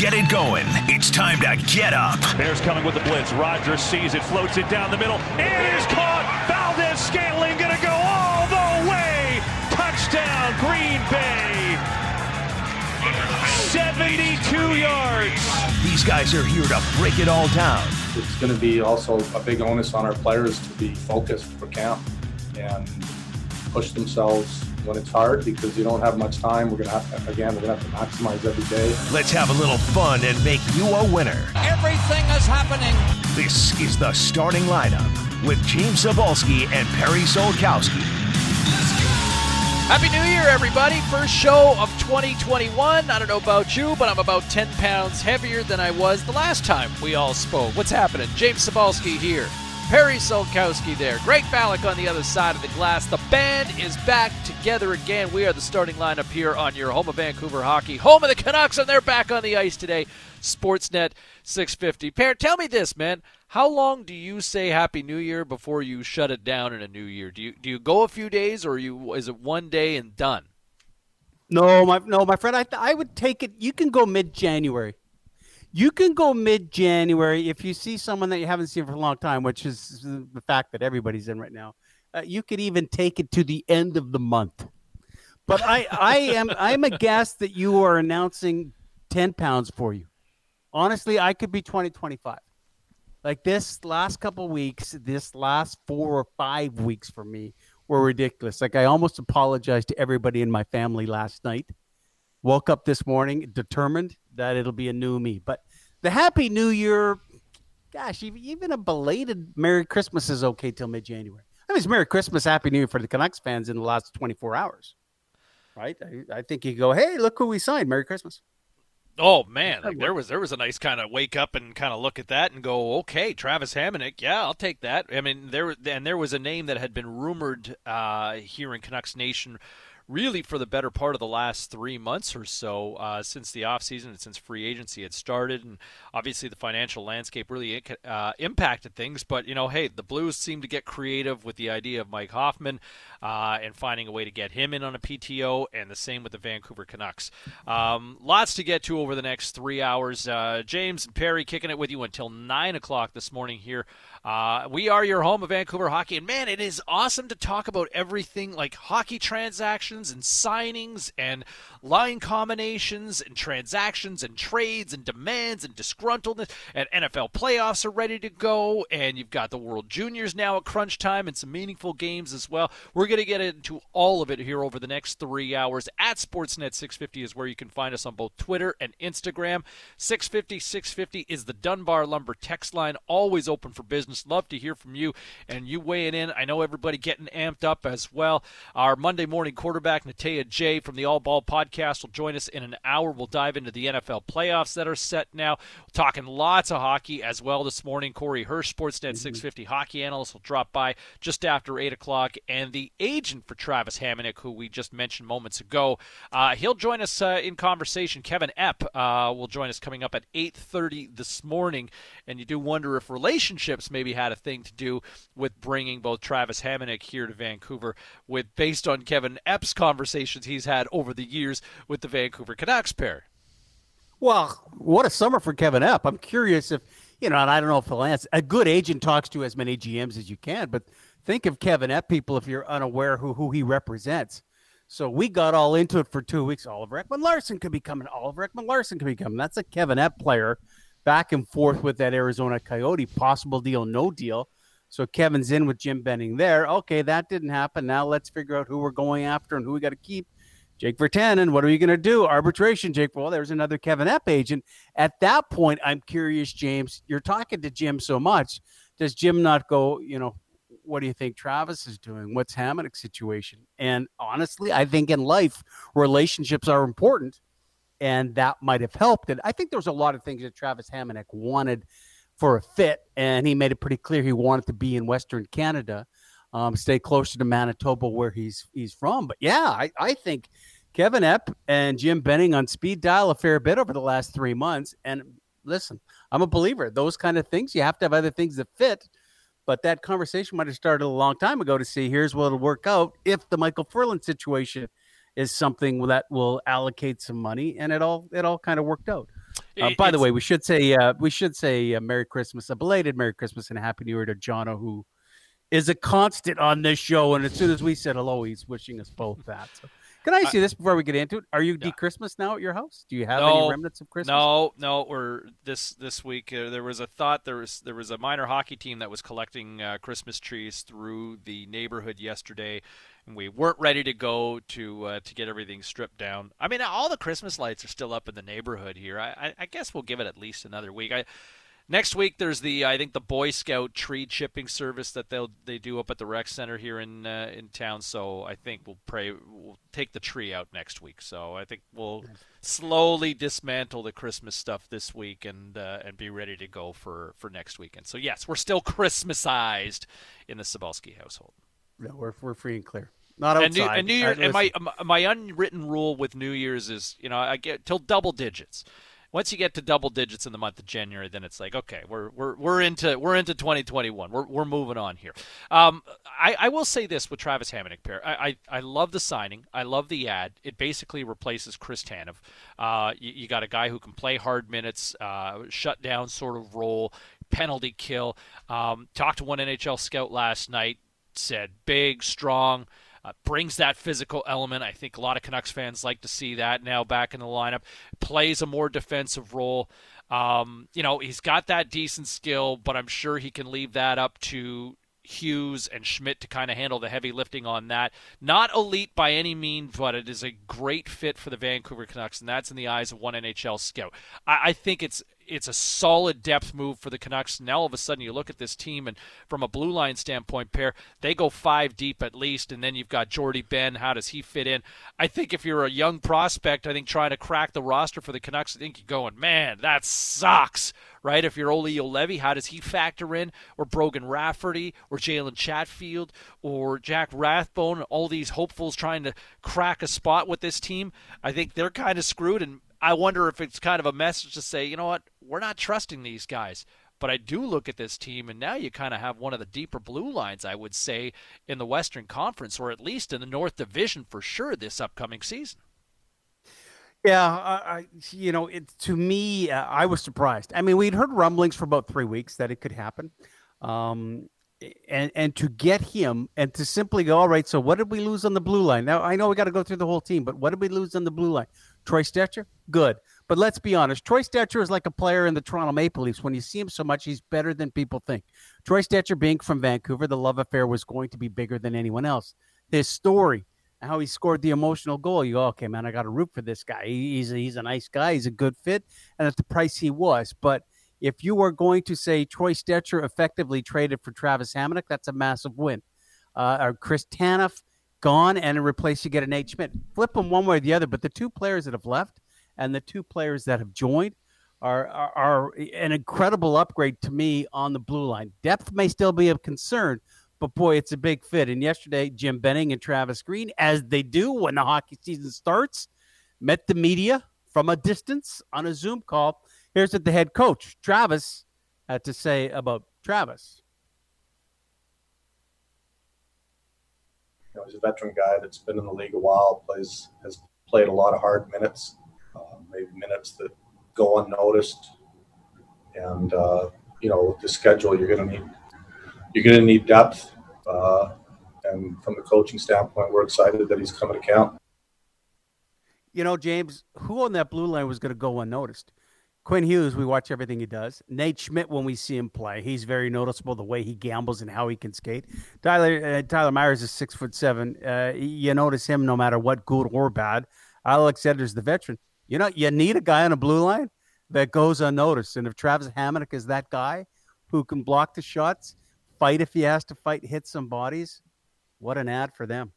get it going. It's time to get up. Bears coming with the blitz. Rodgers sees it, floats it down the middle. It is caught. Valdes-Scantling going to go all the way. Touchdown, Green Bay. 72 yards. These guys are here to break it all down. It's going to be also a big onus on our players to be focused for camp and push themselves when it's hard because you don't have much time. We're going to have to, again, we're going to have to maximize every day. Let's have a little fun and make you a winner. Everything is happening. This is the starting lineup with James Cybulski and Perry Solkowski. Happy New Year, everybody. First show of 2021. I don't know about you, but I'm about 10 pounds heavier than I was the last time we all spoke. What's happening? James Cybulski here. Perry Solkowski there. Greg Ballack on the other side of the glass. The band is back together again. We are the starting lineup here on your home of Vancouver hockey, home of the Canucks, and they're back on the ice today. Sportsnet 650. Per, tell me this, man. How long do you say Happy New Year before you shut it down in a new year? Do you do you go a few days, or you is it one day and done? No, my no, my friend. I I would take it. You can go mid January. You can go mid January if you see someone that you haven't seen for a long time, which is the fact that everybody's in right now. Uh, you could even take it to the end of the month. But I I am I'm a guess that you are announcing ten pounds for you. Honestly, I could be twenty twenty five. Like this last couple weeks, this last four or five weeks for me were ridiculous. Like I almost apologized to everybody in my family last night. Woke up this morning determined that it'll be a new me. But the Happy New Year, gosh, even a belated Merry Christmas is okay till mid January. I mean, it's Merry Christmas, Happy New Year for the Canucks fans in the last 24 hours, right? I, I think you go, hey, look who we signed. Merry Christmas. Oh man, like there was there was a nice kind of wake up and kind of look at that and go, okay, Travis Hamonic, yeah, I'll take that. I mean, there and there was a name that had been rumored uh, here in Canucks Nation really for the better part of the last three months or so uh, since the offseason and since free agency had started. And obviously, the financial landscape really uh, impacted things. But, you know, hey, the Blues seem to get creative with the idea of Mike Hoffman uh, and finding a way to get him in on a PTO, and the same with the Vancouver Canucks. Um, lots to get to over the next three hours. Uh, James and Perry kicking it with you until 9 o'clock this morning here uh, we are your home of Vancouver hockey, and man, it is awesome to talk about everything like hockey transactions and signings and line combinations and transactions and trades and demands and disgruntledness. And NFL playoffs are ready to go, and you've got the World Juniors now at crunch time and some meaningful games as well. We're going to get into all of it here over the next three hours. At Sportsnet 650 is where you can find us on both Twitter and Instagram. 650 650 is the Dunbar Lumber text line, always open for business. Love to hear from you and you weighing in. I know everybody getting amped up as well. Our Monday morning quarterback, Natey Adjei from the All Ball podcast, will join us in an hour. We'll dive into the NFL playoffs that are set now. talking lots of hockey as well this morning. Corey Hirsch, Sportsnet mm-hmm. 650 hockey analyst, will drop by just after 8 o'clock. And the agent for Travis Hamonic, who we just mentioned moments ago, uh, he'll join us uh, in conversation. Kevin Epp uh, will join us coming up at 8.30 this morning. And you do wonder if relationships maybe had a thing to do with bringing both Travis Hamonic here to Vancouver, with based on Kevin Epp's conversations he's had over the years with the Vancouver Canucks pair. Well, what a summer for Kevin Epp. I'm curious if you know, and I don't know if he'll. A good agent talks to as many GMs as you can, but think of Kevin Epp people if you're unaware who who he represents. So we got all into it for two weeks. Oliver Ekman Larsson could be coming. Oliver Ekman Larsson could be coming. That's a Kevin Epp player back and forth with that Arizona Coyote, possible deal, no deal. So Kevin's in with Jim Benning there. Okay, that didn't happen. Now let's figure out who we're going after and who we got to keep. Jake Virtanen, what are you going to do? Arbitration, Jake. Well, there's another Kevin Epp agent. At that point, I'm curious, James. You're talking to Jim so much. Does Jim not go, you know, what do you think Travis is doing? What's Hamonic's situation? And honestly, I think in life, relationships are important and that might have helped. And I think there was a lot of things that Travis Hamonic wanted for a fit, and he made it pretty clear he wanted to be in Western Canada, um, stay closer to Manitoba where he's he's from. But yeah, I, I think Kevin Epp and Jim Benning on speed dial a fair bit over the last three months. And listen, I'm a believer. Those kind of things, you have to have other things that fit. But that conversation might have started a long time ago to see here's what it'll work out if the Micheal Ferland situation is something that will allocate some money, and it all it all kind of worked out. Uh, by the way, we should say uh, we should say uh, Merry Christmas, a belated Merry Christmas and Happy New Year to Jono, who is a constant on this show. And as soon as we said hello, he's wishing us both that. So can I ask you this before we get into it? Are you yeah. de-Christmas now at your house? Do you have no, any remnants of Christmas? No, no. We're this this week. Uh, there was a thought. There was there was a minor hockey team that was collecting uh, Christmas trees through the neighborhood yesterday, and we weren't ready to go to uh, to get everything stripped down. I mean, all the Christmas lights are still up in the neighborhood here. I, I, I guess we'll give it at least another week. I Next week, there's the I think the Boy Scout tree chipping service that they'll they do up at the rec center here in uh, in town. So I think we'll pray we'll take the tree out next week. So I think we'll slowly dismantle the Christmas stuff this week and uh, and be ready to go for for next weekend. So yes, we're still Christmasized in the Cybulski household. No, we're we're free and clear. Not outside. And New, and New Year, and my my unwritten rule with New Year's is you know I get till double digits once you get to double digits in the month of January, then it's like okay, we're we're we're into we're into 2021. We're we're moving on here. Um, I, I will say this with Travis Hamonic pair. I, I, I love the signing. I love the ad. It basically replaces Chris Tanev. Uh, you, you, got a guy who can play hard minutes, uh, shut down sort of role, penalty kill. Um, talked to one NHL scout last night. Said big, strong. Uh, brings that physical element. I think a lot of Canucks fans like to see that now back in the lineup. Plays a more defensive role. Um, you know, he's got that decent skill, but I'm sure he can leave that up to Hughes and Schmidt to kind of handle the heavy lifting on that. Not elite by any means, but it is a great fit for the Vancouver Canucks, and that's in the eyes of one NHL scout. I, I think it's it's a solid depth move for the Canucks. Now all of a sudden you look at this team, and from a blue line standpoint, pair they go five deep at least, and then you've got Jordie Benn. How does he fit in? I think if you're a young prospect, I think trying to crack the roster for the Canucks, I think you're going, man, that sucks, right? If you're Olli Juolevi, how does he factor in? Or Brogan Rafferty, or Jalen Chatfield, or Jack Rathbone, all these hopefuls trying to crack a spot with this team. I think they're kind of screwed, and I wonder if it's kind of a message to say, you know what, we're not trusting these guys. But I do look at this team, and now you kind of have one of the deeper blue lines, I would say, in the Western Conference, or at least in the North Division for sure this upcoming season. Yeah, I, you know, it, to me, uh, I was surprised. I mean, we'd heard rumblings for about three weeks that it could happen. Um, and and to get him and to simply go, all right, so what did we lose on the blue line? Now I know we got to go through the whole team, but what did we lose on the blue line? Troy Stecher, good. But let's be honest, Troy Stecher is like a player in the Toronto Maple Leafs. When you see him so much, he's better than people think. Troy Stecher being from Vancouver, the love affair was going to be bigger than anyone else. His story, how he scored the emotional goal, you go, okay, man, I got to root for this guy. He's a, he's a nice guy. He's a good fit, and at the price he was, but if you are going to say Troy Stecher effectively traded for Travis Hamonic, that's a massive win. Uh, or Chris Tanev gone and in replace you get an Nate Schmidt. Flip them one way or the other, but the two players that have left and the two players that have joined are, are, are an incredible upgrade to me on the blue line. Depth may still be a concern, but boy, it's a big fit. And yesterday, Jim Benning and Travis Green, as they do when the hockey season starts, met the media from a distance on a Zoom call Here's what the head coach, Travis, had to say about Travis. You know, he's a veteran guy that's been in the league a while, plays has played a lot of hard minutes, uh, maybe minutes that go unnoticed. And uh, you know, with the schedule, you're going to need you're going to need depth. Uh, and from the coaching standpoint, we're excited that he's coming to camp. You know, James, who on that blue line was going to go unnoticed? Quinn Hughes, we watch everything he does. Nate Schmidt, when we see him play, he's very noticeable the way he gambles and how he can skate. Tyler uh, Tyler Myers is six foot seven. Uh, you notice him no matter what, good or bad. Alex Edler's the veteran. You know, you need a guy on a blue line that goes unnoticed. And if Travis Hamonic is that guy who can block the shots, fight if he has to fight, hit some bodies, what an ad for them.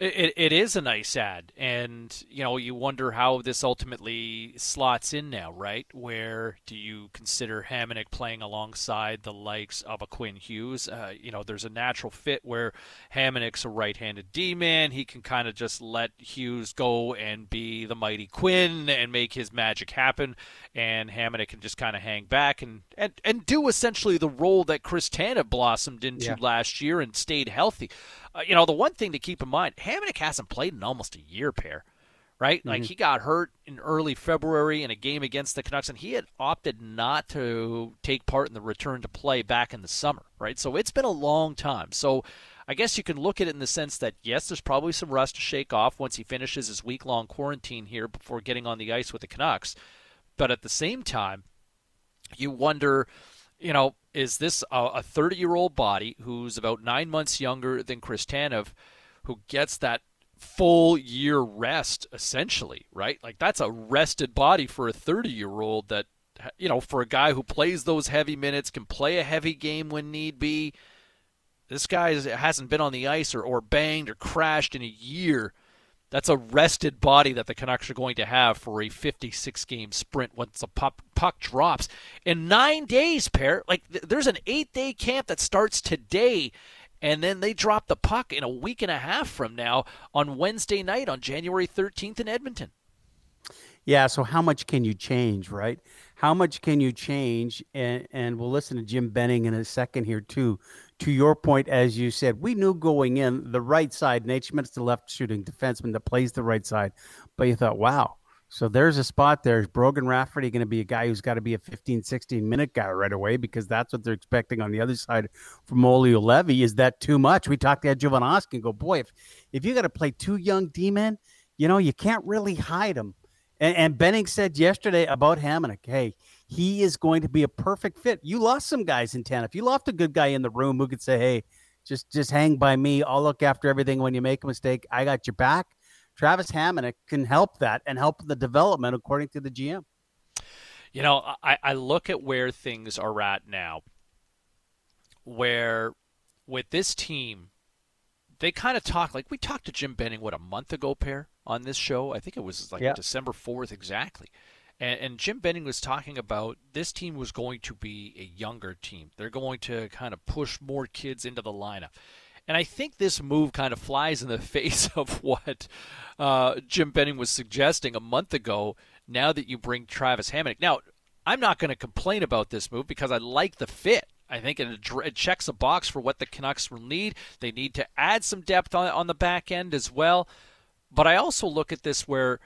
It, it is a nice ad, and you know you wonder how this ultimately slots in now, right? Where do you consider Hamonic playing alongside the likes of a Quinn Hughes? Uh, you know, there's a natural fit where Hamonic's a right-handed D-man; he can kind of just let Hughes go and be the mighty Quinn and make his magic happen, and Hamonic can just kind of hang back and, and and do essentially the role that Chris Tanev blossomed into yeah. last year and stayed healthy. Uh, you know, the one thing to keep in mind, Hamonic hasn't played in almost a year, pair. right? Mm-hmm. Like he got hurt in early February in a game against the Canucks, and he had opted not to take part in the return to play back in the summer, right? So it's been a long time. So I guess you can look at it in the sense that yes, there's probably some rust to shake off once he finishes his week long quarantine here before getting on the ice with the Canucks. But at the same time, you wonder, you know, is this uh, a 30 year old body who's about nine months younger than Chris Tanev, who gets that full year rest essentially, right? Like that's a rested body for a 30 year old that you know, for a guy who plays those heavy minutes, can play a heavy game when need be. This guy hasn't been on the ice or, or banged or crashed in a year. That's a rested body that the Canucks are going to have for a 56 game sprint once the puck, puck drops. In nine days, pair, like th- there's an eight day camp that starts today and then they drop the puck in a week and a half from now on Wednesday night on January 13th in Edmonton. Yeah, so how much can you change, right? How much can you change? And and we'll listen to Jim Benning in a second here too. To your point, as you said, we knew going in the right side. Nate Schmidt's the left shooting defenseman that plays the right side, but you thought, wow, so there's a spot there. Is Brogan Rafferty going to be a guy who's got to be a 15, 16 minute guy right away because that's what they're expecting on the other side from Olli Levy? Is that too much? We talked to Ed Jovanovski and go, boy, if, if you got to play two young D men, you know, you can't really hide them. And, and Benning said yesterday about Hamonic, hey, he is going to be a perfect fit. You lost some guys in 10. If you lost a good guy in the room who could say, hey, just just hang by me. I'll look after everything when you make a mistake. I got your back Travis Hamonic can help that and help the development according to the GM. You know, I, I look at where things are at now, where with this team, they kind of talk like we talked to Jim Benning, what, a month ago, pair on this show? I think it was like yeah. December 4th exactly. And, and Jim Benning was talking about this team was going to be a younger team. They're going to kind of push more kids into the lineup. And I think this move kind of flies in the face of what uh, Jim Benning was suggesting a month ago. Now that you bring Travis Hamonic, now I'm not going to complain about this move because I like the fit. I think it, it, checks a box for what the Canucks will need. They need to add some depth on, on the back end as well. But I also look at this where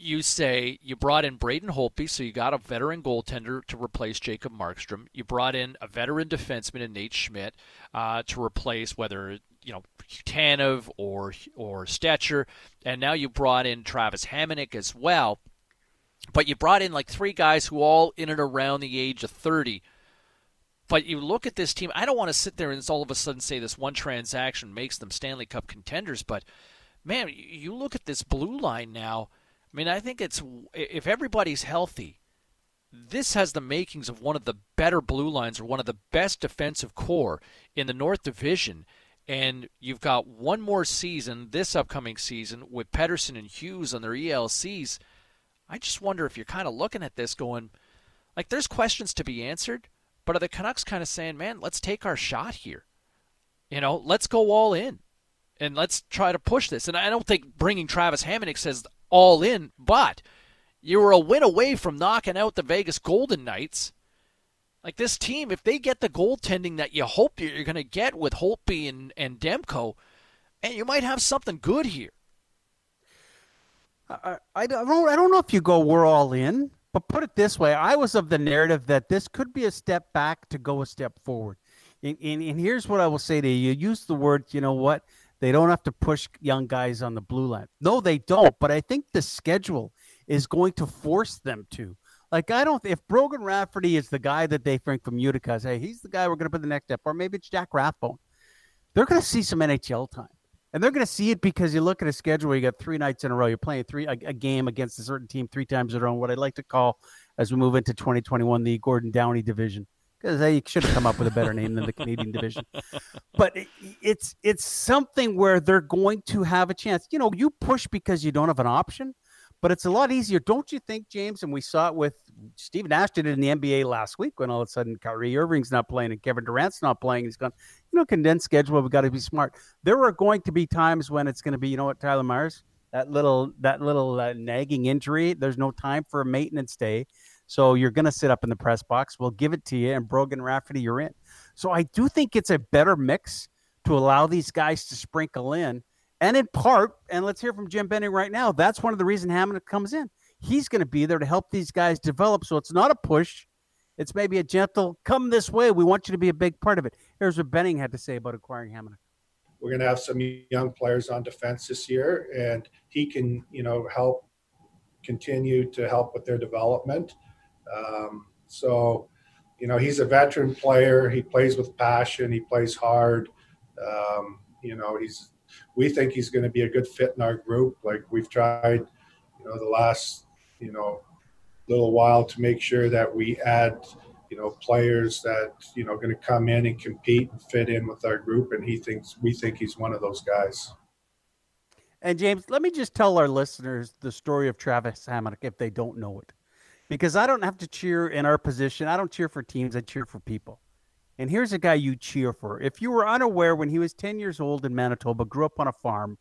you say you brought in Braden Holtby, so you got a veteran goaltender to replace Jacob Markstrom. You brought in a veteran defenseman in Nate Schmidt uh, to replace whether you know Tanev or or Stecher, and now you brought in Travis Hamonic as well. But you brought in like three guys who all in and around the age of thirty. But you look at this team. I don't want to sit there and all of a sudden say this one transaction makes them Stanley Cup contenders, but man, you look at this blue line now I mean, I think it's if everybody's healthy, this has the makings of one of the better blue lines or one of the best defensive core in the North Division. And you've got one more season this upcoming season with Pettersson and Hughes on their ELCs. I just wonder if you're kind of looking at this going, like, there's questions to be answered, but are the Canucks kind of saying, man, let's take our shot here? You know, let's go all in and let's try to push this. And I don't think bringing Travis Hamonic says all in, but you were a win away from knocking out the Vegas Golden Knights. Like this team, if they get the goaltending that you hope you're going to get with Holtby and, and Demko, and you might have something good here. I, I, don't, I don't know if you go, we're all in, but put it this way I was of the narrative that this could be a step back to go a step forward. And, and, and here's what I will say to you. You use the word, you know what? They don't have to push young guys on the blue line. No, they don't. But I think the schedule is going to force them to. Like, I don't, if Brogan Rafferty is the guy that they think from Utica, say, he's the guy we're going to put the next step, or maybe it's Jack Rathbone, they're going to see some NHL time. And they're going to see it because you look at a schedule where you got three nights in a row. You're playing three a, a game against a certain team three times in a row. What I'd like to call, as we move into 2021, the Gordon Downie division because they should have come up with a better name than the Canadian division. But it, it's it's something where they're going to have a chance. You know, you push because you don't have an option, but it's a lot easier, don't you think, James? And we saw it with did it in the NBA last week when all of a sudden Kyrie Irving's not playing and Kevin Durant's not playing. He's gone, you know, condensed schedule. We've got to be smart. There are going to be times when it's going to be, you know what, Tyler Myers, that little that little uh, nagging injury. There's no time for a maintenance day. So you're going to sit up in the press box. We'll give it to you, and Brogan Rafferty, you're in. So I do think it's a better mix to allow these guys to sprinkle in And in part, and let's hear from Jim Benning right now, that's one of the reasons Hamonic comes in. He's going to be there to help these guys develop. So it's not a push. It's maybe a gentle, come this way. We want you to be a big part of it. Here's what Benning had to say about acquiring Hamonic. We're going to have some young players on defense this year, and he can, you know, help continue to help with their development. Um, so, you know, he's a veteran player. He plays with passion. He plays hard. Um, you know, he's. We think he's going to be a good fit in our group. Like we've tried, you know, the last, you know, little while to make sure that we add, you know, players that you know going to come in and compete and fit in with our group. And he thinks we think he's one of those guys. And James, let me just tell our listeners the story of Travis Hamonic if they don't know it because I don't have to cheer in our position. I don't cheer for teams, I cheer for people. And here's a guy you cheer for. If you were unaware, when he was 10 years old in Manitoba, grew up on a farm,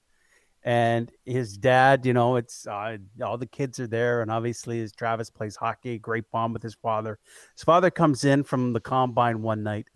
and his dad, you know, it's uh, all the kids are there, and obviously, his Travis plays hockey, great bond with his father. His father comes in from the combine one night,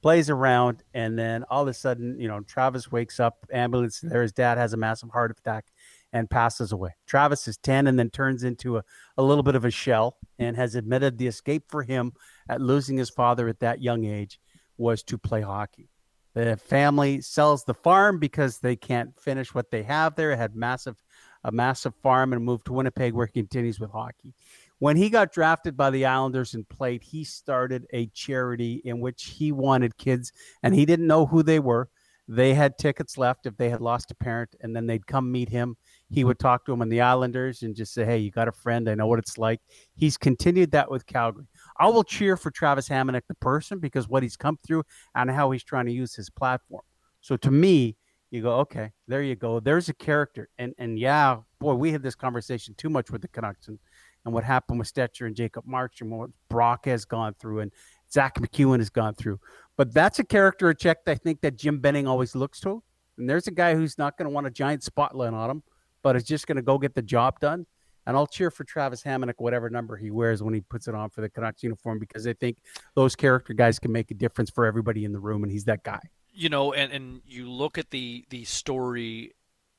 plays around, and then all of a sudden, you know, Travis wakes up, ambulance there. His dad has a massive heart attack and passes away. Travis is 10 and then turns into a, a little bit of a shell and has admitted the escape for him at losing his father at that young age was to play hockey. The family sells the farm because they can't finish what they have there. It had massive a massive farm and moved to Winnipeg where he continues with hockey. When he got drafted by the Islanders and played, he started a charity in which he wanted kids and he didn't know who they were. They had tickets left if they had lost a parent and then they'd come meet him he would talk to him on the Islanders and just say, Hey, you got a friend. I know what it's like. He's continued that with Calgary. I will cheer for Travis Hamonic, the person, because what he's come through and how he's trying to use his platform. So to me, you go, okay, there you go. There's a character. And and yeah, boy, we had this conversation too much with the Canucks and, and what happened with Stecher and Jacob Markstrom, what Brock has gone through and Zack MacEwen has gone through. But that's a character check I think that Jim Benning always looks to. And there's a guy who's not going to want a giant spotlight on him but is just going to go get the job done. And I'll cheer for Travis Hamonic, whatever number he wears when he puts it on for the Canucks uniform, because I think those character guys can make a difference for everybody in the room, and he's that guy. You know, and, and you look at the, the story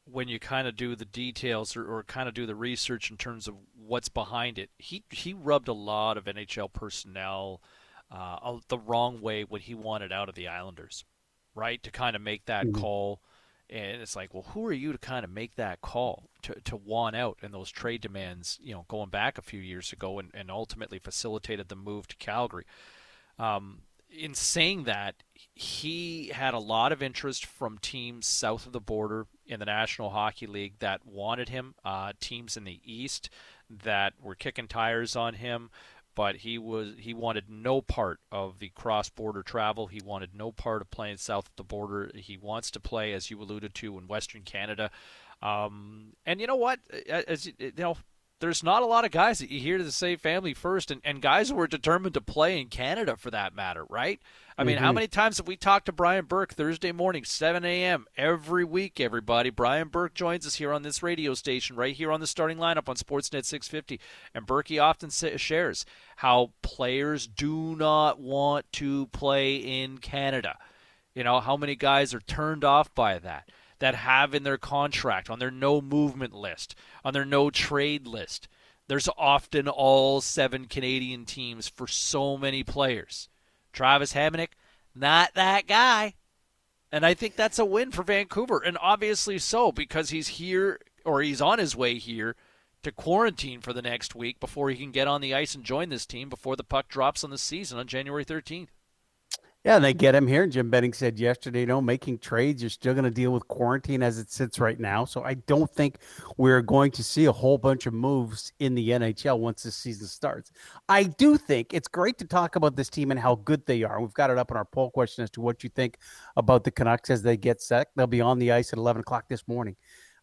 when you kind of do the details or, or kind of do the research in terms of what's behind it. He he rubbed a lot of NHL personnel uh, the wrong way when he wanted out of the Islanders, right? To kind of make that mm-hmm. call and it's like, well, who are you to kind of make that call to, to want out and those trade demands, you know, going back a few years ago and, and ultimately facilitated the move to Calgary? Um, in saying that, he had a lot of interest from teams south of the border in the National Hockey League that wanted him, uh, teams in the East that were kicking tires on him but he was he wanted no part of the cross-border travel. He wanted no part of playing south of the border. He wants to play, as you alluded to, in Western Canada. Um, and you know what? As you know, there's not a lot of guys that you hear to say family first, and, and guys who are determined to play in Canada for that matter, right? I mean, mm-hmm. how many times have we talked to Brian Burke Thursday morning, 7 a.m. every week, everybody? Brian Burke joins us here on this radio station, right here on the starting lineup on Sportsnet 650. And Burke often shares how players do not want to play in Canada. You know, how many guys are turned off by that? That have in their contract, on their no movement list, on their no trade list. There's often all seven Canadian teams for so many players. Travis Hamonic, not that guy. And I think that's a win for Vancouver, and obviously so because he's here or he's on his way here to quarantine for the next week before he can get on the ice and join this team before the puck drops on the season on January 13th. Yeah, they get him here. Jim Benning said yesterday, you know, making trades, you're still going to deal with quarantine as it sits right now. So I don't think we're going to see a whole bunch of moves in the NHL once this season starts. I do think it's great to talk about this team and how good they are. We've got it up in our poll question as to what you think about the Canucks as they get set. They'll be on the ice at 11 o'clock this morning.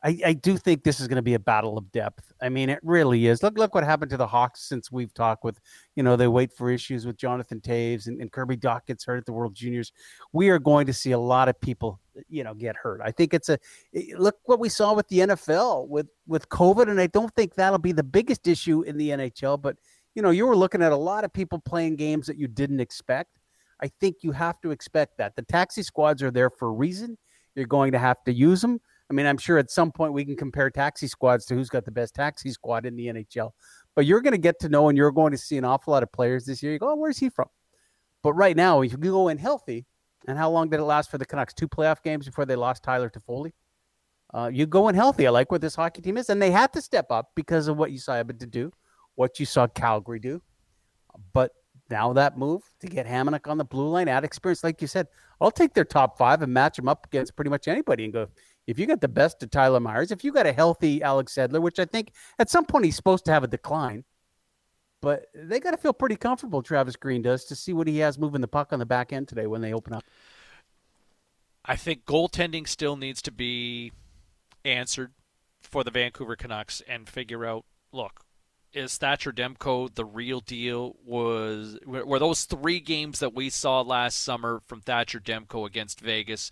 I, I do think this is going to be a battle of depth. I mean, it really is. Look, look what happened to the Hawks since we've talked with, you know, they wait for issues with Jonathan Toews and, and Kirby Dach gets hurt at the World Juniors. We are going to see a lot of people, you know, get hurt. I think it's a eh, look what we saw with the NFL with with COVID, and I don't think that'll be the biggest issue in the NHL. But you know, you were looking at a lot of people playing games that you didn't expect. I think you have to expect that the taxi squads are there for a reason. You're going to have to use them I mean, I'm sure at some point we can compare taxi squads to who's got the best taxi squad in the NHL. But you're going to get to know and you're going to see an awful lot of players this year. You go, oh, where's he from? But right now, if you go in healthy, and how long did it last for the Canucks? Two playoff games before they lost Tyler Toffoli. Uh, you go in healthy. I like what this hockey team is, and they had to step up because of what you saw Edmonton do, what you saw Calgary do. But now that move to get Hamonic on the blue line, add experience, like you said, I'll take their top five and match them up against pretty much anybody and go. If you got the best of Tyler Myers, if you got a healthy Alex Edler, which I think at some point he's supposed to have a decline, but they got to feel pretty comfortable. Travis Green does to see what he has moving the puck on the back end today when they open up. I think goaltending still needs to be answered for the Vancouver Canucks and figure out. Look, is Thatcher Demko the real deal? Was were those three games that we saw last summer from Thatcher Demko against Vegas?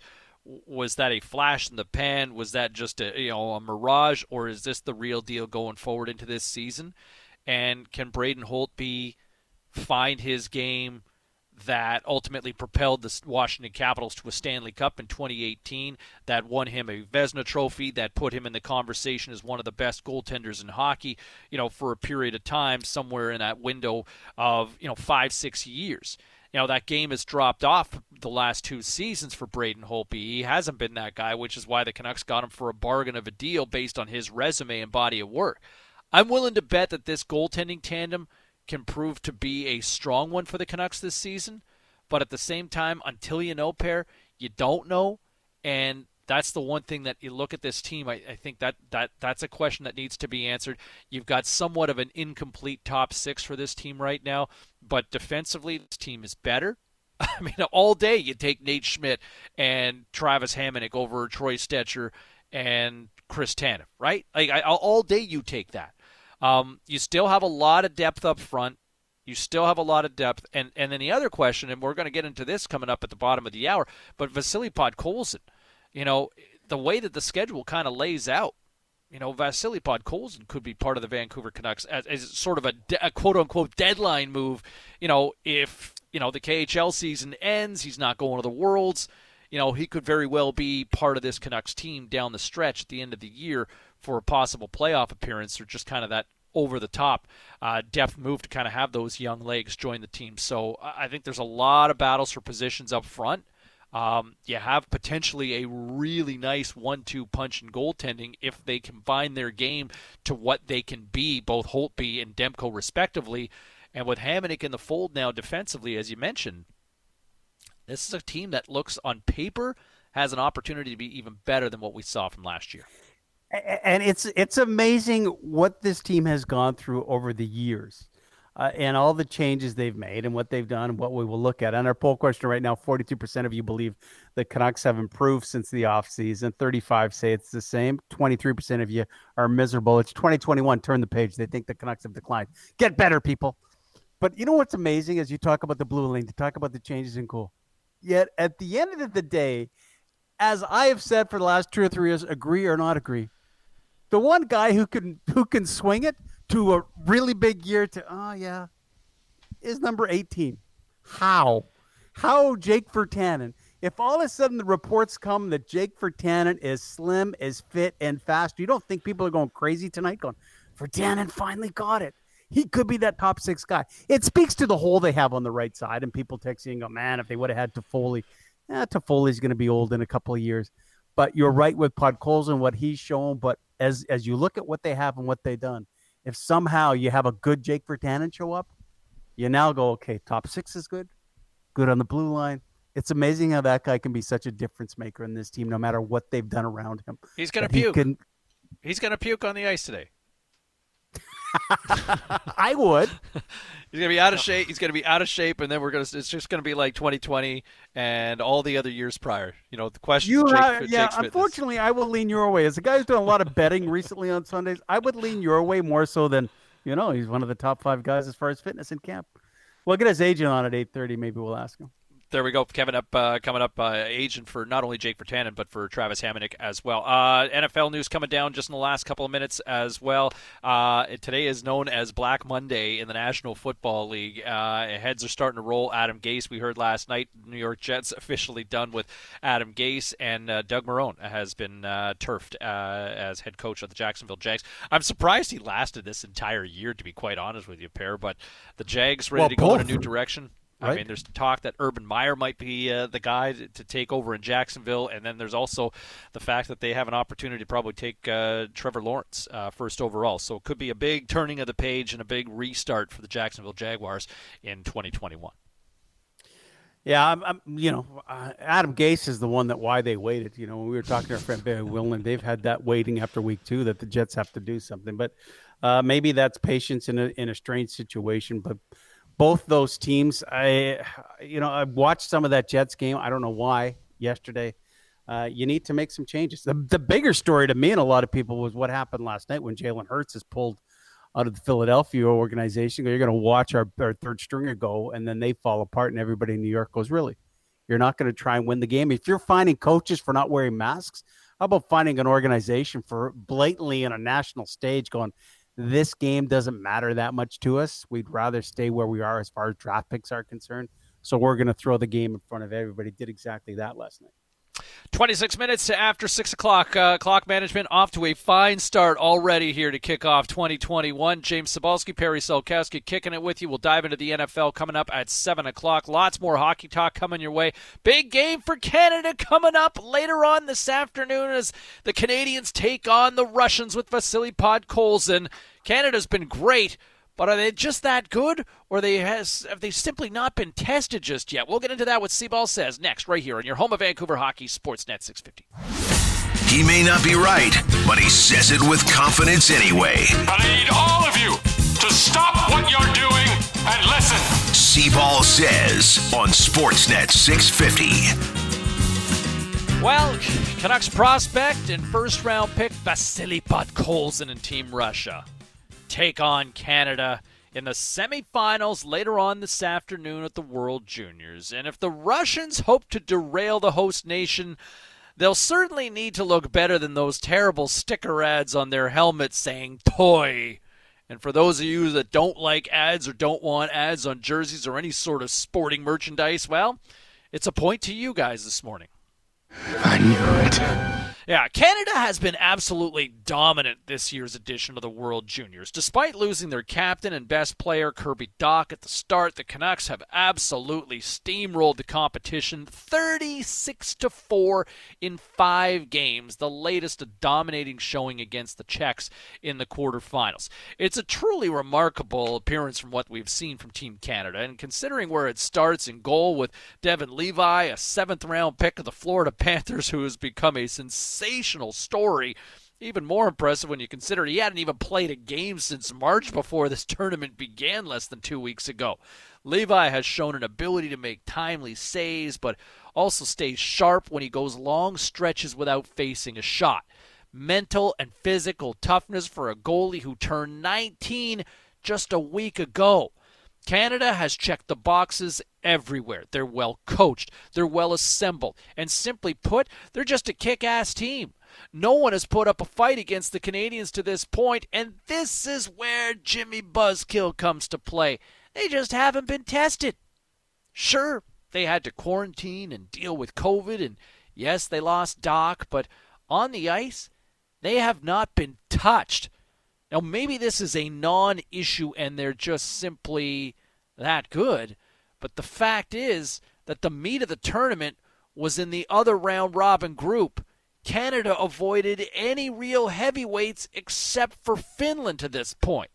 Was that a flash in the pan? Was that just a you know a mirage, or is this the real deal going forward into this season? And can Braden Holtby find his game that ultimately propelled the Washington Capitals to a Stanley Cup in 2018, that won him a Vezina Trophy, that put him in the conversation as one of the best goaltenders in hockey, you know, for a period of time, somewhere in that window of, you know, five, six years. Know, that game has dropped off the last two seasons for Braden Holtby. He hasn't been that guy, which is why the Canucks got him for a bargain of a deal based on his resume and body of work. I'm willing to bet that this goaltending tandem can prove to be a strong one for the Canucks this season. But at the same time, until you know, pair, you don't know. And that's the one thing that you look at this team. I, I, think that, that that's a question that needs to be answered. You've got somewhat of an incomplete top six for this team right now, but defensively, this team is better. I mean, all day you take Nate Schmidt and Travis Hamonic over Troy Stecher and Chris Tanev, right? Like I, all day you take that. Um, you still have a lot of depth up front. You still have a lot of depth. And, and then the other question, and we're going to get into this coming up at the bottom of the hour, but Vasily Podkolzin, you know, the way that the schedule kind of lays out, you know, Vasily Podkolzin could be part of the Vancouver Canucks as, as sort of a, de- a quote unquote deadline move. You know, if, you know, the KHL season ends, he's not going to the Worlds you know, he could very well be part of this Canucks team down the stretch at the end of the year for a possible playoff appearance or just kind of that over the top uh, depth move to kind of have those young legs join the team. So I think there's a lot of battles for positions up front. Um, you have potentially a really nice one-two punch in goaltending if they combine their game to what they can be, both Holtby and Demko respectively. And with Hamonic in the fold now defensively, as you mentioned, this is a team that looks on paper has an opportunity to be even better than what we saw from last year and it's it's amazing what this team has gone through over the years. Uh, and all the changes they've made and what they've done and what we will look at. On our poll question right now, 42% of you believe the Canucks have improved since the offseason. 35 say it's the same. 23% of you are miserable. It's 2021. Turn the page. They think the Canucks have declined. Get better, people. But you know what's amazing as you talk about the blue line, to talk about the changes in goal. Yet at the end of the day, as I have said for the last two or three years, agree or not agree, the one guy who can who can swing it to a really big year to oh yeah is number 18 how? How jake virtanen if all of a sudden the reports come that jake virtanen is slim is fit and fast you don't think people are going crazy tonight going virtanen finally got it. He could be that top six guy. It speaks to the hole they have on the right side and people texting go, man if they would have had Toffoli eh, Toffoli's going to be old in a couple of years. But you're right with Podkolzin and what he's shown but as as you look at what they have and what they've done, if somehow you have a good Jake Virtanen show up, you now go, okay, top six is good, good on the blue line. It's amazing how that guy can be such a difference maker in this team, no matter what they've done around him. He's gonna puke. He can... He's gonna puke on the ice today. I would. He's gonna be out of shape. He's gonna be out of shape, and then we're gonna. It's just gonna be like 2020 and all the other years prior. You know, the question. You have, yeah. Unfortunately, I will lean your way. As a guy who's done a lot of betting recently on Sundays, I would lean your way more so than you know. He's one of the top five guys as far as fitness in camp. We'll get his agent on at 8:30. Maybe we'll ask him. There we go. Kevin Epp uh, coming up, uh, agent for not only Jake Virtanen but for Travis Hamonic as well. Uh, NFL news coming down just in the last couple of minutes as well. Uh, today is known as Black Monday in the National Football League. Uh, heads are starting to roll. Adam Gase, we heard last night, New York Jets officially done with Adam Gase, and uh, Doug Marrone has been turfed as head coach of the Jacksonville Jags. I'm surprised he lasted this entire year, to be quite honest with you, Pair. But the Jags ready well, to both. go in a new direction. Right. I mean, there's talk that Urban Meyer might be uh, the guy to, take over in Jacksonville, and then there's also the fact that they have an opportunity to probably take uh, Trevor Lawrence uh, first overall. So it could be a big turning of the page and a big restart for the Jacksonville Jaguars in 2021. Yeah, I'm, I'm you know, uh, Adam Gase is the one that why they waited. You know, when we were talking to our friend Barry Willen, they've had that waiting after week two that the Jets have to do something. But uh, maybe that's patience in a in a strange situation. But both those teams. I, you know, I watched some of that Jets game. I don't know why yesterday. Uh, you need to make some changes. The, the bigger story to me and a lot of people was what happened last night when Jalen Hurts is pulled out of the Philadelphia organization. You're going to watch our, our third stringer go, and then they fall apart, and everybody in New York goes, "Really? You're not going to try and win the game? If you're finding coaches for not wearing masks, how about finding an organization for blatantly on a national stage going, this game doesn't matter that much to us. We'd rather stay where we are as far as draft picks are concerned. So we're going to throw the game in front of everybody. Did exactly that last night. 26 minutes after 6 o'clock. Uh, clock management off to a fine start already here to kick off 2021. James Cybulski, Perry Solkowski kicking it with you. We'll dive into the NFL coming up at 7 o'clock. Lots more hockey talk coming your way. Big game for Canada coming up later on this afternoon as the Canadians take on the Russians with Vasily Podkolzin. Canada's been great. But are they just that good, or they has have they simply not been tested just yet? We'll get into that. What Seaball says next, right here on your home of Vancouver hockey, Sportsnet 650. He may not be right, but he says it with confidence anyway. I need all of you to stop what you're doing and listen. Seaball says on Sportsnet 650. Well, Canucks prospect and first round pick Vasily Podkolzin and Team Russia take on Canada in the semifinals later on this afternoon at the World Juniors. And if the Russians hope to derail the host nation, they'll certainly need to look better than those terrible sticker ads on their helmets saying toy. And for those of you that don't like ads or don't want ads on jerseys or any sort of sporting merchandise, well, it's a point to you guys this morning. I knew it. Yeah, Canada has been absolutely dominant this year's edition of the World Juniors. Despite losing their captain and best player, Kirby Dach, at the start, the Canucks have absolutely steamrolled the competition 36 to 4 in five games, the latest a dominating showing against the Czechs in the quarterfinals. It's a truly remarkable appearance from what we've seen from Team Canada, and considering where it starts in goal with Devon Levi, a seventh round pick of the Florida Panthers, who has become a sensational sensational story. Even more impressive when you consider he hadn't even played a game since March before this tournament began less than two weeks ago. Levi has shown an ability to make timely saves, but also stays sharp when he goes long stretches without facing a shot. Mental and physical toughness for a goalie who turned 19 just a week ago. Canada has checked the boxes everywhere. They're well coached, they're well assembled, and simply put, they're just a kick ass team. No one has put up a fight against the Canadians to this point, and this is where Jimmy Buzzkill comes to play. They just haven't been tested. Sure, they had to quarantine and deal with COVID, and yes, they lost Dach, but on the ice, they have not been touched. Now, maybe this is a non issue and they're just simply that good, but the fact is that the meat of the tournament was in the other round robin group. Canada avoided any real heavyweights except for Finland to this point.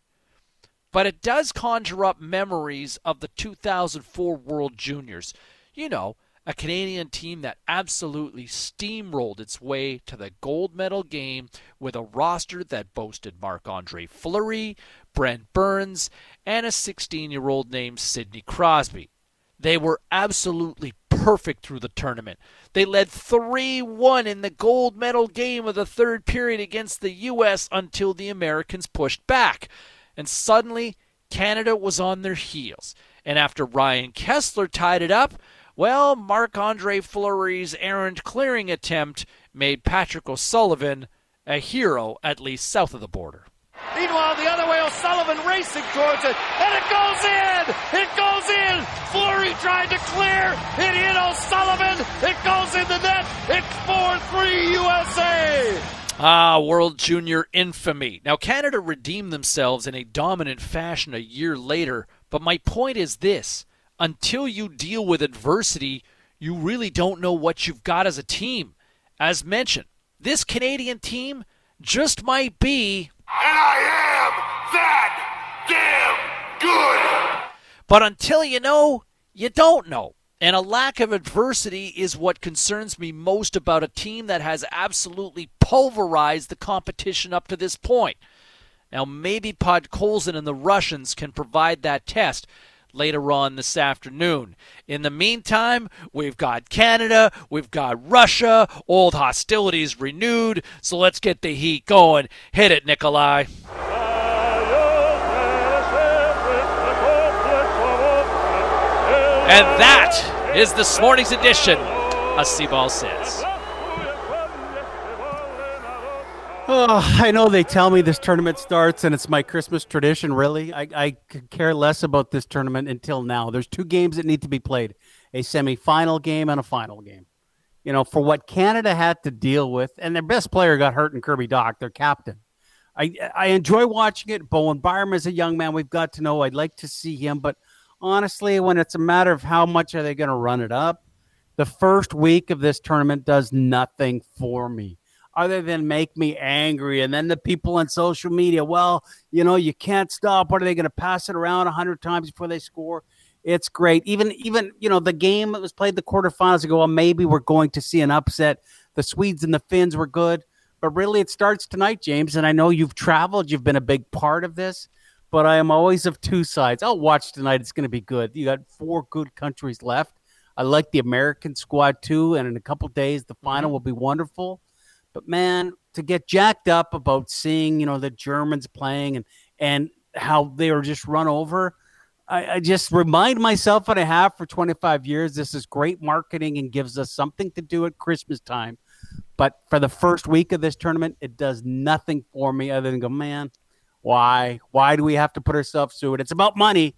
But it does conjure up memories of the 2004 World Juniors. You know, a Canadian team that absolutely steamrolled its way to the gold medal game with a roster that boasted Marc Andre Fleury, Brent Burns, and a 16 year old named Sidney Crosby. They were absolutely perfect through the tournament. They led 3 1 in the gold medal game of the third period against the U.S. until the Americans pushed back. And suddenly, Canada was on their heels. And after Ryan Kesler tied it up, Well, Marc Andre Fleury's errant clearing attempt made Patrick O'Sullivan a hero, at least south of the border. Meanwhile, the other way, O'Sullivan racing towards it, and it goes in! It goes in! Fleury tried to clear, it hit O'Sullivan, it goes in the net, it's 4-3 USA! Ah, World Junior infamy. Now, Canada redeemed themselves in a dominant fashion a year later, but my point is this until you deal with adversity, you really don't know what you've got as a team. As mentioned, this Canadian team just might be. And I am that damn good! But until you know, you don't know. And a lack of adversity is what concerns me most about a team that has absolutely pulverized the competition up to this point. Now, maybe Podkolzin and the Russians can provide that test later on this afternoon. In the meantime, we've got Canada, we've got Russia, old hostilities renewed, so let's get the heat going. Hit it, Nikolai. And that is this morning's edition of C-Ball Says. Oh, I know they tell me this tournament starts and it's my Christmas tradition. Really, I, I could care less about this tournament until now. There's two games that need to be played: a semifinal game and a final game. You know, for what Canada had to deal with, and their best player got hurt in Kirby Dach, their captain. I I enjoy watching it. Bowen Byram is a young man we've got to know. I'd like to see him, but honestly, when it's a matter of how much are they going to run it up, the first week of this tournament does nothing for me other than make me angry. And then the people on social media, well, you know, you can't stop. What are they going to pass it around a hundred times before they score? It's great. Even even you know the game that was played the quarterfinals ago. Well, maybe we're going to see an upset. The Swedes and the Finns were good, but really it starts tonight, James. And I know you've traveled. You've been a big part of this. But I am always of two sides. I'll watch tonight. It's going to be good. You got four good countries left. I like the American squad too, and in a couple days the final mm-hmm. will be wonderful. But man, to get jacked up about seeing, you know, the Germans playing and and how they were just run over, I, I just remind myself what I have for 25 years. This is great marketing and gives us something to do at Christmas time. But for the first week of this tournament, it does nothing for me other than go, man, why? Why do we have to put ourselves through it? It's about money,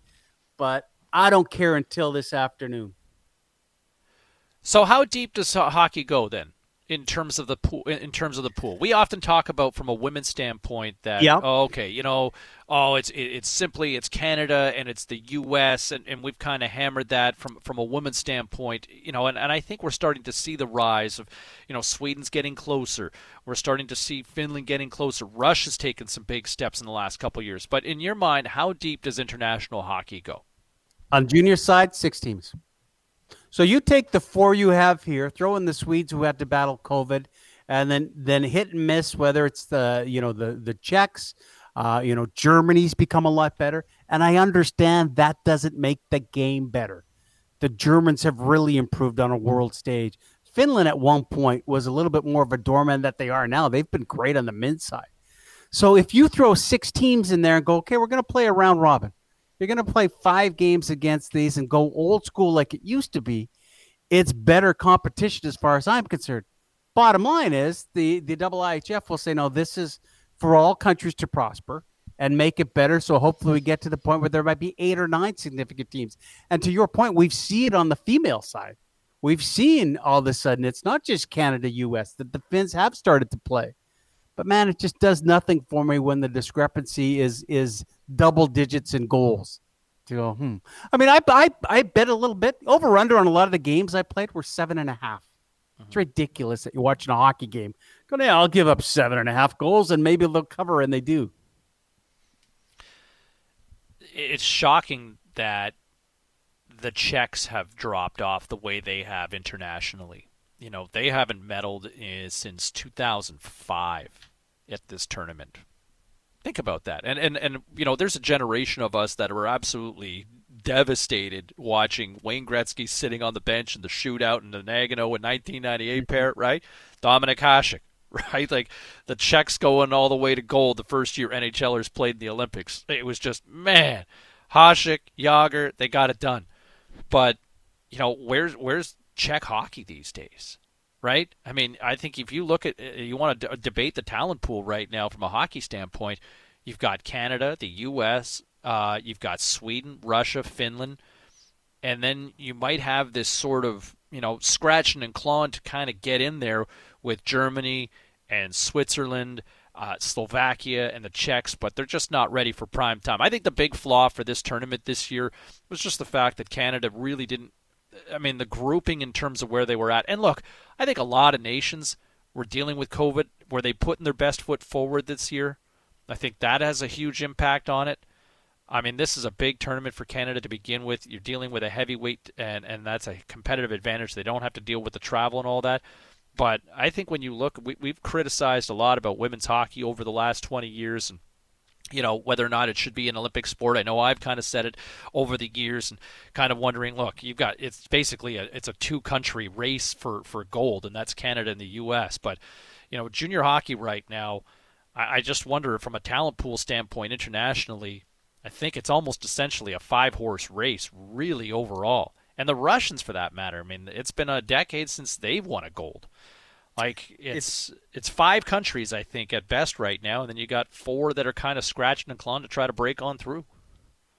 but I don't care until this afternoon. So, how deep does hockey go then? In terms of the pool in terms of the pool. We often talk about from a women's standpoint that yeah. oh, okay you know oh it's it's simply it's canada and it's the us and, and we've kind of hammered that from from a women's standpoint you know and, and i think we're starting to see the rise of you know sweden's getting closer. We're starting to see finland getting closer. Russia's taken some big steps in the last couple years. But in your mind how deep does international hockey go? On junior side six teams so you take the four you have here, throw in the Swedes who had to battle COVID, and then then hit and miss whether it's the you know the the Czechs, uh, you know Germany's become a lot better, and I understand that doesn't make the game better. The Germans have really improved on a world stage. Finland at one point was a little bit more of a doorman that they are now. They've been great on the men's side. So if you throw six teams in there and go, okay, we're going to play a round robin you're going to play five games against these and go old school like it used to be, it's better competition as far as I'm concerned. Bottom line is the the IIHF will say, no, this is for all countries to prosper and make it better. So hopefully we get to the point where there might be eight or nine significant teams. And to your point, we've seen it on the female side. We've seen all of a sudden it's not just Canada, US, that the Finns have started to play. But man, it just does nothing for me when the discrepancy is is double digits in goals. To go, hmm. I mean, I, I I bet a little bit over under on a lot of the games I played were seven and a half. It's mm-hmm. ridiculous that you're watching a hockey game. Go, yeah, I'll give up seven and a half goals and maybe they'll cover, and they do. It's shocking that the Czechs have dropped off the way they have internationally. You know, they haven't medaled eh, since 2005 at this tournament. Think about that. And and and you know, there's a generation of us that were absolutely devastated watching Wayne Gretzky sitting on the bench in the shootout in the Nagano in 1998 mm-hmm. pair, right? Dominik Hasek, right? Like the Czechs going all the way to gold the first year NHLers played in the Olympics. It was just man, Hasek, Jagr, they got it done. But you know, where's where's Czech hockey these days? Right? I mean, I think if you look at uh, you want to d- debate the talent pool right now from a hockey standpoint, you've got Canada, the U.S., uh, you've got Sweden, Russia, Finland, and then you might have this sort of you know scratching and clawing to kind of get in there with Germany and Switzerland, uh, Slovakia, and the Czechs, but they're just not ready for prime time. I think the big flaw for this tournament this year was just the fact that Canada really didn't. I mean, the grouping in terms of where they were at. And look, I think a lot of nations were dealing with COVID. Were they putting their best foot forward this year? I think that has a huge impact on it. I mean, this is a big tournament for Canada to begin with. You're dealing with a heavyweight, and, and that's a competitive advantage. They don't have to deal with the travel and all that. But I think when you look, we, we've criticized a lot about women's hockey over the last 20 years, and you know whether or not it should be an Olympic sport. I know I've kind of said it over the years, and kind of wondering. Look, you've got it's basically a it's a two country race for for gold, and that's Canada and the U.S. But you know, junior hockey right now, I, I just wonder from a talent pool standpoint internationally I think it's almost essentially a five horse race, really, overall. And the Russians, for that matter, I mean, it's been a decade since they've won a gold. Like it's, it's it's five countries, I think, at best right now, and then you got four that are kind of scratching and clawing to try to break on through.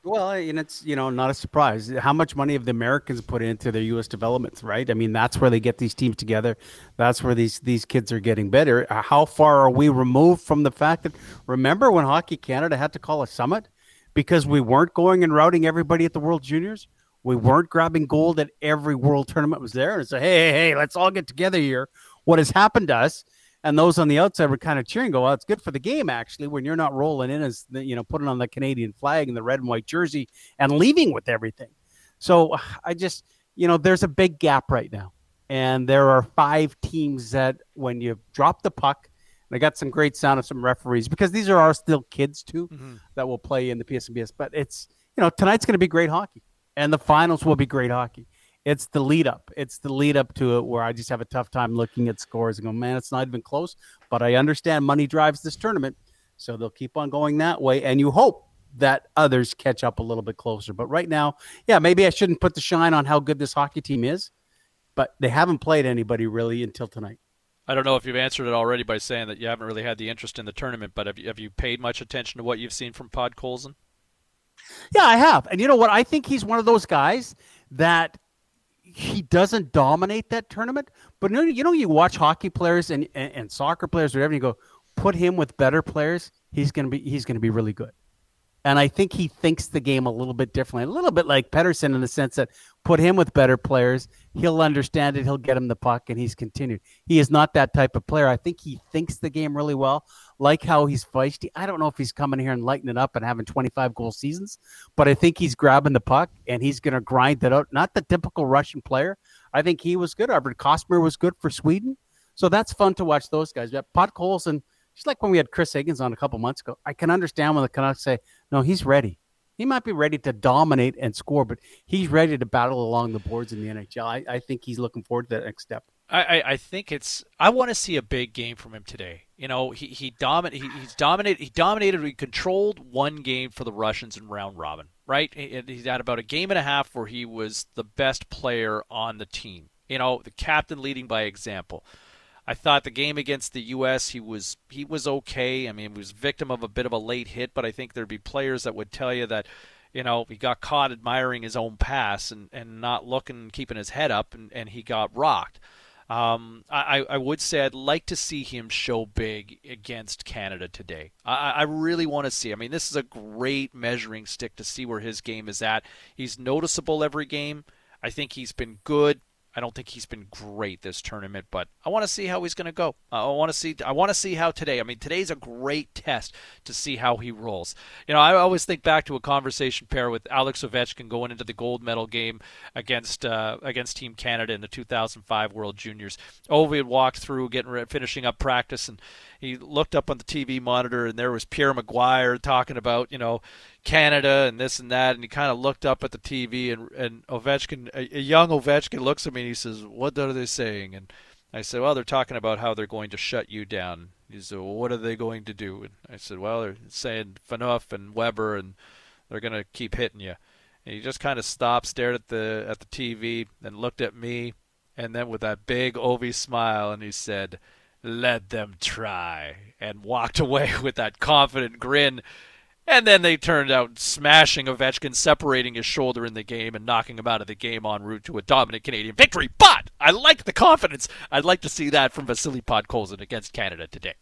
Well, and it's you know not a surprise. How much money have the Americans put into their U.S. developments, right? I mean, that's where they get these teams together. That's where these these kids are getting better. Uh, how far are we removed from the fact that remember when Hockey Canada had to call a summit? because we weren't going and routing everybody at the World Juniors. We weren't grabbing gold at every World Tournament was there. And say, hey, hey, hey, let's all get together here. What has happened to us? And those on the outside were kind of cheering, go, well, it's good for the game, actually, when you're not rolling in as, the, you know, putting on the Canadian flag and the red and white jersey and leaving with everything. So I just, you know, there's a big gap right now. And there are five teams that when you drop the puck, and I got some great sound of some referees because these are our still kids too mm-hmm. that will play in the PSNBS. But it's you know tonight's going to be great hockey, and the finals will be great hockey. It's the lead up. It's the lead up to it where I just have a tough time looking at scores and go, man, it's not even close. But I understand money drives this tournament, so they'll keep on going that way, and you hope that others catch up a little bit closer. But right now, yeah, maybe I shouldn't put the shine on how good this hockey team is, but they haven't played anybody really until tonight. I don't know if you've answered it already by saying that you haven't really had the interest in the tournament, but have you, have you paid much attention to what you've seen from Podkolzin? Yeah, I have. And you know what? I think he's one of those guys that he doesn't dominate that tournament. But you know, you, know, you watch hockey players and, and, and soccer players, or whatever, and you go, put him with better players, he's gonna be he's gonna be really good. And I think he thinks the game a little bit differently, a little bit like Pedersen in the sense that put him with better players, he'll understand it, he'll get him the puck, and he's continued. He is not that type of player. I think he thinks the game really well, like how he's feisty. I don't know if he's coming here and lighting it up and having 25 goal seasons, but I think he's grabbing the puck and he's going to grind it out. Not the typical Russian player. I think he was good. Arvid Costmar was good for Sweden. So that's fun to watch those guys. But Podkolzin – just like when we had Chris Higgins on a couple months ago, I can understand when the Canucks say, no, he's ready. He might be ready to dominate and score, but he's ready to battle along the boards in the NHL. I, I think he's looking forward to that next step. I, I think it's. I want to see a big game from him today. You know, he he he, he's dominated. He dominated. He controlled one game for the Russians in round robin. Right. He, he's had about a game and a half where he was the best player on the team. You know, the captain leading by example. I thought the game against the U.S. he was he was okay. I mean, he was victim of a bit of a late hit, but I think there'd be players that would tell you that, you know, he got caught admiring his own pass and, and not looking, keeping his head up, and, and he got rocked. Um, I, I would say I'd like to see him show big against Canada today. I, I really want to see. I mean, this is a great measuring stick to see where his game is at. He's noticeable every game. I think he's been good. I don't think he's been great this tournament, but I want to see how he's going to go. I want to see. I want to see how today. I mean, today's a great test to see how he rolls. You know, I always think back to a conversation pair with Alex Ovechkin going into the gold medal game against uh, against Team Canada in the 2005 World Juniors. Ovi had walked through, getting finishing up practice, and he looked up on the TV monitor, and there was Pierre McGuire talking about you know Canada and this and that, and he kind of looked up at the TV, and and Ovechkin, a, a young Ovechkin, looks at me and he says, "What are they saying?" And I said, "Well, they're talking about how they're going to shut you down." He said, "Well, what are they going to do?" And I said, "Well, they're saying Phaneuf and Weber, and they're going to keep hitting you." And he just kind of stopped, stared at the at the TV, and looked at me, and then with that big Ovi smile, and he said, "Let them try," and walked away with that confident grin. And then they turned out smashing Ovechkin, separating his shoulder in the game and knocking him out of the game en route to a dominant Canadian victory. But I like the confidence. I'd like to see that from Vasily Podkolzin against Canada today.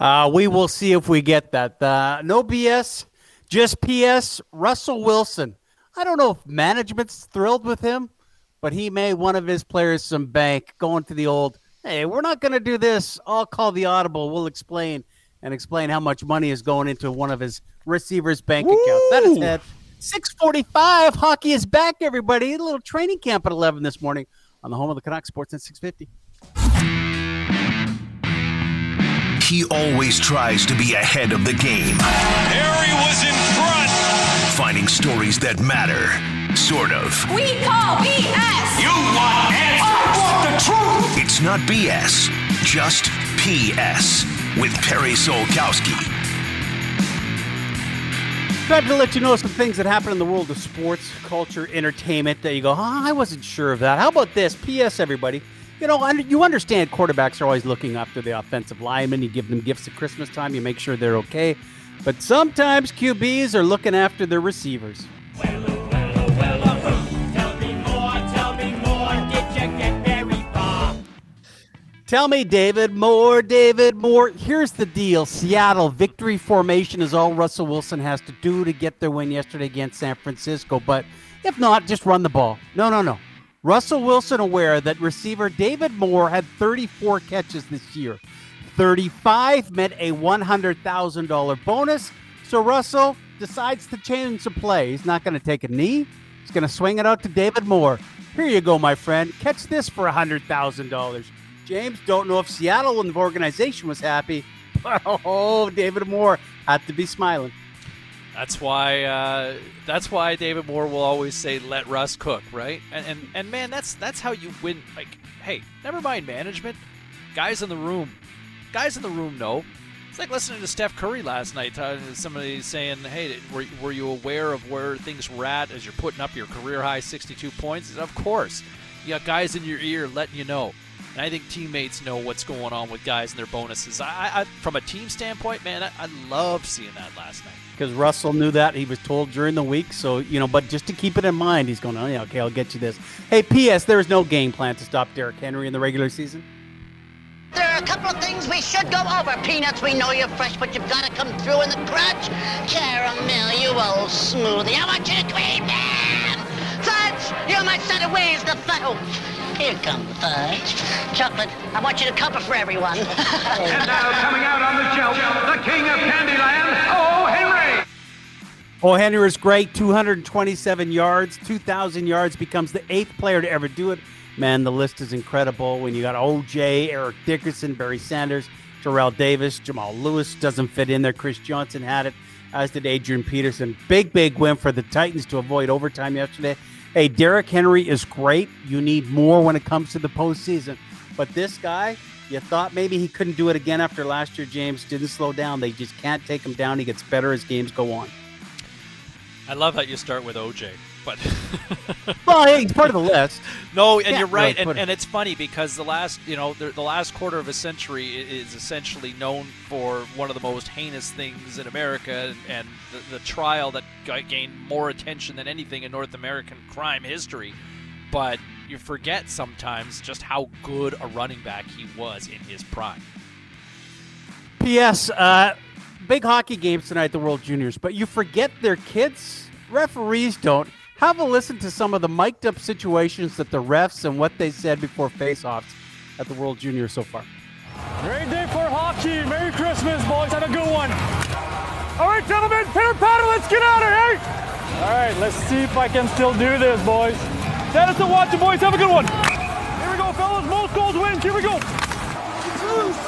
Uh, we will see if we get that. Uh, no BS, just PS. Russell Wilson. I don't know if management's thrilled with him, but he made one of his players some bank going to the old, hey, we're not going to do this. I'll call the audible. We'll explain and explain how much money is going into one of his receivers' bank Woo! accounts. That is it. 645. Hockey is back, everybody. A little training camp at 11 this morning on the home of the Canucks Sports at 650. He always tries to be ahead of the game. Harry was in front. Finding stories that matter. Sort of. We call BS. You want answers. I want the truth. It's not BS, just PS with Perry Solkowski. Time to let you know some things that happen in the world of sports, culture, entertainment that you go, oh, I wasn't sure of that. How about this? P.S. Everybody, you know, you understand quarterbacks are always looking after the offensive linemen. You give them gifts at Christmas time, you make sure they're okay. But sometimes QBs are looking after their receivers. Well, Tell me, David Moore, David Moore. Here's the deal Seattle victory formation is all Russell Wilson has to do to get their win yesterday against San Francisco. But if not, just run the ball. No, no, no. Russell Wilson aware that receiver David Moore had 34 catches this year. 35 meant a $100,000 bonus. So Russell decides to change the play. He's not going to take a knee. He's going to swing it out to David Moore. Here you go, my friend. Catch this for $100,000. James, don't know if Seattle and the organization was happy, but oh, David Moore had to be smiling. That's why. Uh, that's why David Moore will always say, "Let Russ cook," right? And, and and man, that's that's how you win. Like, hey, never mind management. Guys in the room, guys in the room know. It's like listening to Steph Curry last night. Uh, somebody saying, "Hey, were, were you aware of where things were at as you're putting up your career high 62 points?" Of course, you got guys in your ear letting you know. And I think teammates know what's going on with guys and their bonuses. I, I from a team standpoint, man, I, I love seeing that last night. Because Russell knew that he was told during the week, so you know. But just to keep it in mind, he's going, "Oh yeah, okay, I'll get you this." Hey, P.S. There is no game plan to stop Derrick Henry in the regular season. There are a couple of things we should go over. Peanuts, we know you're fresh, but you've got to come through in the crunch. Caramel, you old smoothie. I want you to cream them. Fudge, you're my son of ways, the fudge. Here comes the fudge. Chocolate, I want you to cover for everyone. and now coming out on the shelf, the king of Candyland, O. Henry. O. Henry is great. 227 yards, 2,000 yards, becomes the eighth player to ever do it. Man, the list is incredible. When you got OJ, Eric Dickerson, Barry Sanders, Terrell Davis, Jamal Lewis doesn't fit in there. Chris Johnson had it, as did Adrian Peterson. Big, big win for the Titans to avoid overtime yesterday. Hey, Derrick Henry is great. You need more when it comes to the postseason. But this guy, you thought maybe he couldn't do it again after last year, James. Didn't slow down. They just can't take him down. He gets better as games go on. I love that you start with OJ. But well, hey, he's part of the list. No, and you're right, and, and it's funny because the last, you know, the, the last quarter of a century is essentially known for one of the most heinous things in America, and the, the trial that gained more attention than anything in North American crime history. But you forget sometimes just how good a running back he was in his prime. P.S. Uh, big hockey games tonight the World Juniors, but you forget their kids. Referees don't have a listen to some of the mic'd up situations that the refs and what they said before face-offs at the World Junior so far. Great day for hockey. Merry Christmas, boys. Have a good one. All right, gentlemen, pitter patter. Let's get out of here. All right, let's see if I can still do this, boys. Dennis and watch it, boys. Have a good one. Here we go, fellas. Most goals wins. Here we go. It's loose.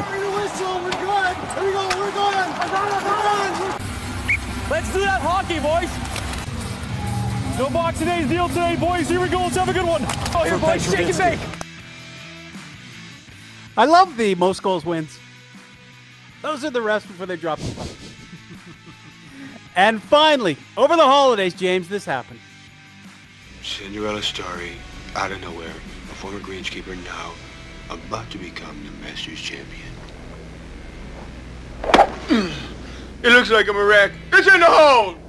We're the whistle. We're good. Here we go. We're going. We're going. We're going. Let's do that hockey, boys. No box today's deal today, boys. Here we go. Let's have a good one. Oh, here, boys. Shake and bake. I love the most goals wins. Those are the refs before they drop the puck. And finally, over the holidays, James, this happened. Cinderella story, out of nowhere. A former greenskeeper now about to become the Masters champion. it looks like I'm a wreck. It's in the hole!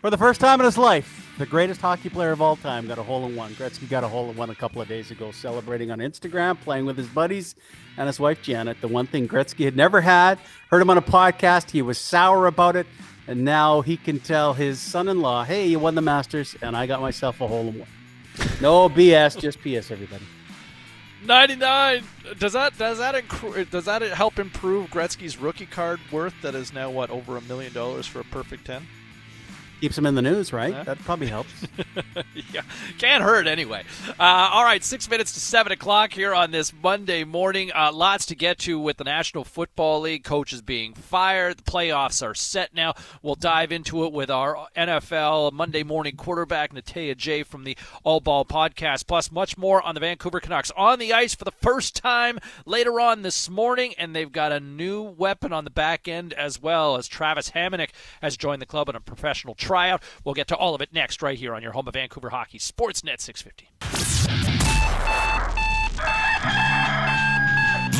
For the first time in his life, the greatest hockey player of all time got a hole in one. Gretzky got a hole in one a couple of days ago, celebrating on Instagram, playing with his buddies and his wife Janet. The one thing Gretzky had never had. Heard him on a podcast. He was sour about it. And now he can tell his son in law, hey, you won the Masters, and I got myself a hole in one. No BS, just PS, everybody. 99. Does that does that inc- does that help improve Gretzky's rookie card worth that is now what over a million dollars for a perfect 10? Keeps him in the news, right? Yeah. That probably helps. yeah, can't hurt anyway. Uh, all right, six minutes to seven o'clock here on this Monday morning. Uh, lots to get to with the National Football League coaches being fired. The playoffs are set now. We'll dive into it with our NFL Monday morning quarterback Natey Adjei from the All Ball Podcast, plus much more on the Vancouver Canucks on the ice for the first time later on this morning, and they've got a new weapon on the back end as well as Travis Hamonic has joined the club on a professional tryout. We'll get to all of it next, right here on your home of Vancouver hockey, Sportsnet 650.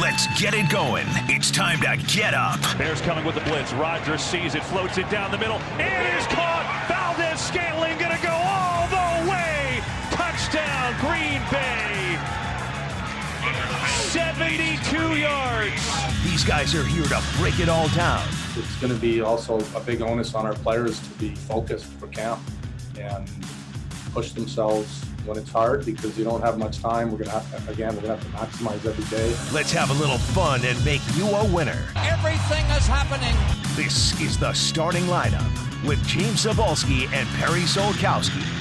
Let's get it going. It's time to get up. Bears coming with the blitz. Rogers sees it, floats it down the middle. It is caught. Valdes-Scantling going to go all the way. Touchdown, Green Bay. 72 yards. These guys are here to break it all down it's going to be also a big onus on our players to be focused for camp and push themselves when it's hard because you don't have much time. We're going to have to, again, we're going to have to maximize every day. Let's have a little fun and make you a winner. Everything is happening. This is the starting lineup with James Cybulski and Perry Solkowski.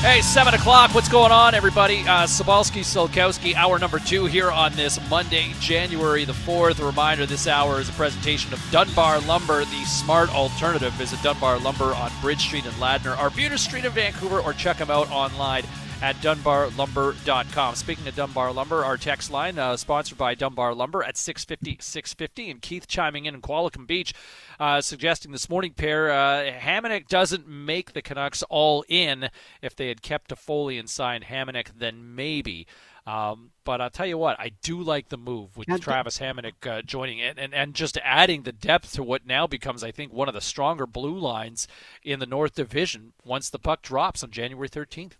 Hey, 7 o'clock. What's going on, everybody? Uh, Cybulski, Solkowski, hour number two here on this Monday, January the 4th. A reminder this hour is a presentation of Dunbar Lumber, the smart alternative. Visit Dunbar Lumber on Bridge Street in Ladner, Arbutus Street in Vancouver, or check them out online at dunbarlumber.com. Speaking of Dunbar Lumber, our text line uh, sponsored by Dunbar Lumber at 650 650. And Keith chiming in in Qualicum Beach, uh, suggesting this morning, pair, uh, Hamonic doesn't make the Canucks all in. If they had kept Toffoli and signed Hamonic, then maybe. Um, but I'll tell you what, I do like the move with Travis Hamonic uh, joining it and, and just adding the depth to what now becomes, I think, one of the stronger blue lines in the North Division once the puck drops on January 13th.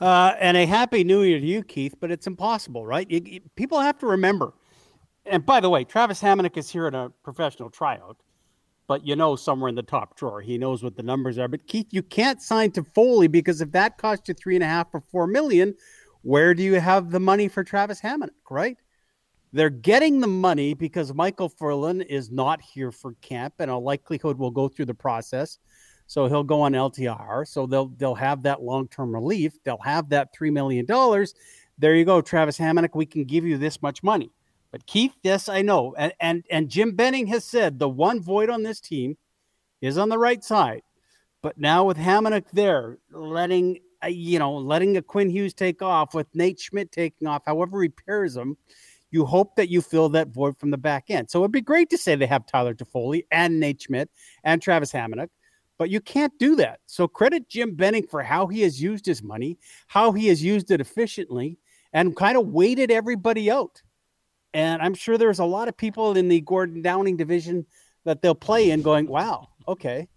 Uh, and a happy new year to you, Keith. But it's impossible, right? You, you, people have to remember. And by the way, Travis Hamonic is here in a professional tryout, but you know somewhere in the top drawer, he knows what the numbers are. But Keith, you can't sign Toffoli because if that costs you three and a half or four million, where do you have the money for Travis Hamonic, right? They're getting the money because Micheal Ferland is not here for camp and a likelihood will go through the process. So he'll go on LTIR. So they'll they'll have that long term relief. They'll have that three million dollars. There you go, Travis Hamonic. We can give you this much money. But Keith, yes, I know, and and and Jim Benning has said the one void on this team is on the right side. But now with Hamonic there, letting uh, you know, letting a Quinn Hughes take off with Nate Schmidt taking off, however he pairs them, you hope that you fill that void from the back end. So it'd be great to say they have Tyler Toffoli and Nate Schmidt and Travis Hamonic but you can't do that. So credit Jim Benning for how he has used his money, how he has used it efficiently, and kind of waited everybody out. And I'm sure there's a lot of people in the Gordon Downie division that they'll play in going, wow, okay,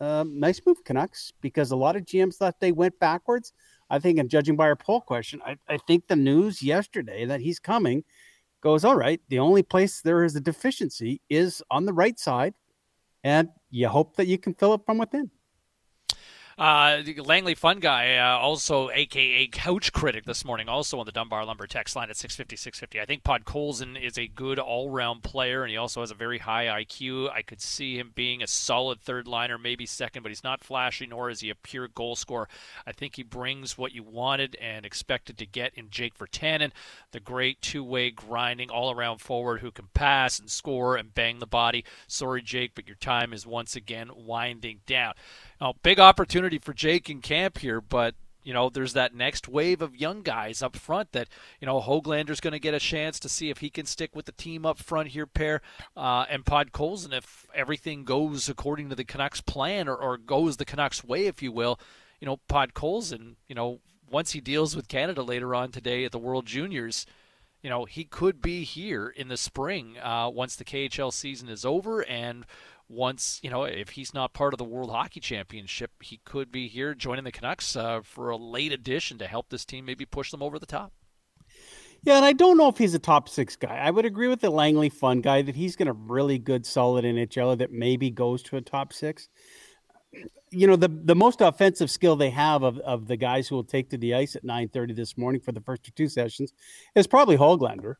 um, nice move, Canucks, because a lot of GMs thought they went backwards. I think, and judging by our poll question, I, I think the news yesterday that he's coming goes, all right, the only place there is a deficiency is on the right side and you hope that you can fill it from within. Uh, Langley Fun Guy, uh, also aka Couch Critic this morning, also on the Dunbar Lumber text line at 650 650. I think Podkolzin is a good all round player, and he also has a very high IQ. I could see him being a solid third liner, maybe second, but he's not flashy, nor is he a pure goal scorer. I think he brings what you wanted and expected to get in Jake Virtanen, the great two way grinding all around forward who can pass and score and bang the body. Sorry, Jake, but your time is once again winding down. Now, big opportunity for Jake in camp here, but you know, there's that next wave of young guys up front that, you know, Hoglander's going to get a chance to see if he can stick with the team up front here, pair, uh, and Podkolzin, if everything goes according to the Canucks plan or, or goes the Canucks way, if you will, you know, Podkolzin, you know, once he deals with Canada later on today at the World Juniors, you know, he could be here in the spring uh, once the KHL season is over and once you know if he's not part of the World Hockey Championship, he could be here joining the Canucks uh, for a late addition to help this team maybe push them over the top. Yeah, and I don't know if he's a top six guy. I would agree with the Langley Fun guy that he's going to really good, solid NHL that maybe goes to a top six. You know, the the most offensive skill they have of, of the guys who will take to the ice at nine thirty this morning for the first two sessions is probably Hoglander.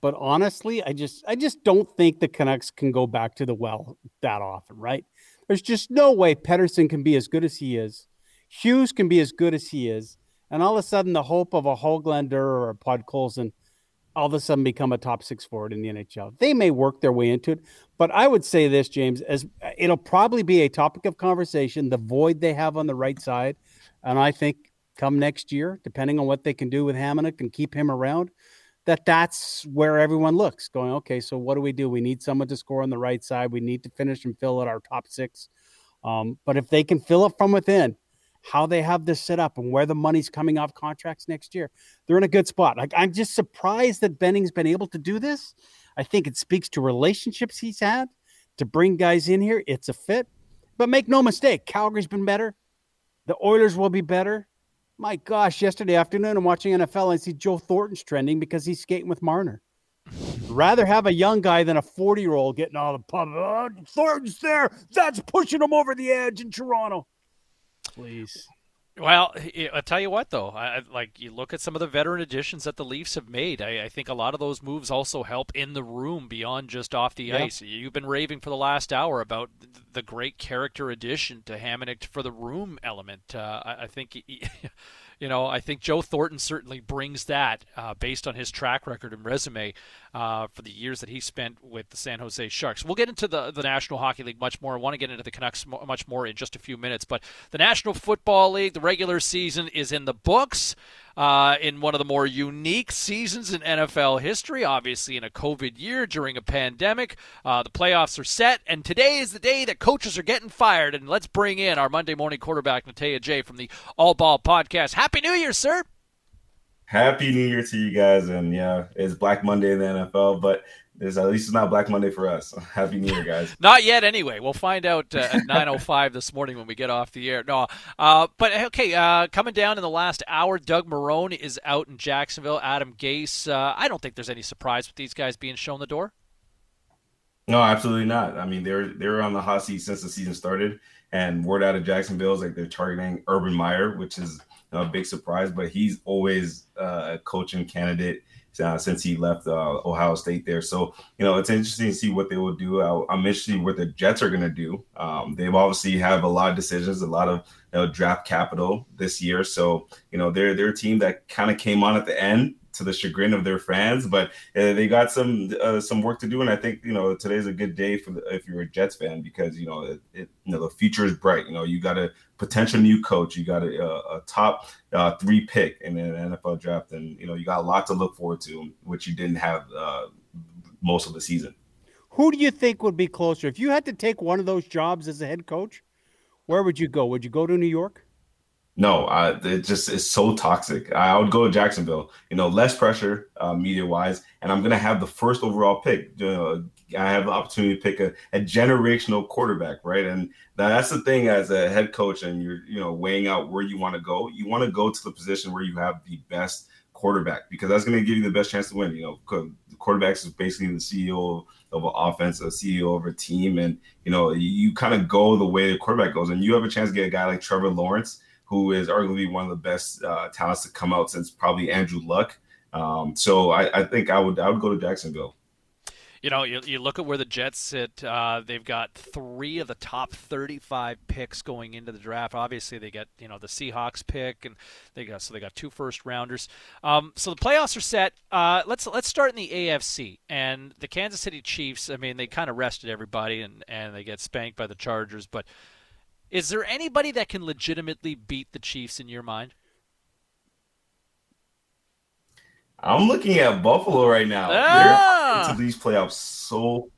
But honestly, I just I just don't think the Canucks can go back to the well that often, right? There's just no way Pedersen can be as good as he is. Hughes can be as good as he is. And all of a sudden the hope of a Hoglander or a Podkolzin all of a sudden become a top six forward in the NHL. They may work their way into it, but I would say this, James, as it'll probably be a topic of conversation, the void they have on the right side. And I think come next year, depending on what they can do with Hamonic and keep him around, that that's where everyone looks going okay so what do we do? We need someone to score on the right side. We need to finish and fill at our top six. Um, but if they can fill it from within how they have this set up and where the money's coming off contracts next year they're in a good spot. Like i'm just surprised that benning's been able to do this. I think it speaks to relationships he's had. To bring guys in here it's a fit. But make no mistake calgary's been better. The oilers will be better my gosh, yesterday afternoon I'm watching NFL and I see Joe Thornton's trending because he's skating with Marner. Rather have a young guy than a 40 year old getting all the pub. Oh, Thornton's there. That's pushing him over the edge in Toronto. Please. Well, I'll tell you what, though. I, like you look at some of the veteran additions that the Leafs have made. I, I think a lot of those moves also help in the room beyond just off the yeah. ice. You've been raving for the last hour about the great character addition to Hamonic for the room element. Uh, I, I, think. you know, I think Joe Thornton certainly brings that uh, based on his track record and resume uh, for the years that he spent with the San Jose Sharks. We'll get into the, the National Hockey League much more. I want to get into the Canucks much more in just a few minutes. But the National Football League, the regular season is in the books uh, in one of the more unique seasons in NFL history. Obviously, in a COVID year during a pandemic, uh, the playoffs are set, and today is the day that coaches are getting fired. And let's bring in our Monday morning quarterback, Natey Adjei, from the All Ball Podcast. Happy New Year, sir! Happy New Year to you guys, and yeah, it's Black Monday in the NFL, but it's, at least it's not Black Monday for us. Happy New Year, guys. not yet, anyway. We'll find out uh, at 9:05 this morning when we get off the air. No, uh, but okay. Uh, coming down in the last hour, Doug Marrone is out in Jacksonville. Adam Gase. Uh, I don't think there's any surprise with these guys being shown the door. No, absolutely not. I mean, they're they're on the hot seat since the season started, and word out of Jacksonville is like they're targeting Urban Meyer, which is a big surprise. But he's always uh, a coaching candidate uh, since he left uh, Ohio State there. So, you know, it's interesting to see what they will do. I, am interested what the Jets are going to do. Um, they've obviously have a lot of decisions, a lot of you know, draft capital this year. So, you know, they're, they're a team that kind of came on at the end to the chagrin of their fans, but uh, they got some uh, some work to do. And I think you know today's a good day for the, if you're a Jets fan because you know it, it, you know the future is bright. You know you got a potential new coach, you got a, a top uh, three pick in an NFL draft, and you know you got a lot to look forward to, which you didn't have uh, most of the season. Who do you think would be closer if you had to take one of those jobs as a head coach? Where would you go? Would you go to New York? No, I, it just is so toxic. I would go to Jacksonville. You know, less pressure uh, media wise, and I'm gonna have the first overall pick. You know, I have the opportunity to pick a, a generational quarterback, right? And that's the thing as a head coach, and you're you know weighing out where you want to go. You want to go to the position where you have the best quarterback because that's going to give you the best chance to win. You know, the quarterbacks is basically the CEO of an offense, a CEO of a team, and you know you, you kind of go the way the quarterback goes, and you have a chance to get a guy like Trevor Lawrence who is arguably one of the best uh, talents to come out since probably Andrew Luck. Um, so I, I, think I would I would go to Jacksonville. You know, you, you look at where the Jets sit. Uh, they've got three of the top 35 picks going into the draft. Obviously, they get you know the Seahawks pick, and they got so they got two first rounders. Um, so the playoffs are set. Uh, let's let's start in the AFC and the Kansas City Chiefs. I mean, they kind of rested everybody, and and they get spanked by the Chargers, but is there anybody that can legitimately beat the Chiefs in your mind? I'm looking at Buffalo right now. Ah! They're into these playoffs so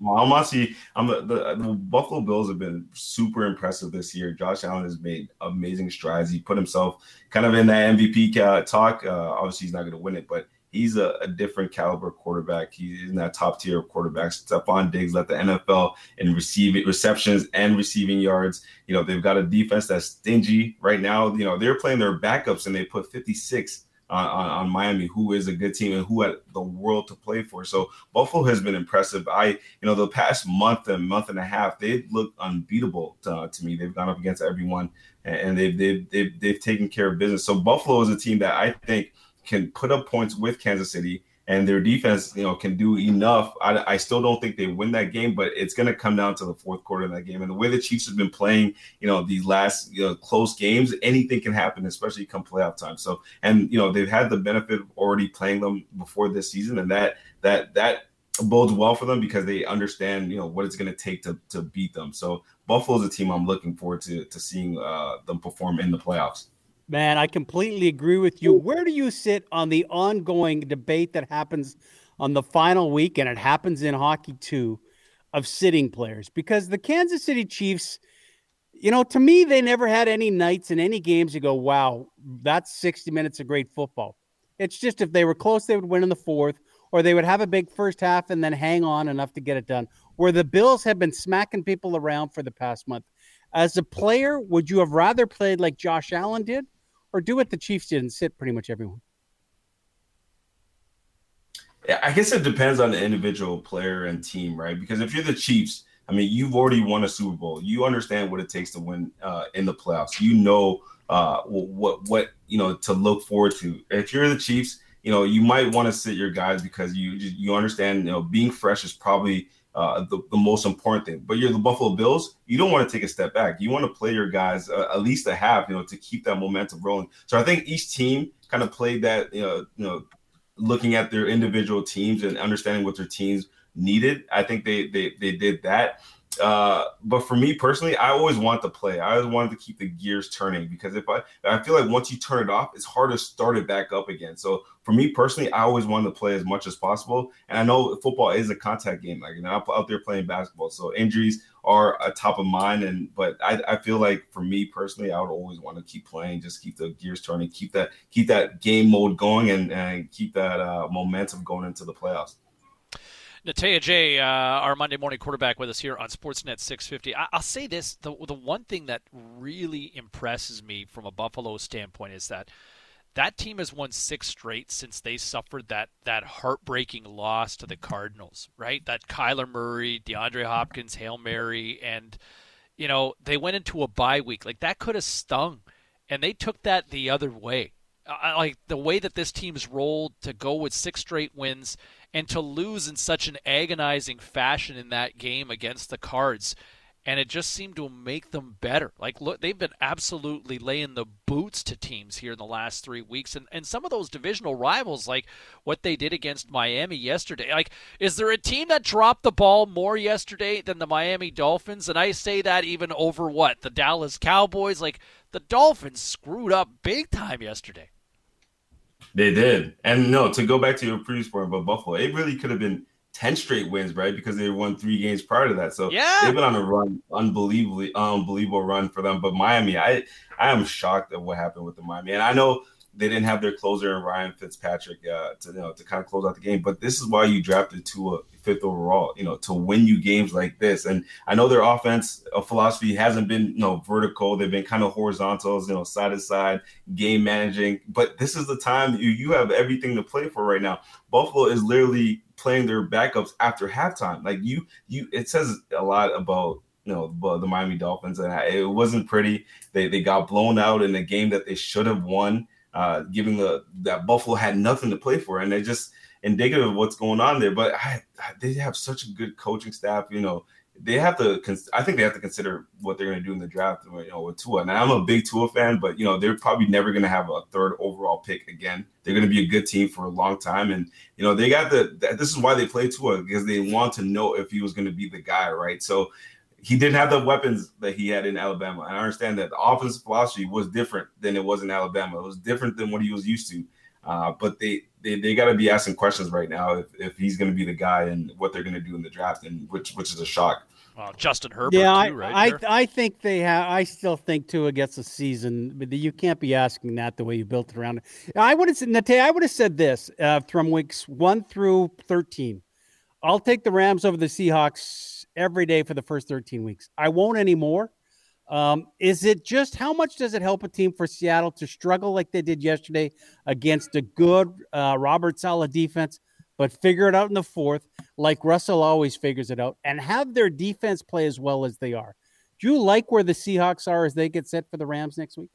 I'm honestly, I'm the, the, the, Buffalo Bills have been super impressive this year. Josh Allen has made amazing strides. He put himself kind of in that MVP talk. Uh, obviously, he's not going to win it, but he's a, a, different caliber quarterback. He's in that top tier of quarterbacks. Stefon Diggs led the NFL in receiving receptions and receiving yards. You know, they've got a defense that's stingy right now. You know, they're playing their backups and they put 56 on, on, on, Miami, who is a good team and who had the world to play for. So Buffalo has been impressive. I, you know, the past month and month and a half, they look unbeatable to, to me. They've gone up against everyone and they've, they've, they've, they've taken care of business. So Buffalo is a team that I think can put up points with Kansas City and their defense, you know, can do enough. I, I still don't think they win that game, but it's going to come down to the fourth quarter of that game. And the way the Chiefs have been playing, you know, these last you know, close games, anything can happen, especially come playoff time. So, and you know, they've had the benefit of already playing them before this season, and that that that bodes well for them because they understand, you know, what it's going to take to to beat them. So, Buffalo's a team I'm looking forward to to seeing uh, them perform in the playoffs. Man, I completely agree with you. Where do you sit on the ongoing debate that happens on the final week, and it happens in hockey too, of sitting players? Because the Kansas City Chiefs, you know, to me, they never had any nights in any games you go, wow, that's 60 minutes of great football. It's just if they were close, they would win in the fourth, or they would have a big first half and then hang on enough to get it done. Where the Bills have been smacking people around for the past month. As a player, would you have rather played like Josh Allen did? Or do what the Chiefs did and sit pretty much everyone? Yeah, I guess it depends on the individual player and team, right? Because if you're the Chiefs, I mean, you've already won a Super Bowl. You understand what it takes to win uh, in the playoffs. You know uh, what what you know to look forward to. If you're the Chiefs, you know you might want to sit your guys because you you understand you know being fresh is probably uh, the, the most important thing. But you're the Buffalo Bills. You don't want to take a step back. You want to play your guys uh, at least a half, you know, to keep that momentum rolling. So I think each team kind of played that, you know, you know, looking at their individual teams and understanding what their teams needed. I think they they they did that. Uh, but for me personally, I always want to play. I always wanted to keep the gears turning because if I, I feel like once you turn it off, it's hard to start it back up again. So for me personally, I always wanted to play as much as possible. And I know football is a contact game. Like you know, I'm out there playing basketball, so injuries are a top of mind. And but I, I feel like for me personally, I would always want to keep playing, just keep the gears turning, keep that keep that game mode going, and and keep that uh, momentum going into the playoffs. Natey Adjei, uh, our Monday morning quarterback with us here on Sportsnet 650. I- will say this: the the one thing that really impresses me from a Buffalo standpoint is that that team has won six straight since they suffered that that heartbreaking loss to the Cardinals. Right, that Kyler Murray, DeAndre Hopkins, hail mary, and you know they went into a bye week. Like that could have stung, and they took that the other way. I, like the way that this team's rolled to go with six straight wins and to lose in such an agonizing fashion in that game against the Cards. And it just seemed to make them better. Like, look, they've been absolutely laying the boots to teams here in the last three weeks. And, and some of those divisional rivals, like what they did against Miami yesterday. Like, is there a team that dropped the ball more yesterday than the Miami Dolphins? And I say that even over what? The Dallas Cowboys? Like, the Dolphins screwed up big time yesterday. They did. And no, to go back to your previous point about Buffalo, it really could have been 10 straight wins, right? Because they won three games prior to that. So yeah. they've been on a run, unbelievably, unbelievable run for them. But Miami, I I am shocked at what happened with the Miami. And I know they didn't have their closer in Ryan Fitzpatrick uh, to you know to kind of close out the game. But this is why you drafted Tua fifth overall, you know, to win you games like this. And I know their offense uh, philosophy hasn't been you know vertical; they've been kind of horizontals, you know, side to side, game managing. But this is the time you you have everything to play for right now. Buffalo is literally playing their backups after halftime. Like you, you, it says a lot about you know the Miami Dolphins, and it wasn't pretty. They they got blown out in a game that they should have won uh, giving the that Buffalo had nothing to play for, and they just indicative of what's going on there. But I, they have such a good coaching staff. You know, they have to. I think they have to consider what they're going to do in the draft. You know, with Tua. Now I'm a big Tua fan, but you know they're probably never going to have a third overall pick again. They're going to be a good team for a long time, and you know they got the. This is why they play Tua because they want to know if he was going to be the guy, right? So he didn't have the weapons that he had in Alabama. And I understand that the offensive philosophy was different than it was in Alabama. It was different than what he was used to. Uh, but they they, they got to be asking questions right now if, if he's going to be the guy and what they're going to do in the draft, and which which is a shock. Well, Justin Herbert, yeah, I, too, right I, there. I think they have. I still think Tua gets a season, but you can't be asking that the way you built it around. it. I would have said, Nate, I would have said this uh, from weeks one through thirteen. I'll take the Rams over the Seahawks every day for the first thirteen weeks. I won't anymore. Um, is it just how much does it help a team for Seattle to struggle like they did yesterday against a good uh, Robert Saleh defense, but figure it out in the fourth, like Russell always figures it out, and have their defense play as well as they are? Do you like where the Seahawks are as they get set for the Rams next week?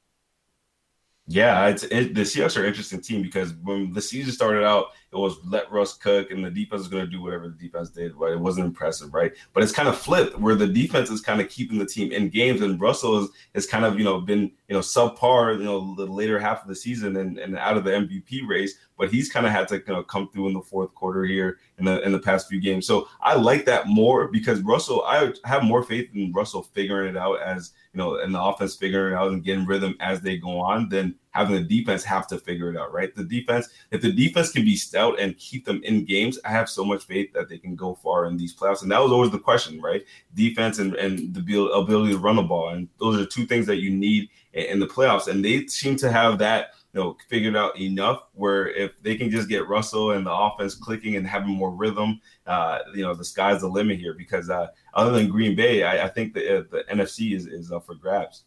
Yeah, it's it, the Seahawks are an interesting team because when the season started out, it was let Russ cook and the defense is going to do whatever the defense did, but it wasn't impressive, right? But it's kind of flipped where the defense is kind of keeping the team in games, and Russell is, is kind of you know been you know subpar, you know the later half of the season and, and out of the MVP race, but he's kind of had to you know come through in the fourth quarter here in the in the past few games. So I like that more because Russell, I have more faith in Russell figuring it out as you know, and the offense figuring it out and getting rhythm as they go on, than having the defense have to figure it out, right? The defense, if the defense can be stout and keep them in games, I have so much faith that they can go far in these playoffs. And that was always the question, right? Defense and, and the ability to run the ball. And those are two things that you need in the playoffs. And they seem to have that you know, figured out enough where if they can just get Russell and the offense clicking and having more rhythm, uh, you know, the sky's the limit here. Because uh, other than Green Bay, I, I think the uh, the NFC is is up for grabs.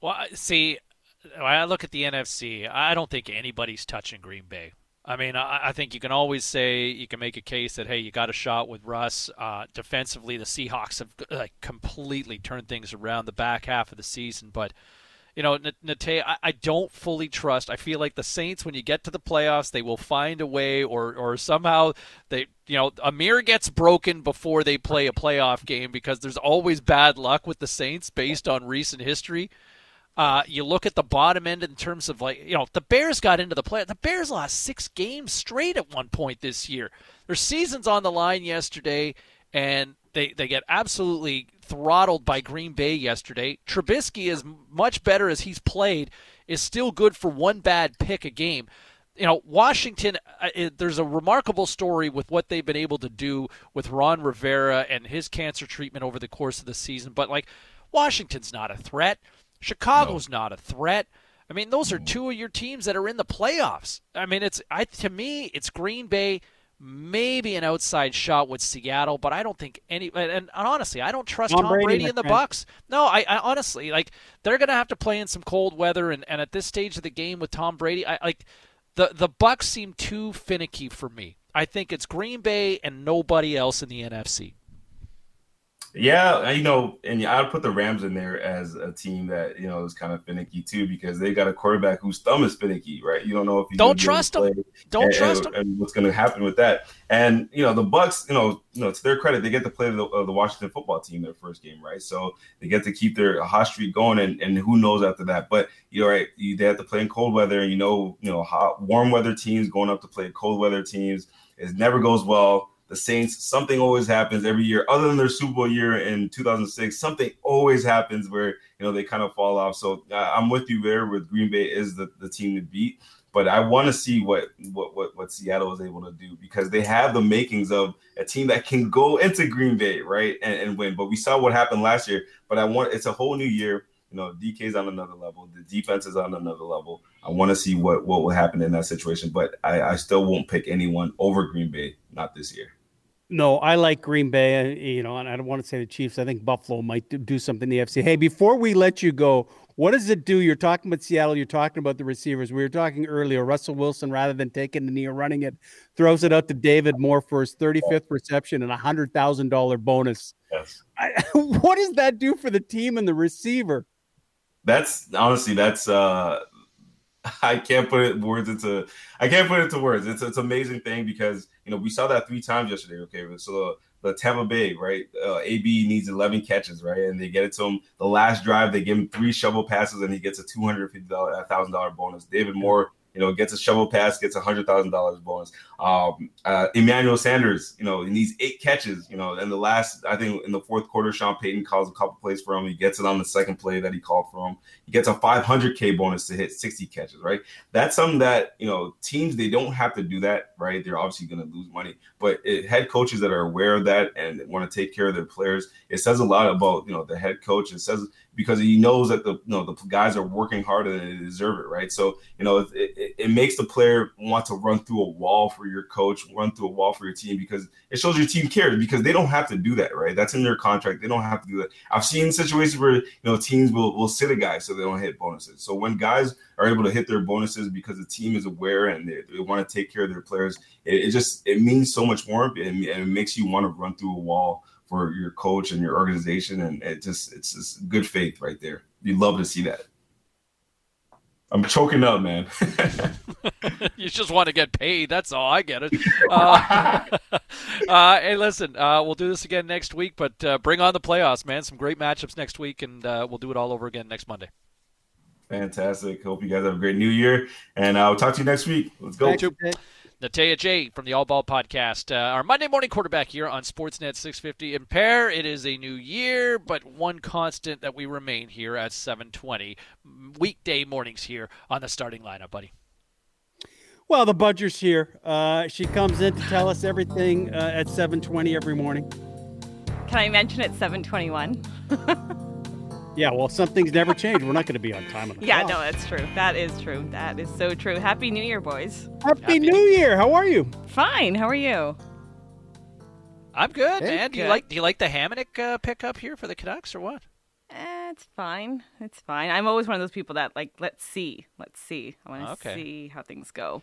Well, see, when I look at the NFC, I don't think anybody's touching Green Bay. I mean, I, I think you can always say you can make a case that hey, you got a shot with Russ. Uh, defensively, the Seahawks have like completely turned things around the back half of the season, but you know, Nate, I, I don't fully trust. I feel like the Saints, when you get to the playoffs, they will find a way, or or somehow they, you know, a mirror gets broken before they play a playoff game because there's always bad luck with the Saints based on recent history. Uh, you look at the bottom end in terms of like, you know, the Bears got into the play. The Bears lost six games straight at one point this year. Their season's on the line yesterday, and they they get absolutely throttled by Green Bay yesterday. Trubisky is much better as he's played. Is still good for one bad pick a game. You know, Washington. Uh, there's a remarkable story with what they've been able to do with Ron Rivera and his cancer treatment over the course of the season. But like, Washington's not a threat. Chicago's no. not a threat. I mean, those are two of your teams that are in the playoffs. I mean, it's I to me, it's Green Bay, maybe an outside shot with Seattle, but I don't think any. And, and honestly, I don't trust Tom, Tom Brady, Brady and the friend. Bucks. No, I, I, honestly like they're going to have to play in some cold weather, and, and at this stage of the game with Tom Brady, I like the the Bucks seem too finicky for me. I think it's Green Bay and nobody else in the NFC. Yeah, you know, and I'd put the Rams in there as a team that you know is kind of finicky too because they got a quarterback whose thumb is finicky, right? You don't know if he's don't trust him. Don't and, trust and, him. And what's going to happen with that? And you know, the Bucks, you know, you know, to their credit, they get to play the, uh, the Washington football team their first game, right? So they get to keep their hot streak going, and, and who knows after that? But you know, right, you, they have to play in cold weather, and you know, you know, hot, warm weather teams going up to play cold weather teams. It never goes well the Saints, something always happens every year, other than their Super Bowl year in 2006. Something always happens where you know they kind of fall off. So uh, I'm with you there. With Green Bay is the, the team to beat, but I want to see what, what what what Seattle is able to do because they have the makings of a team that can go into Green Bay right and, and win. But we saw what happened last year. But I want it's a whole new year. You know, DK's on another level. The defense is on another level. I want to see what what will happen in that situation, but I, I still won't pick anyone over Green Bay, not this year. No, I like Green Bay. You know, and I don't want to say the Chiefs. I think Buffalo might do something in the FC. Hey, before we let you go, what does it do? You're talking about Seattle. You're talking about the receivers. We were talking earlier. Russell Wilson, rather than taking the knee or running it, throws it out to David Moore for his 35th reception and a hundred thousand dollar bonus. Yes. I, what does that do for the team and the receiver? That's honestly, that's uh I can't put it words into I can't put it into words. It's it's amazing thing because you know we saw that three times yesterday. Okay, so the, the Tampa Bay right, uh, AB needs eleven catches right, and they get it to him. The last drive they give him three shovel passes and he gets a two hundred fifty thousand dollar bonus. David Moore you know, gets a shovel pass, gets a hundred thousand dollars bonus. Um, uh, Emmanuel Sanders, you know, in these eight catches, you know, in the last, I think in the fourth quarter, Sean Payton calls a couple plays for him. He gets it on the second play that he called for him. He gets a 500k bonus to hit 60 catches, right? That's something that you know teams they don't have to do that, right? They're obviously going to lose money, but it, head coaches that are aware of that and want to take care of their players, it says a lot about you know the head coach. It says because he knows that the you know the guys are working harder than they deserve it, right? So you know it, it, it, makes the player want to run through a wall for your coach, run through a wall for your team because it shows your team cares because they don't have to do that, right? That's in their contract. They don't have to do that. I've seen situations where you know teams will will sit a guy so they don't hit bonuses. So when guys are able to hit their bonuses because the team is aware and they, they want to take care of their players, it, just it means so much more and, and it makes you want to run through a wall for your coach and your organization, and it just it's just good faith right there. You love to see that. I'm choking up, man. you just want to get paid. That's all. I get it. Uh, uh, hey, listen, uh, we'll do this again next week, but uh, bring on the playoffs, man. Some great matchups next week, and uh, we'll do it all over again next Monday. Fantastic. Hope you guys have a great new year, and I'll talk to you next week. Let's go. Natey Adjei from the All Ball Podcast, uh, our Monday morning quarterback here on Sportsnet 650. In Perry, it is a new year, but one constant that we remain here at 720 weekday mornings here on the starting lineup, buddy. Well, the Budger's here. Uh, she comes in to tell us everything uh, at 720 every morning. Can I mention it's 721? Yeah, well, some things never change. We're not going to be on time. On yeah, clock. no, that's true. That is true. That is so true. Happy New Year, boys. Happy, Happy New Year. How are you? Fine. How are you? I'm good, hey, man. Do you like do you like the Hamonic uh, pickup here for the Canucks or what? Eh, it's fine. It's fine. I'm always one of those people that like, let's see, let's see. I want to okay. see how things go.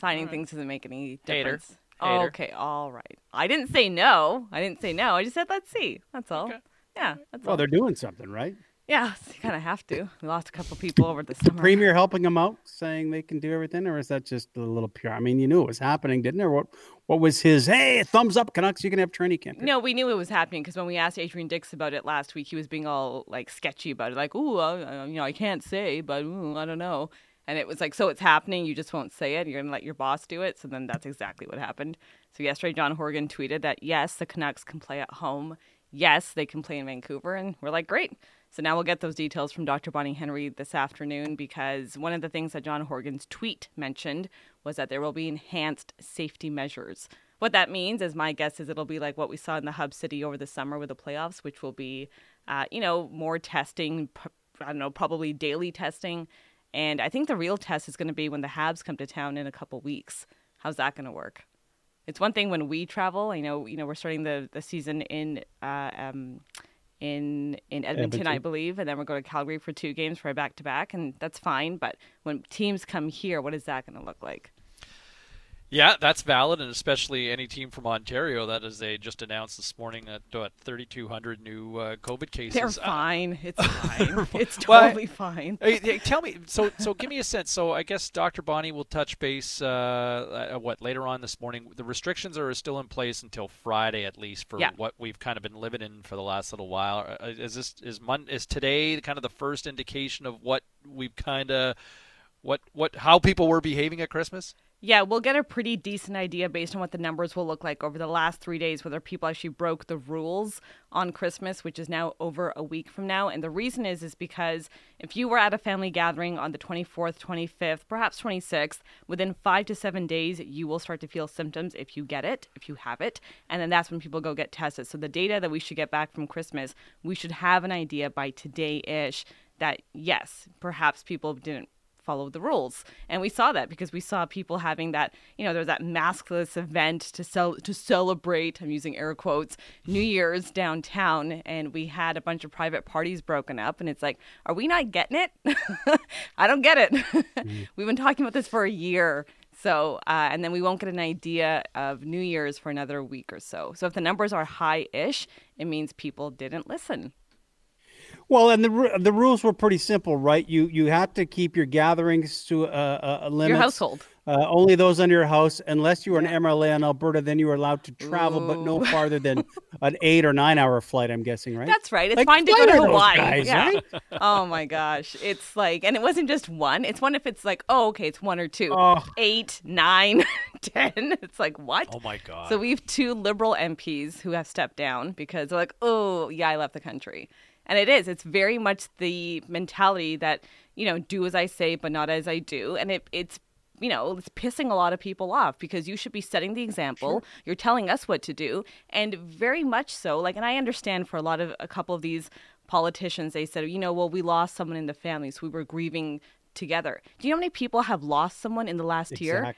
Signing right. things doesn't make any difference. Hater. Hater. Oh, okay, all right. I didn't say no. I didn't say no. I just said let's see. That's all. Okay. Yeah. That's well, all. they're doing something, right? Yeah, you kind of have to. We lost a couple people over the summer. The premier helping them out, saying they can do everything, or is that just a little pure? I mean, you knew it was happening, didn't there? What What was his? Hey, thumbs up, Canucks! You can have training camp. No, we knew it was happening because when we asked Adrian Dix about it last week, he was being all like sketchy about it, like, "Ooh, uh, you know, I can't say, but ooh, I don't know." And it was like, so it's happening. You just won't say it. You're gonna let your boss do it. So then that's exactly what happened. So yesterday, John Horgan tweeted that yes, the Canucks can play at home. Yes, they can play in Vancouver, and we're like, great. So now we'll get those details from Dr. Bonnie Henry this afternoon because one of the things that John Horgan's tweet mentioned was that there will be enhanced safety measures. What that means, as my guess is, it'll be like what we saw in the hub city over the summer with the playoffs, which will be, uh, you know, more testing. I don't know, probably daily testing. And I think the real test is going to be when the Habs come to town in a couple weeks. How's that going to work? It's one thing when we travel. I know, you know, we're starting the the season in uh, um, in in Edmonton, Edmonton, I believe, and then we're going to Calgary for two games for a back to back, and that's fine. But when teams come here, what is that going to look like? Yeah, that's valid, and especially any team from Ontario that, as they just announced this morning, that what 3,200 new uh, COVID cases. They're fine. Uh, it's fine. it's totally well, fine. Hey, hey, tell me, so so give me a sense. So I guess Dr. Bonnie will touch base. Uh, uh, what later on this morning? The restrictions are still in place until Friday, at least for yeah. what we've kind of been living in for the last little while. Uh, is this is Mon- is today kind of the first indication of what we've kind of what what how people were behaving at Christmas? Yeah, we'll get a pretty decent idea based on what the numbers will look like over the last three days, whether people actually broke the rules on Christmas, which is now over a week from now. And the reason is is because if you were at a family gathering on the 24th, 25th, perhaps 26th, within five to seven days, you will start to feel symptoms if you get it, if you have it. And then that's when people go get tested. So the data that we should get back from Christmas, we should have an idea by today ish that yes, perhaps people didn't follow the rules. And we saw that because we saw people having that, you know, there was that maskless event to sell to celebrate, I'm using air quotes, New Year's downtown and we had a bunch of private parties broken up and it's like, are we not getting it? I don't get it. mm-hmm. We've been talking about this for a year. So, uh, and then we won't get an idea of New Year's for another week or so. So, if the numbers are high ish, it means people didn't listen. Well, and the the rules were pretty simple, right? You you had to keep your gatherings to a, a limit. Your household. Uh, only those under your house, unless you are an MLA in Alberta, then you are allowed to travel, but no farther than an eight or nine hour flight. I'm guessing, right? That's right. It's Like, fine to go to to those Hawaii. guys, yeah. right? oh my gosh, it's like, and it wasn't just one. It's one if it's like, oh, okay, it's one or two, Oh. eight, nine, ten. It's like what? Oh my god. So we have two liberal MPs who have stepped down because they're like, oh, yeah, I left the country. And it is. It's very much the mentality that, you know, do as I say, but not as I do. And it, it's, you know, it's pissing a lot of people off because you should be setting the example. You're telling us what to do. And very much so, like, and I understand for a lot of, a couple of these politicians, they said, you know, well, we lost someone in the family, so we were grieving together. Do you know how many people have lost someone in the last year?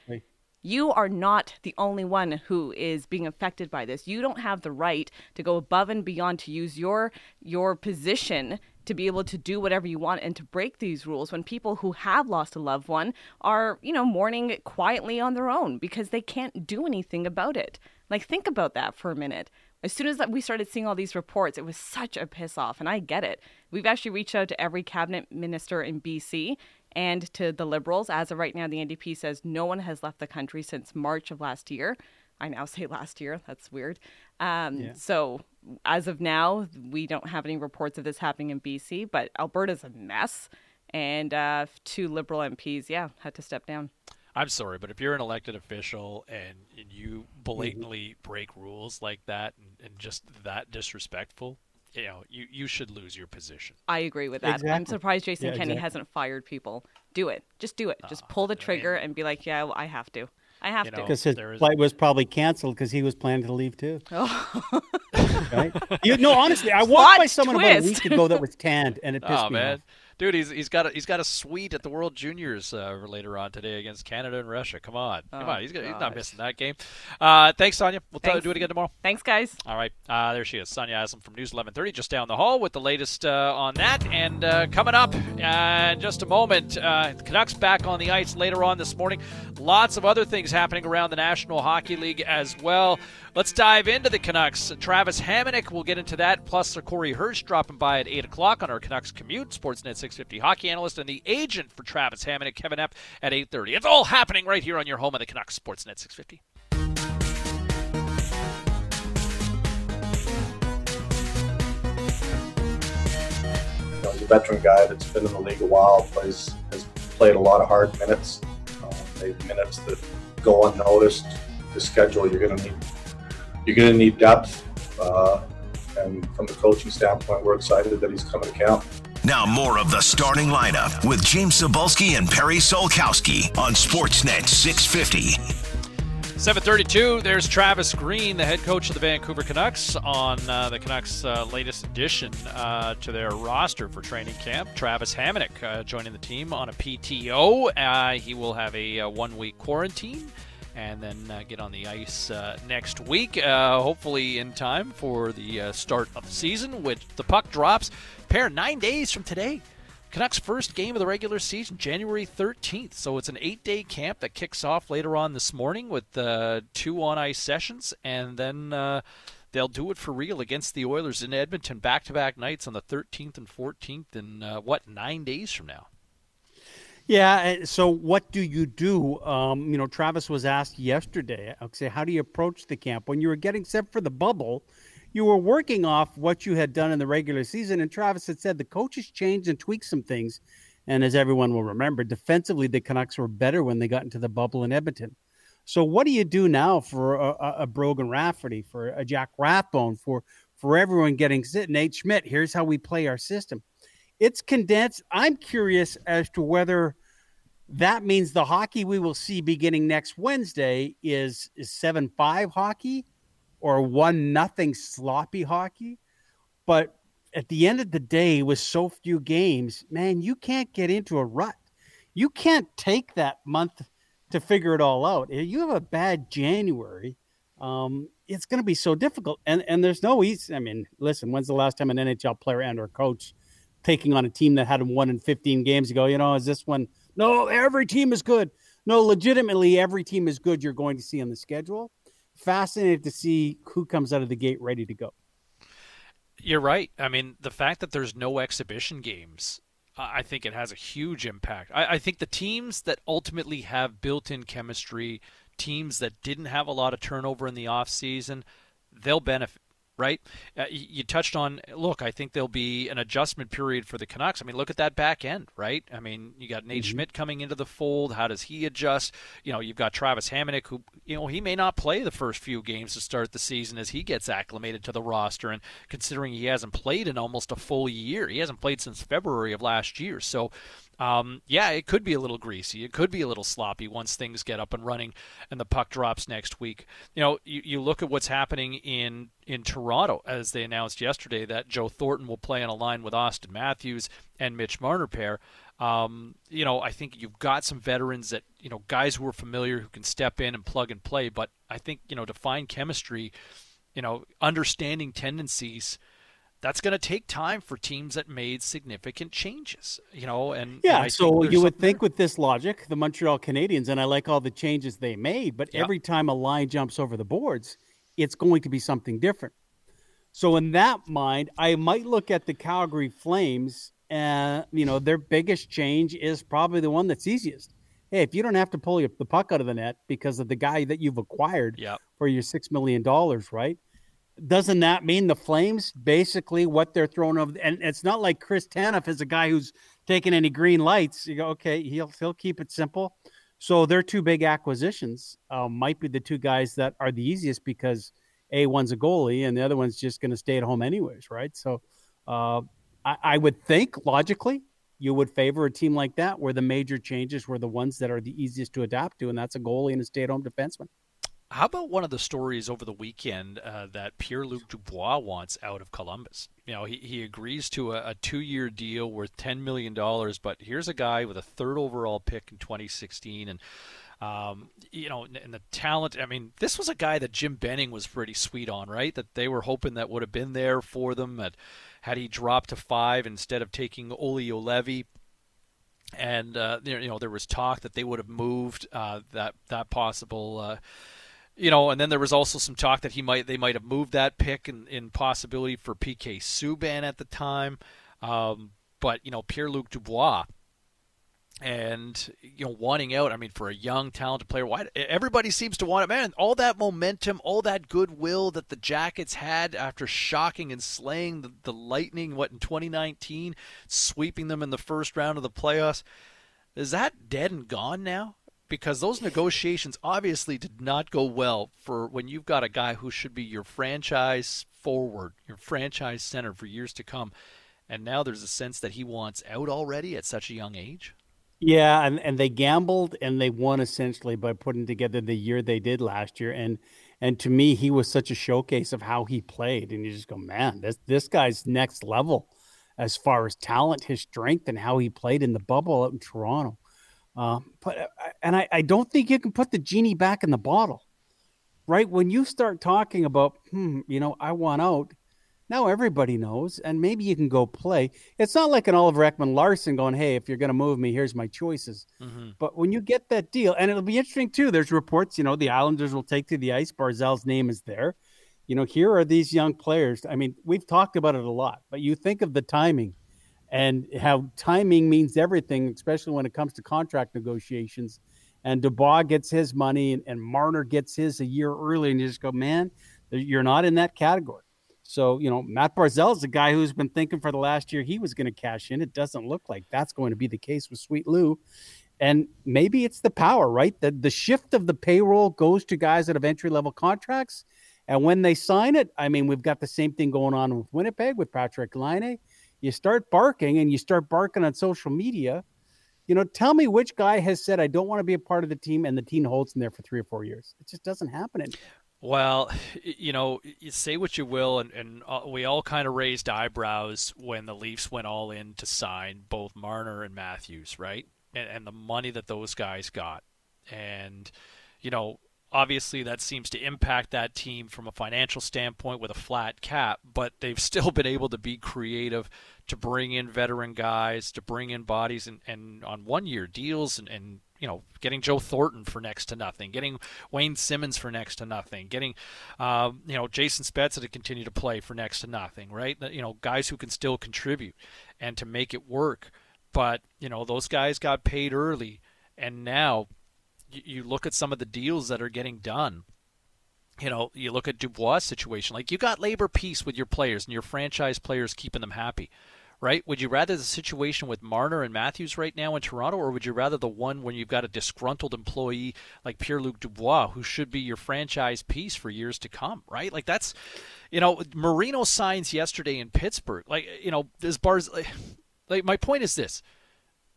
You are not the only one who is being affected by this. You don't have the right to go above and beyond to use your your position to be able to do whatever you want and to break these rules when people who have lost a loved one are, you know, mourning quietly on their own because they can't do anything about it. Like think about that for a minute. As soon as we started seeing all these reports, it was such a piss off, and I get it. We've actually reached out to every cabinet minister in BC and to the Liberals. As of right now, the NDP says no one has left the country since March of last year. I now say last year. That's weird. Um, Yeah. So as of now, we don't have any reports of this happening in BC, but Alberta's a mess. And uh, two Liberal MPs, yeah, had to step down. I'm sorry, but if you're an elected official and, and you blatantly break rules like that and, and just that disrespectful, you know, you, you should lose your position. I agree with that. I'm surprised Jason Yeah, Kenney exactly. hasn't fired people. Do it. Just do it. Just ah, pull the trigger and be like, yeah, well, I have to. I have You to. Because his there is- flight was probably canceled because he was planning to leave too. Oh. Right? You, no, honestly, I walked Plot by someone about a week ago that was tanned, and it oh, pissed Oh me man, off. Dude, he's he's got a, he's got a suite at the World Juniors uh, later on today against Canada and Russia. Come on, come Oh, on, he's, got, he's not missing that game. Uh, thanks, Sonia. We'll Thanks. do it again tomorrow. Thanks, guys. All right, uh, there she is, Sonia Aslam from News 1130, just down the hall with the latest uh, on that. And uh, coming up uh, in just a moment, uh, Canucks back on the ice later on this morning. Lots of other things happening around the National Hockey League as well. Let's dive into the Canucks. Travis Hamonic, we'll get into that, plus Sir Corey Hirsch dropping by at 8 o'clock on our Canucks commute. Sportsnet 650 hockey analyst and the agent for Travis Hamonic, Kevin Epp, at 8.30. It's all happening right here on your home of the Canucks, Sportsnet 650. You know, he's a veteran guy that's been in the league a while, plays has played a lot of hard minutes, um, maybe minutes that go unnoticed. The schedule you're going to need you're going to need depth, uh, and from the coaching standpoint, we're excited that he's coming to camp. Now more of the starting lineup with James Cybulski and Perry Solkowski on Sportsnet 650. 732, there's Travis Green, the head coach of the Vancouver Canucks, on uh, the Canucks' uh, latest addition uh, to their roster for training camp. Travis Hamonic uh, joining the team on a PTO. Uh, he will have a uh, one week quarantine and then uh, get on the ice uh, next week, uh, hopefully in time for the uh, start of the season, which the puck drops. Perry nine days from today. Canucks' first game of the regular season, January 13th. So it's an eight day camp that kicks off later on this morning with uh, two on ice sessions, and then uh, they'll do it for real against the Oilers in Edmonton back to back nights on the 13th and 14th, in uh, what, nine days from now? Yeah. So, what do you do? Um, you know, Travis was asked yesterday. Say, how do you approach the camp when you were getting set for the bubble? You were working off what you had done in the regular season, and Travis had said the coaches changed and tweaked some things. And as everyone will remember, defensively the Canucks were better when they got into the bubble in Edmonton. So, what do you do now for a, a, a Brogan Rafferty, for a Jack Rathbone, for for everyone getting sit? Nate Schmidt. Here's how we play our system. It's condensed. I'm curious as to whether that means the hockey we will see beginning next Wednesday is is seven five hockey or one nothing sloppy hockey. But at the end of the day, with so few games, man, you can't get into a rut. You can't take that month to figure it all out. If you have a bad January, um, it's going to be so difficult. And and there's no easy. I mean, listen, when's the last time an NHL player and or coach taking on a team that had won in 15 games ago? You know, is this one? No, every team is good. No, legitimately, every team is good. You're going to see on the schedule. Fascinated to see who comes out of the gate ready to go. You're right. I mean, the fact that there's no exhibition games I think it has a huge impact. I, I think the teams that ultimately have built-in chemistry, teams that didn't have a lot of turnover in the offseason, they'll benefit right? Uh, you touched on, look, I think there'll be an adjustment period for the Canucks. I mean, look at that back end, right? I mean, you got Nate mm-hmm. Schmidt coming into the fold. How does he adjust? You know, you've got Travis Hamonic, who, you know, he may not play the first few games to start the season as he gets acclimated to the roster. And considering he hasn't played in almost a full year, he hasn't played since February of last year. So, um, yeah, it could be a little greasy. It could be a little sloppy once things get up and running and the puck drops next week. You know, you, you look at what's happening in in Toronto as they announced yesterday that Joe Thornton will play on a line with Auston Matthews and Mitch Marner Perry. Um, you know, I think you've got some veterans that you know guys who are familiar who can step in and plug and play. But I think you know to find chemistry, you know, understanding tendencies that's going to take time for teams that made significant changes, you know. And yeah, and so you would think there. with this logic, the Montreal Canadiens, and I like all the changes they made, but every time a line jumps over the boards, it's going to be something different. So in that mind, I might look at the Calgary Flames, and you know their biggest change is probably the one that's easiest. Hey, if you don't have to pull the puck out of the net because of the guy that you've acquired yep. for your six million dollars, right? Doesn't that mean the Flames basically what they're throwing over? And it's not like Chris Tanev is a guy who's taking any green lights. You go, okay, he'll he'll keep it simple. So their two big acquisitions uh, might be the two guys that are the easiest because a one's a goalie and the other one's just going to stay at home anyways, right? So uh, I, I would think logically you would favor a team like that where the major changes were the ones that are the easiest to adapt to, and that's a goalie and a stay-at-home defenseman. How about one of the stories over the weekend uh, that Pierre Luc Dubois wants out of Columbus? You know, he, he agrees to a, a two year deal worth $10 million, but here's a guy with a third overall pick in 2016 and um, you know, and the talent. I mean, this was a guy that Jim Benning was pretty sweet on, right? That they were hoping that would have been there for them. That had he dropped to five instead of taking Olli Juolevi and uh, you know, there was talk that they would have moved uh, that that possible. Uh, you know, and then there was also some talk that he might they might have moved that pick in, in possibility for PK Subban at the time. Um, but you know, Pierre Luc Dubois and you know wanting out. I mean, for a young talented player, why everybody seems to want it. Man, all that momentum, all that goodwill that the Jackets had after shocking and slaying the, the Lightning, what in 2019, sweeping them in the first round of the playoffs. Is that dead and gone now? Because those negotiations obviously did not go well for when you've got a guy who should be your franchise forward, your franchise center for years to come. And now there's a sense that he wants out already at such a young age. Yeah, and, and they gambled and they won essentially by putting together the year they did last year. And and to me, he was such a showcase of how he played. And you just go, man, this this guy's next level as far as talent, his strength, and how he played in the bubble out in Toronto. Um, but uh, and I, I don't think you can put the genie back in the bottle, right? When you start talking about, hmm, you know, I want out. Now everybody knows, and maybe you can go play. It's not like an Oliver Ekman-Larsson going, "Hey, if you're going to move me, here's my choices." Mm-hmm. But when you get that deal, and it'll be interesting too. There's reports, you know, the Islanders will take to the ice. Barzal's name is there. You know, here are these young players. I mean, we've talked about it a lot, but you think of the timing and how timing means everything, especially when it comes to contract negotiations. And Dubois gets his money, and, and Marner gets his a year early, and you just go, man, you're not in that category. So, you know, Matt Barzal is a guy who's been thinking for the last year he was going to cash in. It doesn't look like that's going to be the case with Sweet Lou. And maybe it's the power, right? The, the shift of the payroll goes to guys that have entry level contracts. And when they sign it, I mean, we've got the same thing going on with Winnipeg with Patrik Laine you start barking and you start barking on social media, you know, tell me which guy has said, I don't want to be a part of the team and the team holds in there for three or four years. It just doesn't happen anymore. Well, you know, you say what you will, and, and uh, we all kind of raised eyebrows when the Leafs went all in to sign both Marner and Matthews, right? And, and the money that those guys got. And, you know, obviously that seems to impact that team from a financial standpoint with a flat cap, but they've still been able to be creative to bring in veteran guys, to bring in bodies and, and on one year deals and, and you know, getting Joe Thornton for next to nothing, getting Wayne Simmonds for next to nothing, getting, uh, you know, Jason Spezza to continue to play for next to nothing, right? You know, guys who can still contribute and to make it work but you know those guys got paid early, and now you, look at some of the deals that are getting done. You know, you look at Dubois' situation. Like you got labor peace with your players and your franchise players keeping them happy right? Would you rather the situation with Marner and Matthews right now in Toronto, or would you rather the one when you've got a disgruntled employee like Pierre Luc Dubois, who should be your franchise piece for years to come, right? Like that's, you know, Marino signs yesterday in Pittsburgh. Like, you know, this Barz. Like, my point is this: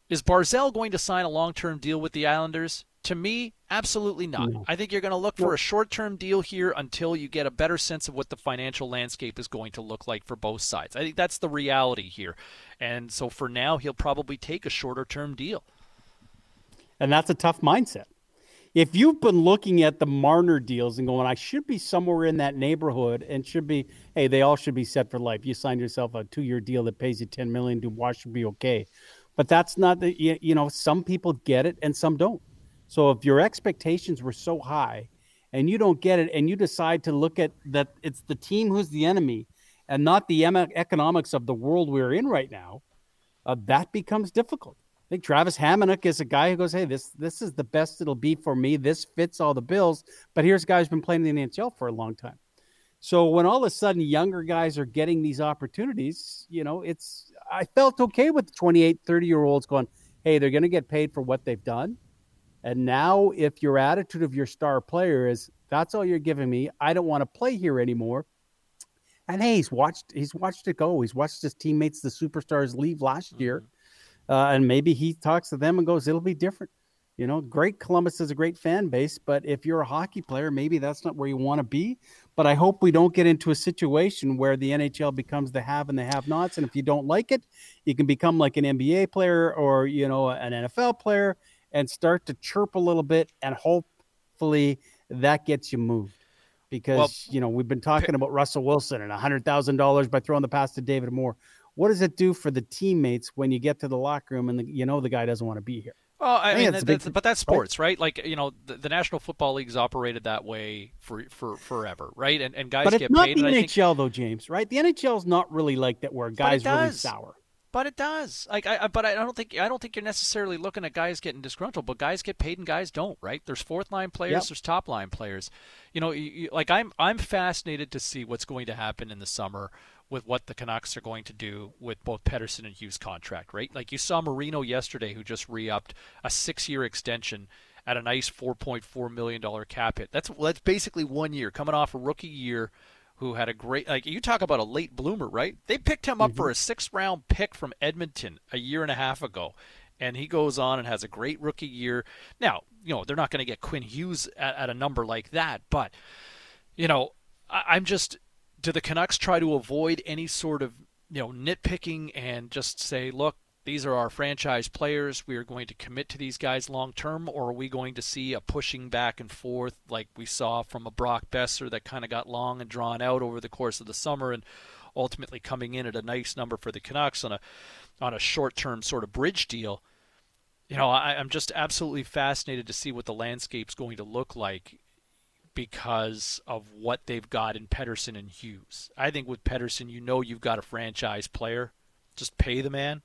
is Barzal going to sign a long-term deal with the Islanders? To me, absolutely not. No. I think you're going to look for a short term deal here until you get a better sense of what the financial landscape is going to look like for both sides. I think that's the reality here. And so for now, he'll probably take a shorter term deal. And that's a tough mindset. If you've been looking at the Marner deals and going, I should be somewhere in that neighborhood and should be, hey, they all should be set for life. You signed yourself a two year deal that pays you 10 million, Dubois should be okay. But that's not the, you know, some people get it and some don't. So if your expectations were so high and you don't get it and you decide to look at that it's the team who's the enemy and not the economics of the world we're in right now, uh, that becomes difficult. I think Travis Hamonic is a guy who goes, "Hey, this this is the best it'll be for me. This fits all the bills." But here's a guy who's been playing in the NHL for a long time. So when all of a sudden younger guys are getting these opportunities, you know, it's I felt okay with the 28, 30 year olds going, "Hey, they're going to get paid for what they've done." And now, if your attitude of your star player is that's all you're giving me, I don't want to play here anymore. And hey, he's watched he's watched it go. He's watched his teammates, the superstars, leave last mm-hmm. year, uh, and maybe he talks to them and goes, "It'll be different." You know, great Columbus is a great fan base, but if you're a hockey player, maybe that's not where you want to be. But I hope we don't get into a situation where the NHL becomes the have and the have-nots, and if you don't like it, you can become like an NBA player or you know an NFL player and start to chirp a little bit, and hopefully that gets you moved. Because well, you know we've been talking about Russell Wilson and hundred thousand dollars by throwing the pass to David Moore. What does it do for the teammates when you get to the locker room and the, you know the guy doesn't want to be here? Well, I, I mean, that's, that's, but that's sports, right? Like you know, the, the, National Football League's operated that way for for forever, right? And and guys but get it's not paid. the NHL think... though, James. Right? The NHL is not really like that, where guys really sour. But it does. Like, I, but I don't think I don't think you're necessarily looking at guys getting disgruntled. But guys get paid and guys don't, right? There's fourth line players. Yep. There's top line players. You know, you, you, like I'm I'm fascinated to see what's going to happen in the summer with what the Canucks are going to do with both Pettersson and Hughes' contract, right? Like you saw Marino yesterday, who just re-upped a six-year extension at a nice 4.4 million dollar cap hit. That's that's basically one year coming off a rookie year who had a great like you talk about a late bloomer, right? They picked him up mm-hmm. for a sixth round pick from Edmonton a year and a half ago. And he goes on and has a great rookie year. Now, you know, they're not going to get Quinn Hughes at, at, a number like that, but you know, I, I'm just do the Canucks try to avoid any sort of you know nitpicking and just say, look, these are our franchise players. We are going to commit to these guys long term, or are we going to see a pushing back and forth like we saw from a Brock Boeser that kind of got long and drawn out over the course of the summer and ultimately coming in at a nice number for the Canucks on a on a short term sort of bridge deal? You know, I, I'm just absolutely fascinated to see what the landscape's going to look like because of what they've got in Pettersson and Hughes. I think with Pettersson, you know you've got a franchise player. Just pay the man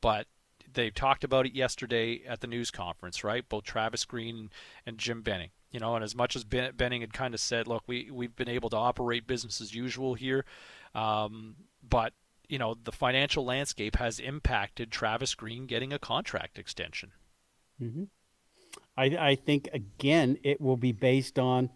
but they talked about it yesterday at the news conference, right? Both Travis Green and Jim Benning. You know, and as much as ben, Benning had kind of said, look, we we've been able to operate business as usual here, um, but you know the financial landscape has impacted Travis Green getting a contract extension. Mm-hmm. I, I think again it will be based on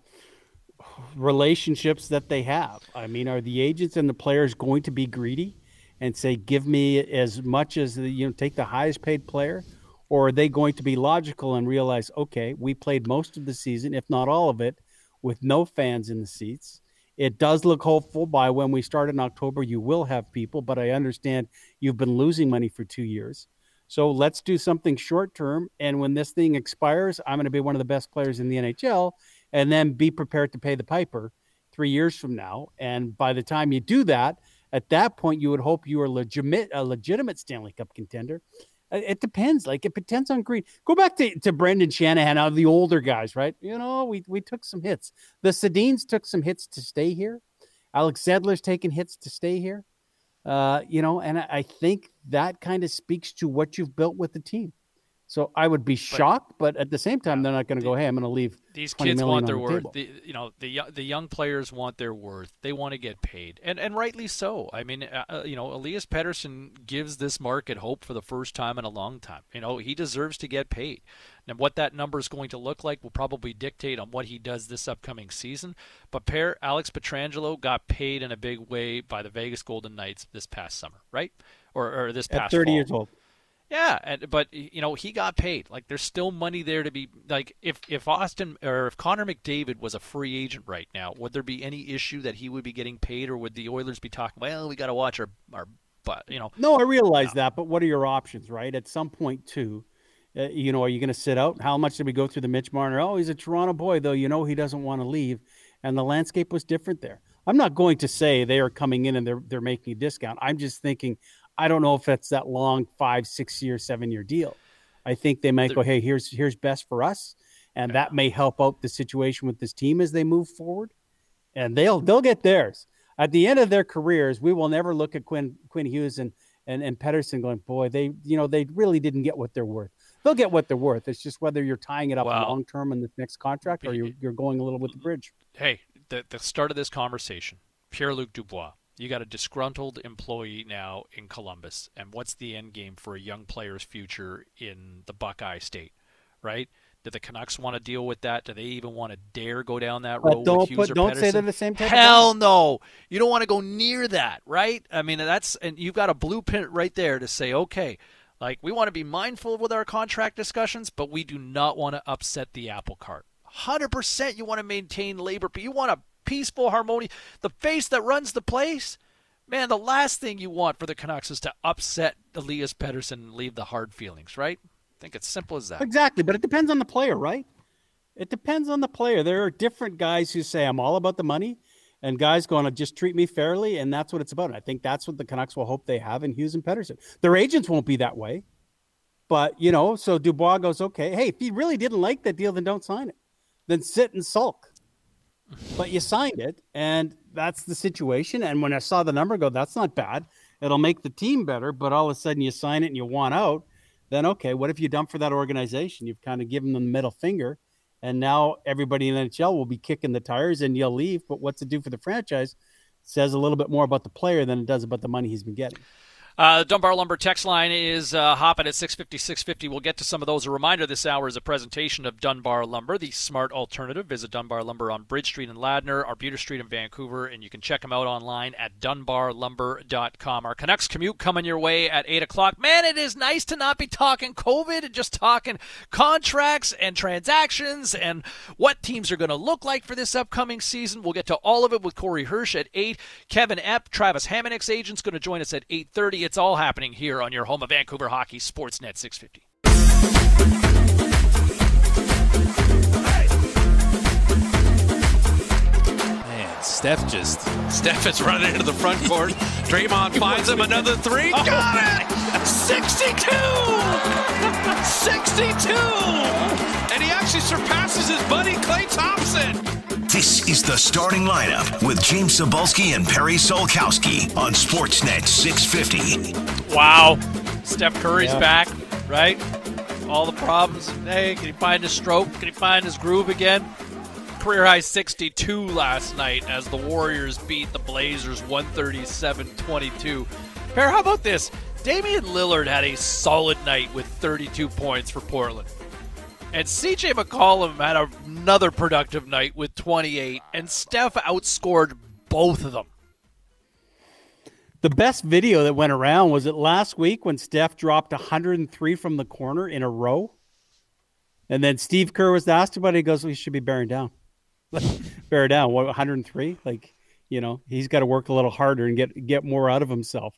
relationships that they have. I mean, are the agents and the players going to be greedy? And say, give me as much as the, you know, take the highest paid player? Or are they going to be logical and realize, okay, we played most of the season, if not all of it, with no fans in the seats? It does look hopeful by when we start in October, you will have people, but I understand you've been losing money for two years. So let's do something short term. And when this thing expires, I'm going to be one of the best players in the NHL and then be prepared to pay the piper three years from now. And by the time you do that, at that point, you would hope you are legitimate, a legitimate Stanley Cup contender. Uh, it depends. Like it depends on Green. Go back to, to Brendan Shanahan, out of the older guys, right? You know, we we took some hits. The Sedins took some hits to stay here. Alex Edler's taking hits to stay here. Uh, you know, and I, I think that kind of speaks to what you've built with the team. So I would be shocked, but, but at the same time, they're not going to go, "Hey, I'm going to leave." These kids want their the worth. The, you know, the the young players want their worth. They want to get paid, and and rightly so. I mean, uh, you know, Elias Pettersson gives this market hope for the first time in a long time. You know, he deserves to get paid. And what that number is going to look like will probably dictate on what he does this upcoming season. But Perry Alex Pietrangelo got paid in a big way by the Vegas Golden Knights this past summer, right? Or, or this At past 30 fall. years old. Yeah, and, but you know he got paid. Like there's still money there to be like if if Austin or if Connor McDavid was a free agent right now, would there be any issue that he would be getting paid, or would the Oilers be talking? Well, we got to watch our our but you know. No, I realize that, but what are your options, right? At some point, too, uh, you know, are you going to sit out? How much did we go through the Mitch Marner? Oh, he's a Toronto boy, though. You know, he doesn't want to leave, and the landscape was different there. I'm not going to say they are coming in and they're they're making a discount. I'm just thinking, I don't know if that's that long five, six year, seven year deal. I think they might go, hey, here's here's best for us, and that may help out the situation with this team as they move forward, and they'll they'll get theirs at the end of their careers. We will never look at Quinn Quinn Hughes and and and Pettersson going, boy, they you know they really didn't get what they're worth. They'll get what they're worth. It's just whether you're tying it up Wow. long term in this next contract or you're you're going a little with the bridge. Hey, the the start of this conversation, Pierre Luc Dubois. You got a disgruntled employee now in Columbus, and what's the end game for a young player's future in the Buckeye State, right? Do the Canucks want to deal with that? Do they even want to dare go down that But road don't with Hughes put- or don't say Pettersson? they're the same type Hell no! You don't want to go near that, right? I mean, that's and you've got a blueprint right there to say, okay, like we want to be mindful with our contract discussions, but we do not want to upset the apple cart. Hundred percent, you want to maintain labor, but you want a peaceful harmony. The face that runs the place, man. The last thing you want for the Canucks is to upset Elias Pettersson and leave the hard feelings, right? I think it's simple as that. Exactly, but it depends on the player, right? It depends on the player. There are different guys who say I'm all about the money, and guys going to just treat me fairly, and that's what it's about. And I think that's what the Canucks will hope they have in Hughes and Pettersson. Their agents won't be that way, but you know, so Dubois goes, okay, hey, if you really didn't like that deal, then don't sign it. Then sit and sulk. But you signed it, and that's the situation. And when I saw the number, go, that's not bad. It'll make the team better. But all of a sudden, you sign it and you want out. Then okay, what if you dump for that organization? You've kind of given them the middle finger, and now everybody in the NHL will be kicking the tires, and you'll leave. But what's it do for the franchise? says a little bit more about the player than it does about the money he's been getting. Uh, the Dunbar Lumber text line is uh, hopping at 650, 650. We'll get to some of those. A reminder this hour is a presentation of Dunbar Lumber, the smart alternative. Visit Dunbar Lumber on Bridge Street in Ladner, Arbutus Street in Vancouver, and you can check them out online at dunbarlumber.com. Our Canucks commute coming your way at 8 o'clock. Man, it is nice to not be talking COVID and just talking contracts and transactions and what teams are going to look like for this upcoming season. We'll get to all of it with Corey Hirsch at 8. Kevin Epp, Travis Hamonic's agent's going to join us at 8.30. It's all happening here on your home of Vancouver Hockey, Sportsnet 650. Man, Steph just Steph is running into the front court. Draymond finds him another three. Oh. Got it! 62! 62! And he actually surpasses his buddy Klay Thompson. This is the starting lineup with James Cybulski and Perry Solkowski on Sportsnet 650. Wow. Steph Curry's Yeah. back, right? All the problems. Hey, can he find his stroke? Can he find his groove again? Career high 62 last night as the Warriors beat the Blazers 137 22. Perry, how about this? Damian Lillard had a solid night with 32 points for Portland. And CJ McCollum had another productive night with 28, and Steph outscored both of them. The best video that went around was it last week when Steph dropped 103 from the corner in a row, and then Steve Kerr was asked about it. He goes, "We should be bearing down, bear down. What 103? Like, you know, he's got to work a little harder and get get more out of himself."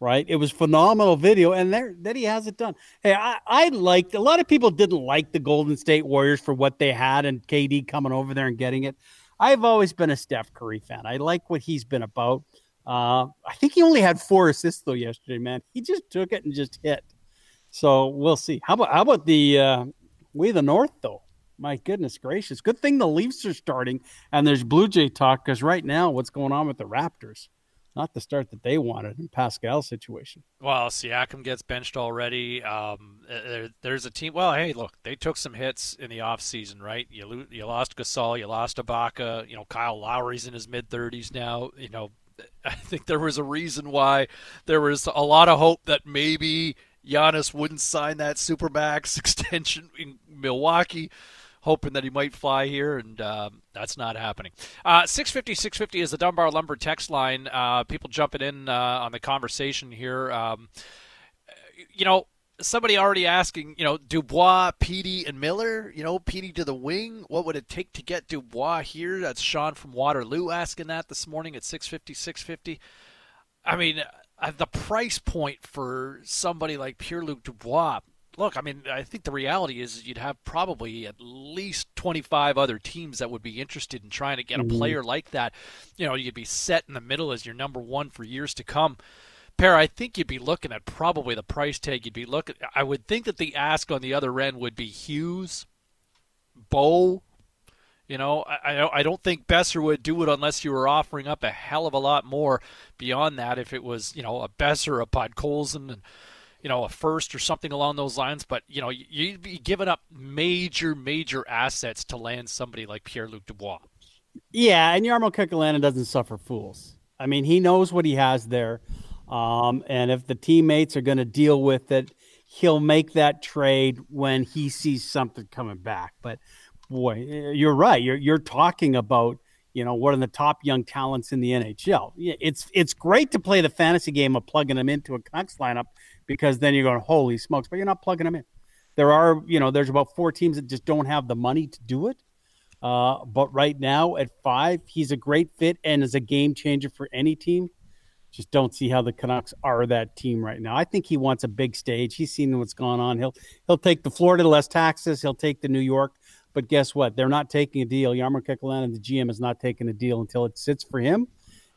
Right? It was phenomenal video, and there that he has it done. Hey, I, I liked a lot of people didn't like the Golden State Warriors for what they had and KD coming over there and getting it. I've always been a Steph Curry fan. I like what he's been about. Uh, I think he only had four assists though yesterday, man. He just took it and just hit. So we'll see. How about how about the uh, we the North though? My goodness gracious! Good thing the Leafs are starting and there's Blue Jay talk because right now what's going on with the Raptors? Not the start that they wanted in Pascal's situation. Well, Siakam gets benched already. Um, there, there's a team. Well, hey, look, they took some hits in the offseason, right? You lo- you lost Gasol, you lost Ibaka. You know, Kyle Lowry's in his mid 30s now. You know, I think there was a reason why there was a lot of hope that maybe Giannis wouldn't sign that supermax extension in Milwaukee hoping that he might fly here, and um, that's not happening. Uh, 650, 650 is the Dunbar Lumber text line. Uh, people jumping in uh, on the conversation here. Um, you know, somebody already asking, you know, Dubois, Petey, and Miller, you know, Petey to the wing. What would it take to get Dubois here? That's Sean from Waterloo asking that this morning at 650, 650. I mean, uh, the price point for somebody like Pierre Luc Dubois, look, I mean, I think the reality is you'd have probably at least 25 other teams that would be interested in trying to get a Mm-hmm. player like that. You know, you'd be set in the middle as your number one for years to come. Perry, I think you'd be looking at probably the price tag. You'd be looking. I would think that the ask on the other end would be Hughes, Bow. You know, I I don't- I don't think Boeser would do it unless you were offering up a hell of a lot more beyond that. If it was, you know, a Boeser, a Podkolzin, and you know, a first or something along those lines. But you know, you'd be giving up major, major assets to land somebody like Pierre Luc Dubois. Yeah, and Jarmo Kekalainen doesn't suffer fools. I mean, he knows what he has there. Um, and if the teammates are going to deal with it, he'll make that trade when he sees something coming back. But boy, you're right. You're you're talking about you know one of the top young talents in the NHL. It's it's great to play the fantasy game of plugging them into a Canucks lineup because then you're going holy smokes, but you're not plugging them in. There are you know there's about four teams that just don't have the money to do it. Uh, but right now at five, he's a great fit and is a game changer for any team. Just don't see how the Canucks are that team right now. I think he wants a big stage. He's seen what's gone on. He'll he'll take the Florida less taxes. He'll take the New York. But guess what? They're not taking a deal. Jarmo Kekalainen, the GM, is not taking a deal until it sits for him.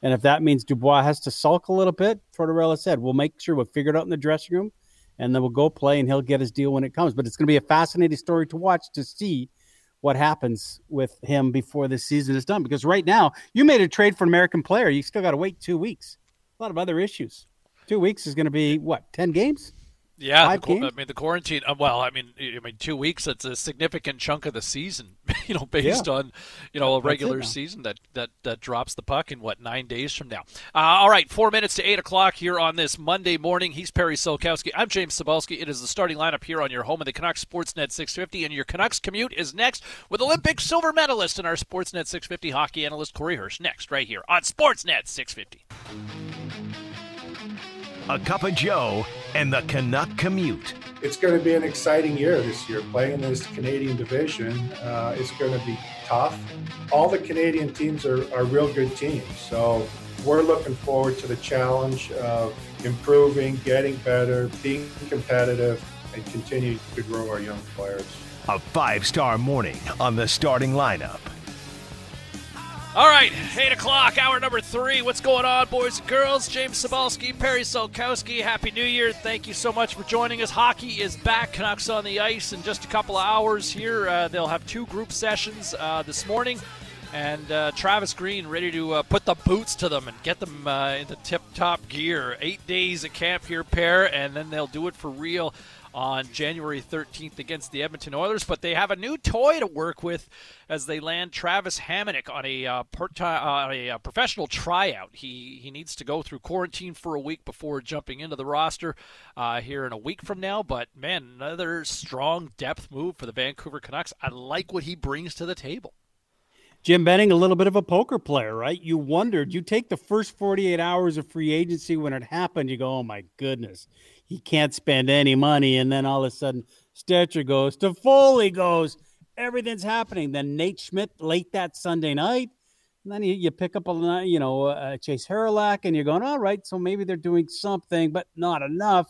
And if that means Dubois has to sulk a little bit, Tortorella said, we'll make sure we'll figure it out in the dressing room, and then we'll go play, and he'll get his deal when it comes. But it's going to be a fascinating story to watch to see what happens with him before the season is done. Because right now, you made a trade for an American player. You still got to wait two weeks. A lot of other issues. Two weeks is going to be what ten games? Yeah, the, Five I mean the quarantine. Uh, well, I mean, I mean two weeks. That's a significant chunk of the season. You know, based Yeah. on you know a That's regular season that, that that drops the puck in what nine days from now. Uh, all right, four minutes to eight o'clock here on this Monday morning. He's Perry Solkowski. I'm James Cybulski. It is the starting lineup here on your home of the Canucks Sportsnet 650, and your Canucks commute is next with Olympic silver medalist and our Sportsnet 650 hockey analyst Corey Hirsch. Next, right here on Sportsnet 650. A cup of Joe and the Canuck commute. It's going to be an exciting year this year. Playing in this Canadian division uh, is going to be tough. All the Canadian teams are, are real good teams. So we're looking forward to the challenge of improving, getting better, being competitive, and continue to grow our young players. A five star morning on the starting lineup. All right, 8 o'clock, hour number three. What's going on, boys and girls? James Cybulski, Perry Solkowski. Happy New Year. Thank you so much for joining us. Hockey is back. Canucks on the ice in just a couple of hours here. Uh, they'll have two group sessions uh, this morning. And uh, Travis Green ready to uh, put the boots to them and get them uh, into tip top gear. Eight days at camp here, pair, and then they'll do it for real on January 13th against the Edmonton Oilers. But they have a new toy to work with as they land Travis Hamonic on a uh, part uh, a uh, professional tryout. He he needs to go through quarantine for a week before jumping into the roster uh, here in a week from now. But man, another strong depth move for the Vancouver Canucks. I like what he brings to the table. Jim Benning, a little bit of a poker player, right? You wondered, you take the first 48 hours of free agency when it happened, you go, oh my goodness, he can't spend any money. And then all of a sudden, Stecher goes, Toffoli goes, everything's happening. Then Nate Schmidt late that Sunday night. And then you, you pick up a, you know, uh, Jayce Hawryluk, and you're going, all right, so maybe they're doing something, but not enough.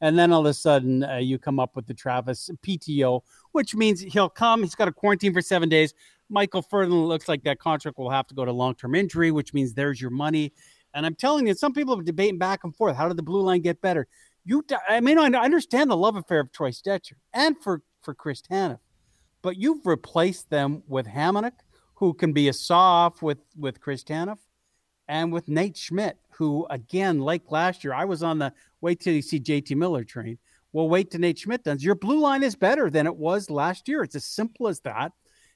And then all of a sudden, uh, you come up with the Travis PTO, which means he'll come. He's got a quarantine for seven days. Micheal Ferland looks like that contract will have to go to long term injury, which means there's your money. And I'm telling you, some people are debating back and forth. How did the blue line get better? You, I mean, I understand the love affair of Troy Stecher and for for Chris Tanev, but you've replaced them with Hamonic, who can be a saw off with with Chris Tanev, and with Nate Schmidt, who, again, like last year, I was on the wait till you see JT Miller train. Well, wait till Nate Schmidt does. Your blue line is better than it was last year. It's as simple as that.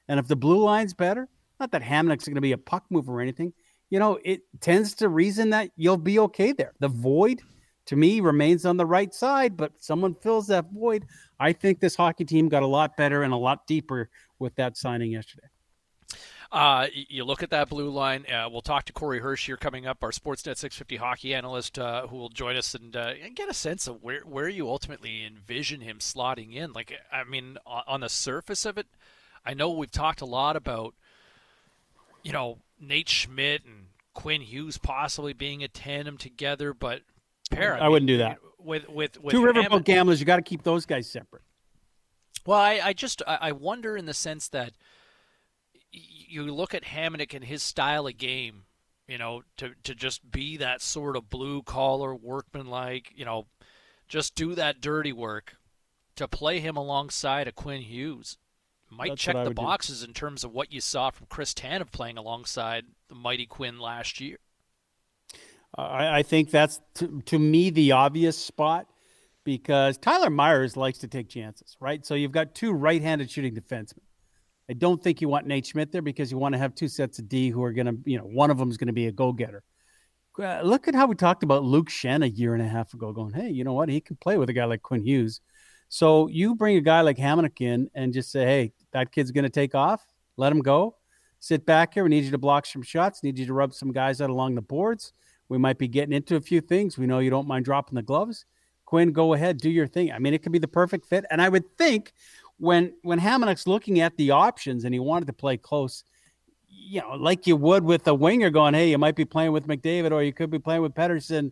And if the blue line's better, not that Hamonic's going to be a puck mover or anything, you know, it tends to reason that you'll be okay there. The void, to me, remains on the right side, but someone fills that void. I think this hockey team got a lot better and a lot deeper with that signing yesterday. Uh, you look at that blue line. Uh, we'll talk to Corey Hirsch here coming up, our Sportsnet 650 hockey analyst, uh, who will join us and, uh, and, get a sense of where where you ultimately envision him slotting in. Like, I mean, on the surface of it, I know we've talked a lot about, you know, Nate Schmidt and Quinn Hughes possibly being a tandem together, but pair. I, I mean, wouldn't do that. With with, with two riverboat gamblers, you got to keep those guys separate. Well, I, I just I wonder in the sense that you look at Hamonic and his style of game, you know, to to just be that sort of blue collar workman like, you know, just do that dirty work. To play him alongside a Quinn Hughes might That's check the do. boxes in terms of what you saw from Chris Tanev playing alongside the mighty Quinn last year. I, I think that's to, to me the obvious spot because Tyler Myers likes to take chances, right? So you've got two right-handed shooting defensemen. I don't think you want Nate Schmidt there because you want to have two sets of D who are going to, you know, one of them is going to be a go getter. Uh, look at how we talked about Luke Schenn a year and a half ago, going, hey, you know what? He can play with a guy like Quinn Hughes. So you bring a guy like Hamonic in and just say, hey, that kid's going to take off. Let him go. Sit back here. We need you to block some shots. Need you to rub some guys out along the boards. We might be getting into a few things. We know you don't mind dropping the gloves. Quinn, go ahead, do your thing. I mean, it could be the perfect fit. And I would think when when Hamonic's looking at the options and he wanted to play close, you know, like you would with a winger going, hey, you might be playing with McDavid or you could be playing with Pettersson.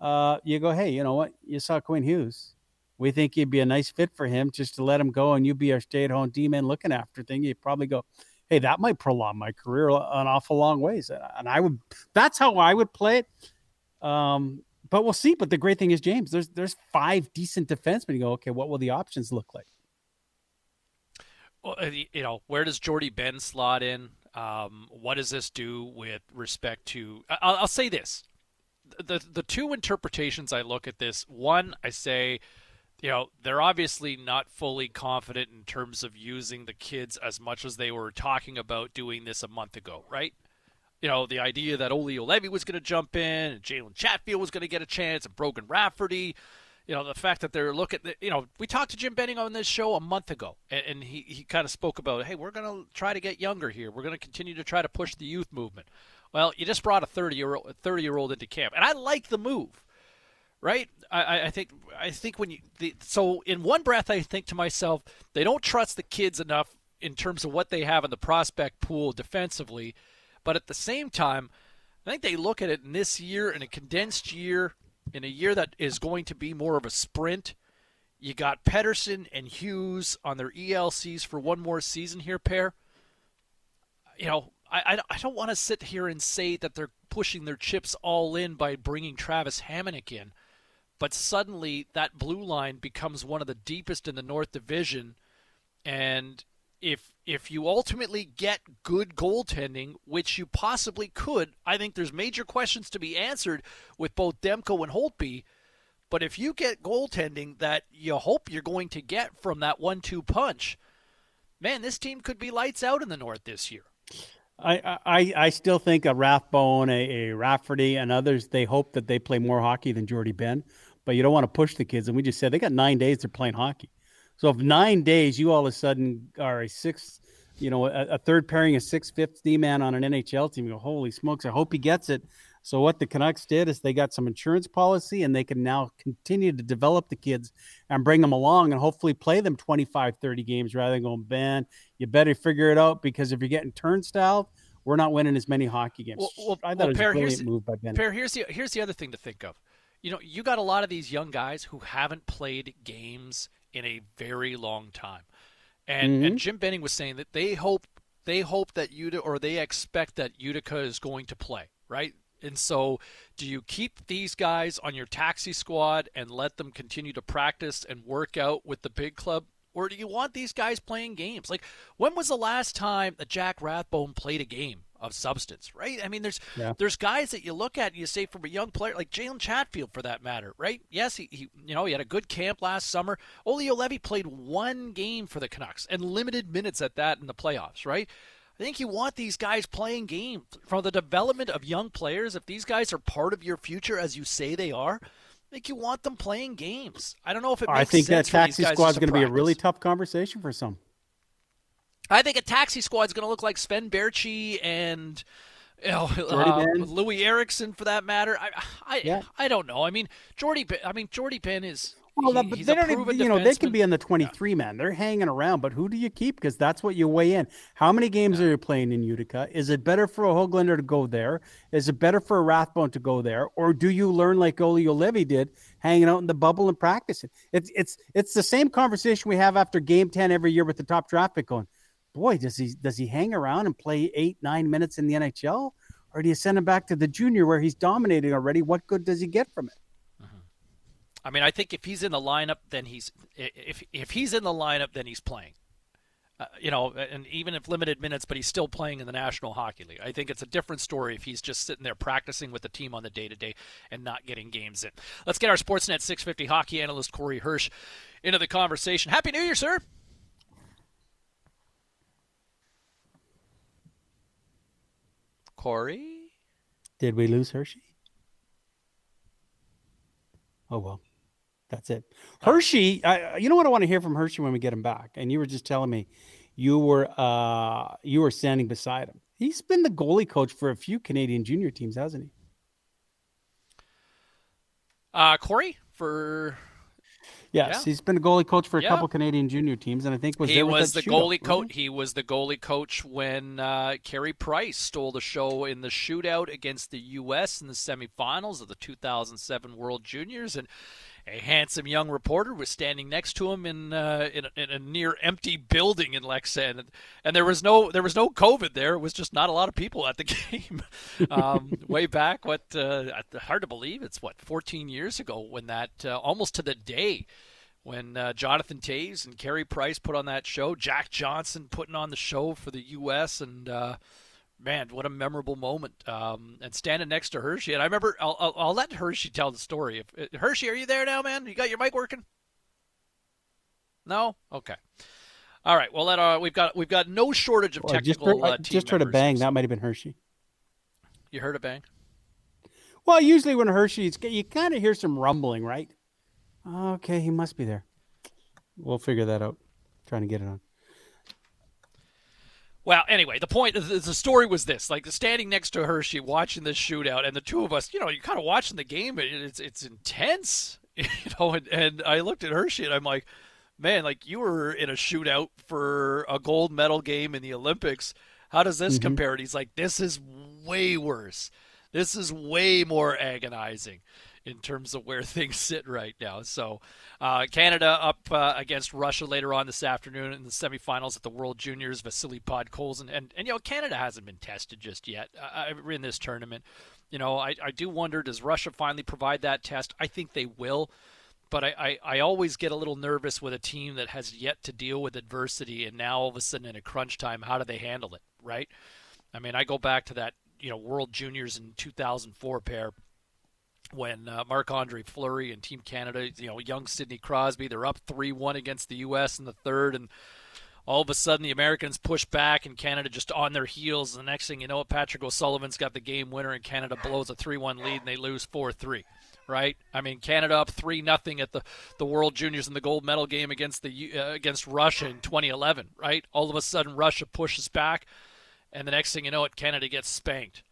Uh, you go, hey, you know what? You saw Quinn Hughes. We think you'd be a nice fit for him just to let him go and you be our stay at home D man looking after thing. You probably go, hey, that might prolong my career an awful long ways. And I would, that's how I would play it. Um, but we'll see. But the great thing is, James, there's there's five decent defensemen. You go, okay, what will the options look like? Well, uh, you know, where does Jordie Benn slot in? Um, what does this do with respect to? I'll, I'll say this: the the two interpretations I look at this. One, I say, you know, they're obviously not fully confident in terms of using the kids as much as they were talking about doing this a month ago, right? You know, the idea that Olli Juolevi was going to jump in and Jalen Chatfield was going to get a chance and Brogan Rafferty you know, the fact that they're looking, you know, we talked to Jim Benning on this show a month ago, and, and he, he kind of spoke about, hey, we're going to try to get younger here. We're going to continue to try to push the youth movement. Well, you just brought a 30 year old, 30 year old into camp, and I like the move, right? I, I think, I think when you, the, so in one breath, I think to myself, they don't trust the kids enough in terms of what they have in the prospect pool defensively, but at the same time, I think they look at it in this year in a condensed year in a year that is going to be more of a sprint. You got Pettersson and Hughes on their ELCs for one more season here, pair. You know, I, I, don't want to sit here and say that they're pushing their chips all in by bringing Travis Hamonic in, but suddenly that blue line becomes one of the deepest in the North Division, and if if you ultimately get good goaltending, which you possibly could, I think there's major questions to be answered with both Demko and Holtby. But if you get goaltending that you hope you're going to get from that one-two punch, man, this team could be lights out in the North this year. I, I, I still think a Rathbone, a, a Rafferty, and others, they hope that they play more hockey than Jordie Benn. But you don't want to push the kids. And we just said they got nine days they're playing hockey. So if nine days you all of a sudden are a six, you know, a, a third pairing, a six fifth D man on an NHL team, you go, holy smokes, I hope he gets it. So what the Canucks did is they got some insurance policy and they can now continue to develop the kids and bring them along and hopefully play them 25, 30 games rather than going, Ben, you better figure it out because if you're getting turnstile, we're not winning as many hockey games. Well, well, I thought well, it was a brilliant move by Ben. Pear, here's the here's the other thing to think of. You know, you got a lot of these young guys who haven't played games in a very long time. And Mm-hmm. and Jim Benning was saying that they hope they hope that Utica or they expect that Utica is going to play, right? And so, do you keep these guys on your taxi squad and let them continue to practice and work out with the big club? Or do you want these guys playing games? Like, when was the last time that Jack Rathbone played a game? Of substance, right? I mean, there's Yeah. there's guys that you look at and you say from a young player like Jalen Chatfield, for that matter, right? Yes, he, he you know he had a good camp last summer. Olli Juolevi played one game for the Canucks and limited minutes at that in the playoffs, right? I think you want these guys playing games from the development of young players. If these guys are part of your future, as you say they are, I think you want them playing games. I don't know if it makes I think that sense for these taxi squad is going to be a really tough conversation for some. I think a taxi squad is going to look like Sven Baertschi and you know, uh, Loui Eriksson for that matter. I I, Yeah. I don't know. I mean, Jordy. I mean, Jordie Benn is. Well, he- but they don't even, you know, they can be in the 23 man. They're hanging around, but who do you keep? Because that's what you weigh in. How many games are you playing in Utica? Is it better for a Hoglander to go there? Is it better for a Rathbone to go there? Or do you learn like Olli Juolevi did, hanging out in the bubble and practicing? It's it's it's the same conversation we have after game 10 every year with the top draft pick going, boy, does he does he hang around and play eight, nine minutes in the NHL? Or do you send him back to the junior where he's dominating already? What good does he get from it? I mean, I think if he's in the lineup, then he's if if he's in the lineup, then he's playing. Uh, you know, and even if limited minutes, but he's still playing in the National Hockey League. I think it's a different story if he's just sitting there practicing with the team on the day to day and not getting games in. Let's get our Sportsnet 650 hockey analyst Corey Hirsch into the conversation. Happy New Year, sir. Corey. Did we lose Hershey? Oh well, that's it. Hershey, I, you know what I want to hear from Hershey when we get him back. And you were just telling me you were uh, you were standing beside him. He's been the goalie coach for a few Canadian junior teams, hasn't he? Uh, Corey for Yes, Yeah. he's been a goalie coach for a Yeah. couple Canadian junior teams, and I think was he was the goalie coach. He was the goalie coach when uh, Carey Price stole the show in the shootout against the U.S. in the semifinals of the 2007 World Juniors, and a handsome young reporter was standing next to him in uh, in, a, in a near empty building in Lexington, and, and there was no there was no COVID there. It was just not a lot of people at the game. um, way back, what uh, hard to believe it's what 14 years ago when that uh, almost to the day when uh, Jonathan Toews and Carey Price put on that show, Jack Johnson putting on the show for the U.S. and uh, man, what a memorable moment! Um, and standing next to Hershey, and I remember I'll, I'll, I'll let Hershey tell the story. If uh, Hershey, are you there now, man? You got your mic working? No, okay. All right. Well, that uh, we've got we've got no shortage of Well, I just technical heard, uh, team just heard a bang. That might have been Hershey. You heard a bang? Well, usually when Hershey's, you kind of hear some rumbling, right? Okay, he must be there. We'll figure that out. Trying to get it on. Well, anyway, the point, the, the story was this: like standing next to Hershey, watching this shootout, and the two of us, you know, you're kind of watching the game. It's it's intense, you know. And, and I looked at Hershey, and I'm like, man, like you were in a shootout for a gold medal game in the Olympics. How does this Mhm. compare? And he's like, this is way worse. This is way more agonizing in terms of where things sit right now. So, uh, Canada up uh, against Russia later on this afternoon in the semifinals at the World Juniors. Vasily Podkolzin and and you know Canada hasn't been tested just yet uh, in this tournament. You know, I, I do wonder does Russia finally provide that test? I think they will. But I, I, I always get a little nervous with a team that has yet to deal with adversity, and now all of a sudden in a crunch time, how do they handle it, right? I mean, I go back to that you know World Juniors in 2004 pair when uh, Marc Andre Fleury and Team Canada, you know, young Sidney Crosby, they're up 3 1 against the U.S. in the third, and all of a sudden the Americans push back and Canada just on their heels. And the next thing you know, Patrick O'Sullivan's got the game winner, and Canada blows a 3 1 lead and they lose 4 3. Right, I mean Canada up three nothing at the, the World Juniors in the gold medal game against the uh, against Russia in 2011. Right, all of a sudden Russia pushes back, and the next thing you know, it Canada gets spanked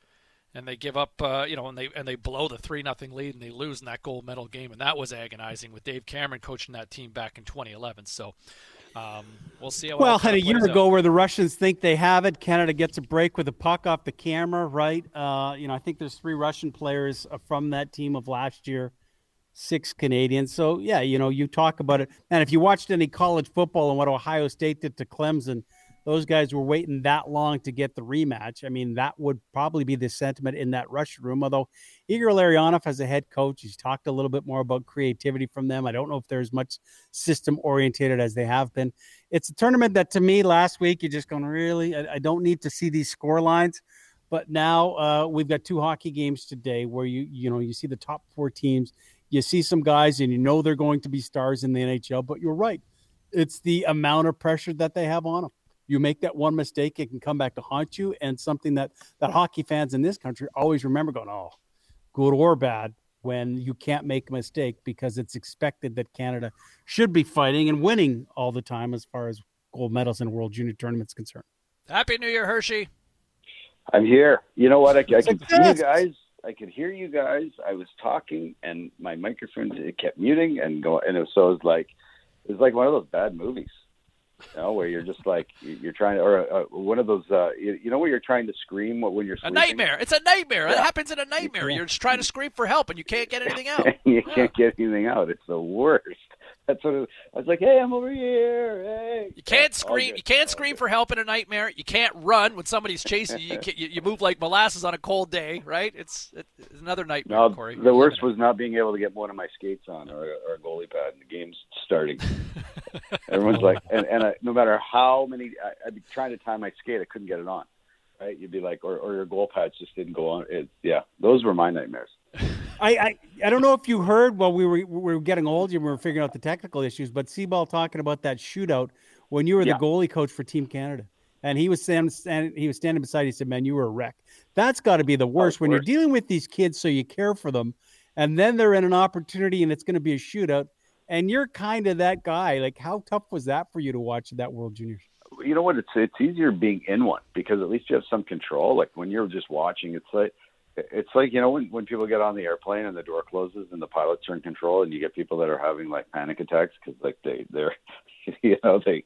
and they give up, uh, you know, and they and they blow the three nothing lead and they lose in that gold medal game, and that was agonizing with Dave Cameron coaching that team back in 2011. So um, we'll see how. Well, and a year plays out. ago, where the Russians think they have it, Canada gets a break with a puck off the camera, right? Uh, you know, I think there's three Russian players uh, from that team of last year, six Canadians. So yeah, you know, you talk about it, and if you watched any college football and what Ohio State did to Clemson, those guys were waiting that long to get the rematch. I mean, that would probably be the sentiment in that rush room. Although Igor Larionov, as a head coach, he's talked a little bit more about creativity from them. I don't know if they're as much system orientated as they have been. It's a tournament that, to me, last week you're just going really. I, I don't need to see these score lines. But now uh, we've got two hockey games today where you you know you see the top four teams, you see some guys, and you know they're going to be stars in the NHL. But you're right, it's the amount of pressure that they have on them. You make that one mistake, it can come back to haunt you, and something that that hockey fans in this country always remember going, oh, good or bad, when you can't make a mistake because it's expected that Canada should be fighting and winning all the time as far as gold medals in World Junior tournaments concerned. Happy New Year, Hershey. I'm here. You know what? I, I could see you guys. I could hear you guys. I was talking, and my microphone it kept muting and go. And it was, so it was like it was like one of those bad movies, you know, where you're just like you're trying to, or uh, one of those, uh, you, you know, where you're trying to scream what when you're A nightmare. It's a nightmare. It happens in a nightmare. You're just trying to scream for help and you can't get anything out. you can't get anything out. It's the worst. That's what it, I was like. Hey, I'm over here. Hey. You can't All scream. You can't scream for help in a nightmare. You can't run when somebody's chasing you. You, you, you move like molasses on a cold day, right? It's, it's another nightmare, No, Corey. the worst was not being able to get one of my skates on or, or a goalie pad, and the game's starting. Everyone's like, and, and I, no matter how many, I, I'd be trying to tie my skate, I couldn't get it on. Right? You'd be like, or, or your goal pads just didn't go on. It, yeah, those were my nightmares. I, I I don't know if you heard while we were we were getting old, and we were figuring out the technical issues, but Seaball talking about that shootout when you were Yeah. the goalie coach for Team Canada, and he was standing, stand, he was standing beside. you, He said, "Man, you were a wreck." That's got to be the oh, worst when you're dealing with these kids, so you care for them, and then they're in an opportunity, and it's going to be a shootout, and you're kind of that guy. Like, how tough was that for you to watch that World Juniors? you know what? It's it's easier being in one because at least you have some control. Like when you're just watching, it's like it's like you know when when people get on the airplane and the door closes and the pilots are in control and you get people that are having like panic attacks because like they they're you know they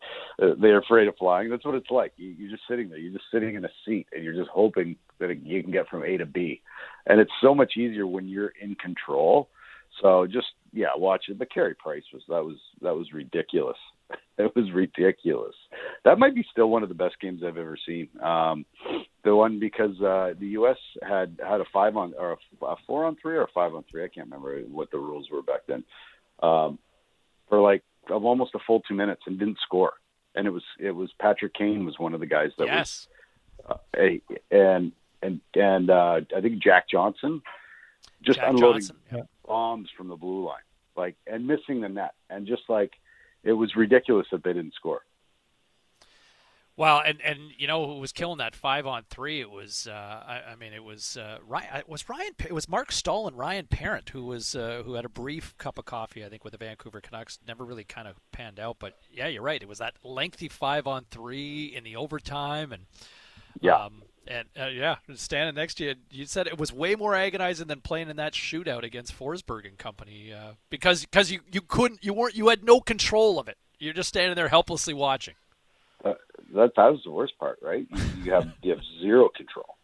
they're afraid of flying. That's what it's like. You, you're just sitting there. You're just sitting in a seat and you're just hoping that it, you can get from A to B. And it's so much easier when you're in control. So just yeah, watch it. But Carey Price was that was that was ridiculous. It was ridiculous. That might be still one of the best games I've ever seen. Um, the one because uh, the U.S. had had a five on or a, a four on three or a five on three. I can't remember what the rules were back then. Um, for like of almost a full two minutes and didn't score. And it was it was Patrick Kane was one of the guys that yes. was uh, a, and and and uh, I think Jack Johnson just Jack unloading Johnson, bombs from the blue line, like and missing the net, and just like it was ridiculous that they didn't score. Well, and and you know who was killing that five on three? It was uh, I, I mean it was uh, Ryan. It was Ryan. It was Marc Staal and Ryan Parent who was uh, who had a brief cup of coffee I think with the Vancouver Canucks. Never really kind of panned out, but yeah, you're right. It was that lengthy five on three in the overtime, and Yeah. um, and uh, yeah, standing next to you, you said it was way more agonizing than playing in that shootout against Forsberg and company uh, because because you you couldn't you weren't you had no control of it. You're just standing there helplessly watching. That that was the worst part, right? You, you have you have zero control.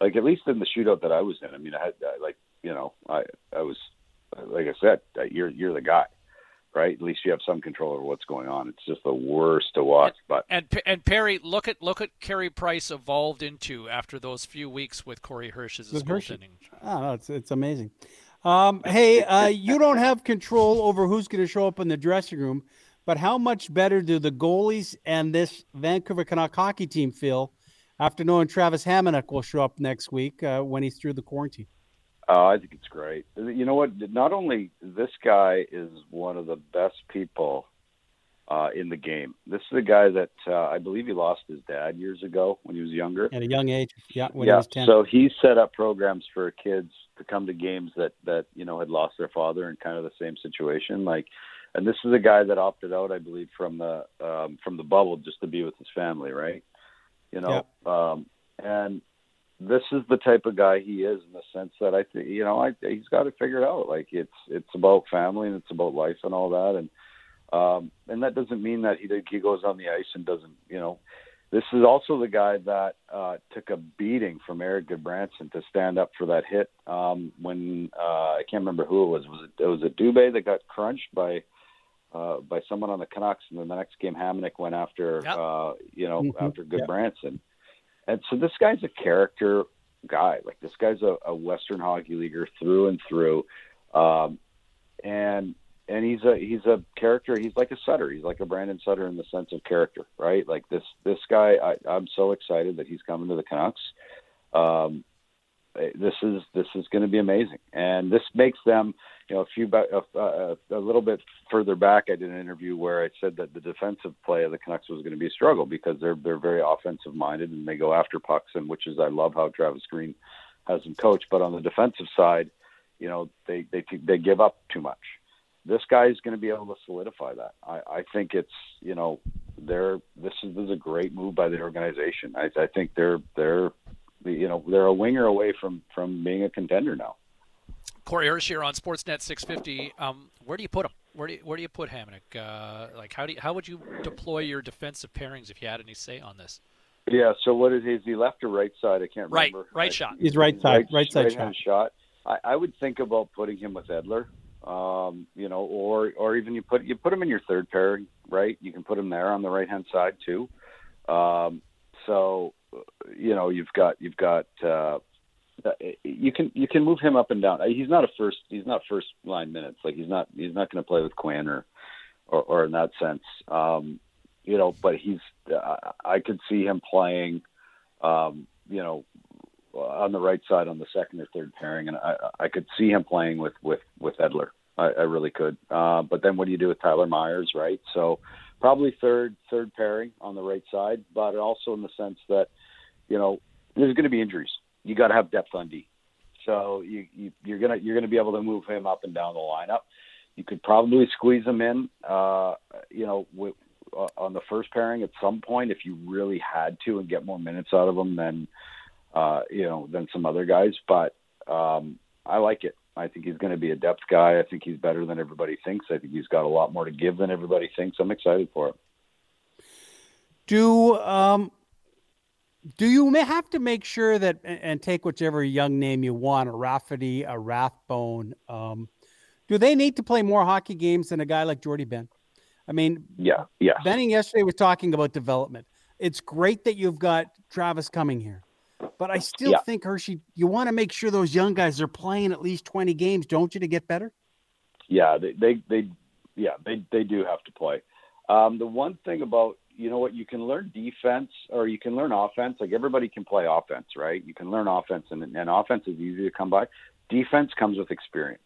Like at least in the shootout that I was in, I mean, I had I, like you know I I was like I said, uh, you're you're the guy, right? At least you have some control over what's going on. It's just the worst to watch, but And and Perry, look at look at Carey Price evolved into after those few weeks with Corey Hirsch's With Hershey. goaltending. Oh, no, it's it's amazing. Um, hey, uh, you don't have control over who's going to show up in the dressing room, but how much better do the goalies and this Vancouver Canuck hockey team feel after knowing Travis Hamonic will show up next week uh, when he's through the quarantine? Oh, I think it's great. You know what? Not only this guy is one of the best people uh, in the game. This is a guy that uh, I believe he lost his dad years ago when he was younger. At a young age, yeah, when yeah. he was ten. So he set up programs for kids to come to games that that you know had lost their father in kind of the same situation. Like, and this is a guy that opted out, I believe, from the um, from the bubble just to be with his family, right? You know, um, and this is the type of guy he is in the sense that I think you know I, he's got to figure it figured out. Like it's it's about family and it's about life and all that, and um, and that doesn't mean that he he goes on the ice and doesn't you know. This is also the guy that uh, took a beating from Erik Gudbranson to stand up for that hit um, when uh, I can't remember who it was. Was it, it was it Dubé that got crunched by uh, by someone on the Canucks, and then the next game Hamonic went after uh, you know Mhm. after Yep. Gudbranson. And so this guy's a character guy. Like this guy's a, a Western hockey leaguer through and through, um, and and he's a he's a character. He's like a Sutter. He's like a Brandon Sutter in the sense of character, right? Like this this guy. I, I'm so excited that he's coming to the Canucks. um, Uh, this is this is going to be amazing, and this makes them. You know, a few a, a, a little bit further back, I did an interview where I said that the defensive play of the Canucks was going to be a struggle because they're they're very offensive minded and they go after pucks, and which is I love how Travis Green has them coached. But on the defensive side, you know, they they they give up too much. This guy is going to be able to solidify that. I, I think it's you know they're this is this is a great move by the organization. I, I think they're they're you know they're a winger away from from being a contender now. Corey Hirsch here on Sportsnet 650. Um, where do you put him? Where do you, where do you put Hamonic? Uh, like how do you, how would you deploy your defensive pairings if you had any say on this? Yeah. So what is, is he left or right side? I can't right, remember. Right Right shot. He's right side. Right, right side right shot. shot. I, I would think about putting him with Edler. Um, you know, or or even you put you put him in your third pairing, right? You can put him there on the right hand side too. Um, so you know you've got you've got uh, you can you can move him up and down. He's not a first he's not first line minutes. Like he's not he's not going to play with Quinn or, or or in that sense. Um, you know, but he's I could see him playing. Um, you know, on the right side on the second or third pairing, and I I could see him playing with with with Edler. I, I really could. Uh, but then what do you do with Tyler Myers, right? So probably third third pairing on the right side, but also in the sense that you know there's going to be injuries you got to have depth on D. So you, you you're gonna you're gonna be able to move him up and down the lineup. You could probably squeeze him in, uh, you know, with, uh, on the first pairing at some point if you really had to and get more minutes out of him than uh, you know than some other guys. But um, I like it. I think he's going to be a depth guy. I think he's better than everybody thinks. I think he's got a lot more to give than everybody thinks. I'm excited for him. Do um, do you have to make sure that and take whichever young name you want, a Rafferty, a Rathbone? Um, do they need to play more hockey games than a guy like Jordie Benn? I mean, yeah, yeah. Benning yesterday was talking about development. It's great that you've got Travis coming here, but I still yeah. think Hershey, you want to make sure those young guys are playing at least twenty games, don't you, to get better? Yeah, they they, they yeah they they do have to play. Um, the one thing about you know what? You can learn defense or you can learn offense. Like everybody can play offense right? You can learn offense and, and offense is easy to come by. Defense comes with experience.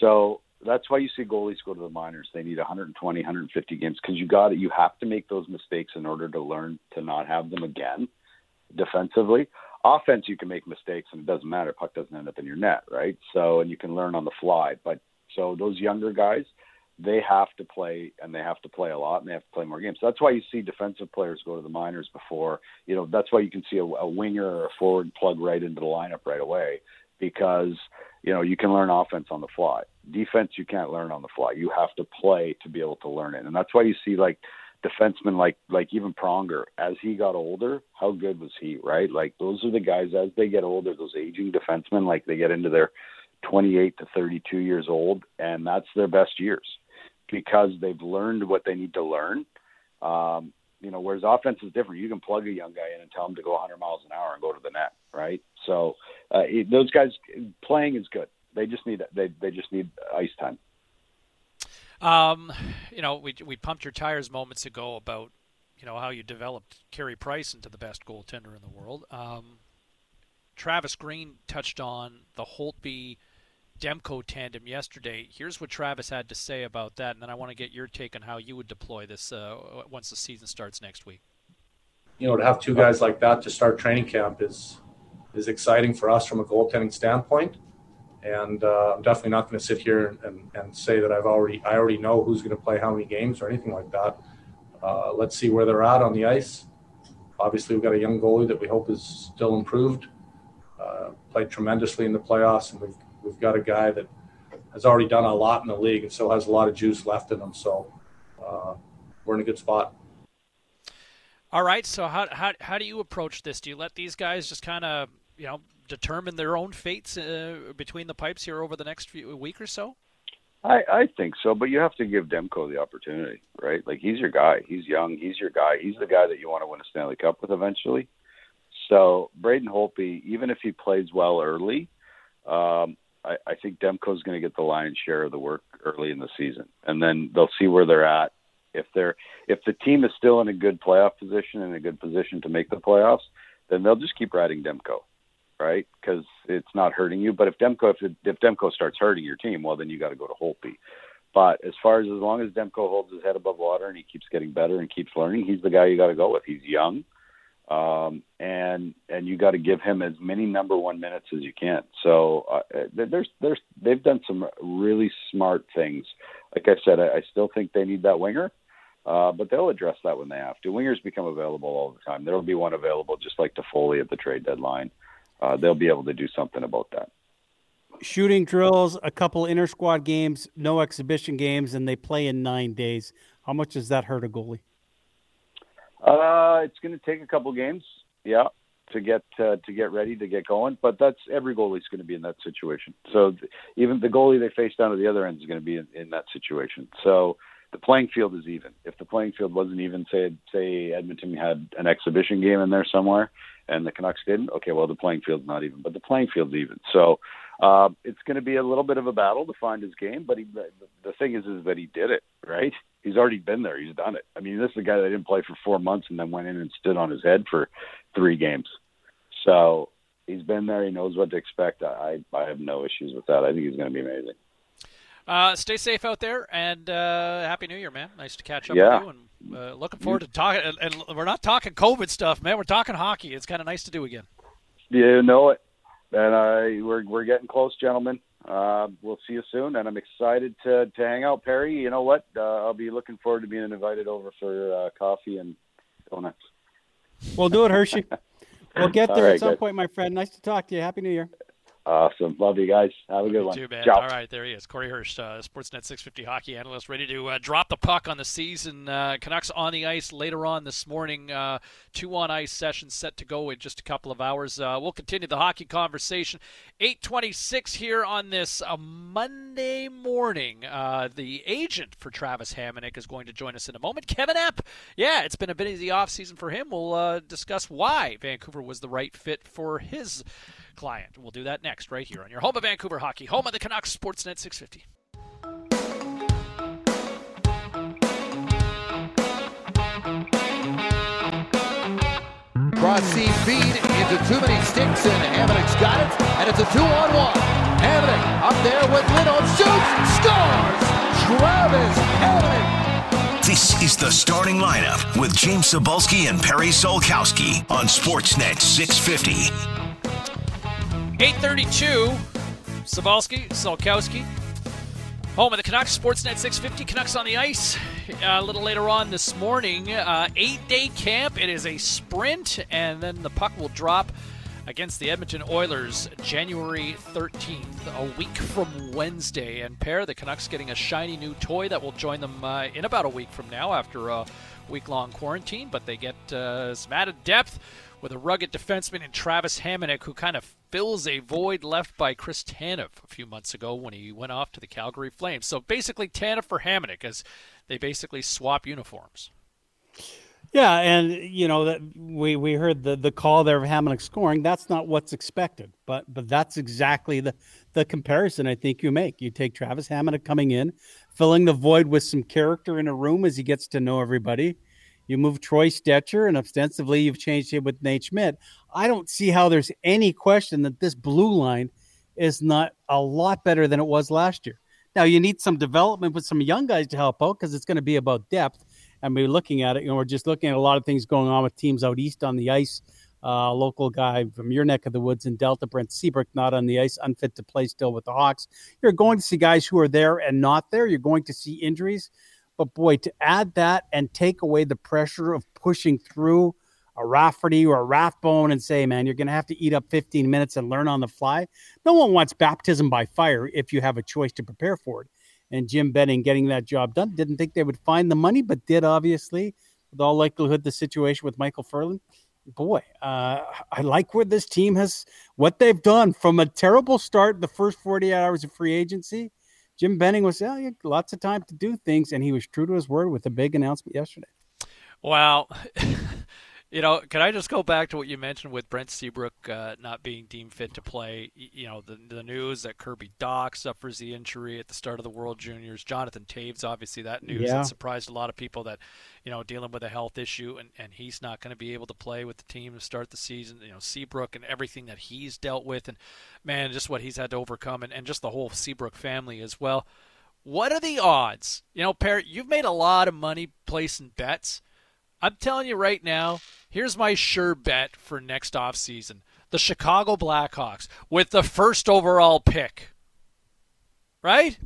So that's why you see goalies go to the minors. They need 120 150 games because you got it you have to make those mistakes in order to learn to not have them again defensively. Offense you can make mistakes and it doesn't matter. Puck doesn't end up in your net right? So and you can learn on the fly. But so those younger guys they have to play and they have to play a lot and they have to play more games. So that's why you see defensive players go to the minors before, you know, that's why you can see a, a winger or a forward plug right into the lineup right away because, you know, you can learn offense on the fly. Defense you can't learn on the fly. You have to play to be able to learn it. And that's why you see like defensemen like like even Pronger as he got older, how good was he, right? Like those are the guys as they get older, those aging defensemen like they get into their 28 to 32 years old and that's their best years because they've learned what they need to learn. Um, you know, whereas offense is different. You can plug a young guy in and tell him to go 100 miles an hour and go to the net, right? So uh, those guys playing is good. They just need they they just need ice time. Um, you know, we we pumped your tires moments ago about you know how you developed Carey Price into the best goaltender in the world. Um, Travis Green touched on the Holtby Demko tandem yesterday. Here's what Travis had to say about that, and then I want to get your take on how you would deploy this uh, once the season starts next week. You know, to have two guys like that to start training camp is is exciting for us from a goaltending standpoint. And uh, I'm definitely not going to sit here and, and, say that I've already I already know who's going to play how many games or anything like that. Uh, let's see where they're at on the ice. Obviously, we've got a young goalie that we hope is still improved. Uh, played tremendously in the playoffs, and we've we've got a guy that has already done a lot in the league and still has a lot of juice left in him. So uh, we're in a good spot. All right. So how how how do you approach this? Do you let these guys just kind of you know determine their own fates uh, between the pipes here over the next few week or so? I, I think so, but you have to give Demko the opportunity, right? Like he's your guy. He's young. He's your guy. He's the guy that you want to win a Stanley Cup with eventually. So Braden Holtby, even if he plays well early, um, I, I think Demko's going to get the lion's share of the work early in the season, and then they'll see where they're at. If they're if the team is still in a good playoff position and a good position to make the playoffs, then they'll just keep riding Demko, right? Because it's not hurting you. But if Demko if, if Demko starts hurting your team, well, then you got to go to Holtby. But as far as as long as Demko holds his head above water and he keeps getting better and keeps learning, he's the guy you got to go with. He's young, um, and and you got to give him as many number one minutes as you can. So uh, there's there's they've done some really smart things. Like I said, I, I still think they need that winger. Uh, but they'll address that when they have to. Wingers become available all the time. There will be one available, just like Toffoli at the trade deadline. Uh, they'll be able to do something about that shooting drills, a couple inter squad games, no exhibition games, and they play in nine days. How much does that hurt a goalie? Uh, it's going to take a couple games, yeah, to get uh, to get ready to get going. But that's every goalie's going to be in that situation. So th- even the goalie they face down to the other end is going to be in, in that situation. So the playing field is even. If the playing field wasn't even, say say Edmonton had an exhibition game in there somewhere, and the Canucks didn't, okay, well the playing field's not even, but the playing field's even. So uh, it's going to be a little bit of a battle to find his game, but he, the, thing is, is that he did it, right? He's already been there. He's done it. I mean, this is a guy that didn't play for four months and then went in and stood on his head for three games. So he's been there. He knows what to expect. I, I have no issues with that. I think he's going to be amazing. Uh, stay safe out there, and uh, happy New Year, man. Nice to catch up yeah. with you, and uh, looking forward to talking. And, and, we're not talking COVID stuff, man. We're talking hockey. It's kind of nice to do again. You know it and uh, we're we're getting close, gentlemen. Uh, we'll see you soon, and I'm excited to to hang out, Perry. You know what? Uh, I'll be looking forward to being invited over for uh, coffee and donuts. We'll do it, Hershey. we'll get there right, at some guys. point, my friend. Nice to talk to you. Happy New Year. Awesome. Love you guys. Have a good one. Too bad. Ciao. All right, there he is. Corey Hirsch, uh, Sportsnet 650 hockey analyst, ready to uh, drop the puck on the season. Uh, Canucks on the ice later on this morning. Uh, two on ice sessions set to go in just a couple of hours. Uh, we'll continue the hockey conversation. 826 here on this uh, Monday morning. the agent for Travis Hamonic is going to join us in a moment. Kevin Epp. Yeah, it's been a busy offseason for him. We'll discuss why Vancouver was the right fit for his client. We'll do that next, right here on your home of Vancouver hockey, home of the Canucks, Sportsnet 650. Cross seam feed into too many sticks, and Hamonic's got it, and it's a two-on-one. Hamonic up there with Lindholm, shoots, scores! Travis Hamonic This is the starting lineup with James Cybulski and Perry Solkowski on Sportsnet 650. 832, Cybulski, Solkowski. Home of the Canucks, Sportsnet 650, Canucks on the ice. Uh, a little later on this morning, uh, eight-day camp. It is a sprint, and then the puck will drop against the Edmonton Oilers January 13th, a week from Wednesday. And pair, the Canucks getting a shiny new toy that will join them uh, in about a week from now after a week-long quarantine. But they get uh, some added depth with a rugged defenseman in Travis Hamonic, who kind of fills a void left by Chris Tanev a few months ago when he went off to the Calgary Flames. So basically, Tanev for Hamonic, as they basically swap uniforms. Yeah, and you know that we we heard the the call there of Hamonic scoring. That's not what's expected, but but that's exactly the the comparison I think you make. You take Travis Hamonic coming in, filling the void with some character in a room as he gets to know everybody. You move Troy Stecher, and ostensibly you've changed it with Nate Schmidt. I don't see how there's any question that this blue line is not a lot better than it was last year. Now you need some development with some young guys to help out because it's going to be about depth. And we're looking at it, you know, we're just looking at a lot of things going on with teams out east on the ice. Uh, local guy from your neck of the woods in Delta, Brent Seabrook, not on the ice, unfit to play still with the Hawks. You're going to see guys who are there and not there. You're going to see injuries. But boy, to add that and take away the pressure of pushing through a Rafferty or a Rathbone and say, man, you're going to have to eat up 15 minutes and learn on the fly. No one wants baptism by fire if you have a choice to prepare for it. And Jim Benning getting that job done didn't think they would find the money, but did obviously, with all likelihood, the situation with Micheal Ferland. Boy, uh, I like where this team has what they've done from a terrible start the first 48 hours of free agency. Jim Benning was oh, yeah, lots of time to do things, and he was true to his word with a big announcement yesterday. Well, You know, can I just go back to what you mentioned with Brent Seabrook uh, not being deemed fit to play? You know, the the news that Kirby Dach suffers the injury at the start of the World Juniors. Jonathan Toews, obviously, that news Yeah. that surprised a lot of people that, you know, dealing with a health issue and, and he's not going to be able to play with the team to start the season. You know, Seabrook and everything that he's dealt with, and man, just what he's had to overcome, and, and just the whole Seabrook family as well. What are the odds? You know, Parrot, you've made a lot of money placing bets. I'm telling you right now, here's my sure bet for next offseason. The Chicago Blackhawks with the first overall pick. Right?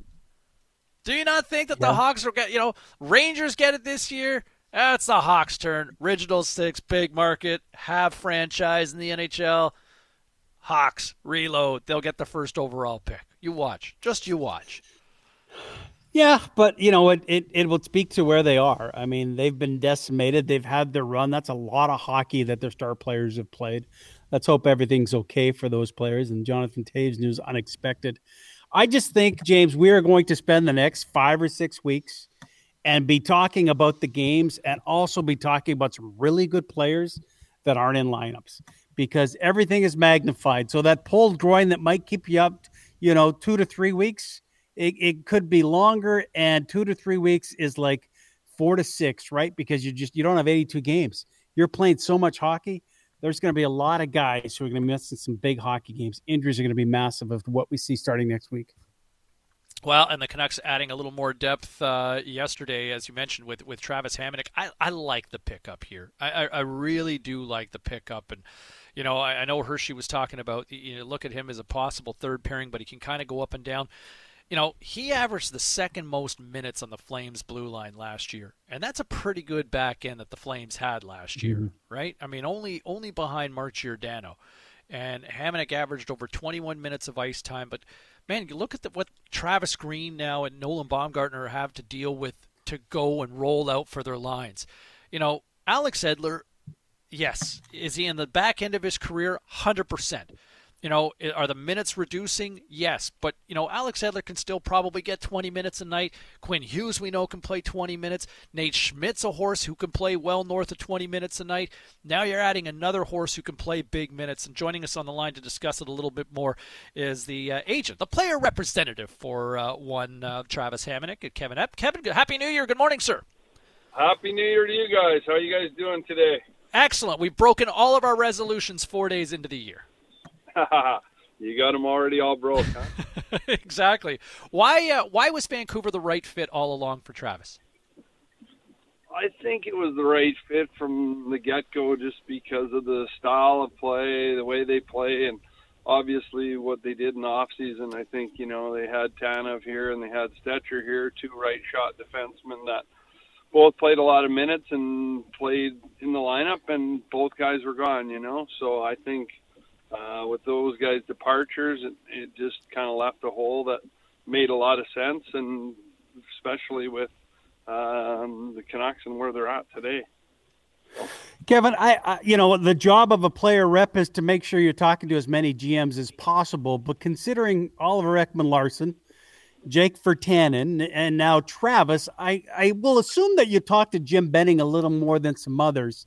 Do you not think that the Hawks will get you know, Rangers get it this year? That's the Hawks' turn. Original six, big market, have franchise in the NHL. Hawks reload. They'll get the first overall pick. You watch. Just you watch. Yeah, but you know it, it it will speak to where they are. I mean, they've been decimated. They've had their run. That's a lot of hockey that their star players have played. Let's hope everything's okay for those players. And Jonathan Toews news unexpected. I just think James, we are going to spend the next five or six weeks and be talking about the games and also be talking about some really good players that aren't in lineups because everything is magnified. So that pulled groin that might keep you up, you know, two to three weeks it, it could be longer and two to three weeks is like four to six right because you just you don't have 82 games you're playing so much hockey there's going to be a lot of guys who are going to miss some big hockey games injuries are going to be massive of what we see starting next week Well, and the Canucks adding a little more depth uh, yesterday, as you mentioned, with, with Travis Hamonic. I, I like the pickup here. I, I, I really do like the pickup. And, you know, I, I know Hershey was talking about, you know, look at him as a possible third pairing, but he can kind of go up and down. You know, he averaged the second most minutes on the Flames blue line last year. And that's a pretty good back end that the Flames had last year, Mhm. right? I mean, only only behind Mark Giordano. And Hamonic averaged over 21 minutes of ice time. But, man, you look at the, what Travis Green now and Nolan Baumgartner have to deal with to go and roll out for their lines. You know, Alex Edler, yes. Is he in the back end of his career? 100%. You know, are the minutes reducing? Yes. But, you know, Alex Edler can still probably get 20 minutes a night. Quinn Hughes, we know, can play 20 minutes. Nate Schmidt's a horse who can play well north of 20 minutes a night. Now you're adding another horse who can play big minutes. And joining us on the line to discuss it a little bit more is the uh, agent, the player representative for uh, one uh, Travis Hamonic, Kevin Epp. Kevin, Happy New Year. Good morning, sir. Happy New Year to you guys. How are you guys doing today? Excellent. We've broken all of our resolutions four days into the year. you got them already all broke, huh? exactly. Why? Uh, why was Vancouver the right fit all along for Travis? I think it was the right fit from the get go just because of the style of play, the way they play, and obviously what they did in the off season. I think, you know, they had Tanev here and they had Stecher here, two right shot defensemen that both played a lot of minutes and played in the lineup, and both guys were gone, you know. So I think uh, with those guys' departures, it, it just kind of left a hole that made a lot of sense, and especially with um, the Canucks and where they're at today. Kevin, I, I you know the job of a player rep is to make sure you're talking to as many GMs as possible. But considering Oliver Ekman-Larsson, Jake Virtanen, and now Travis, I, I will assume that you talked to Jim Benning a little more than some others.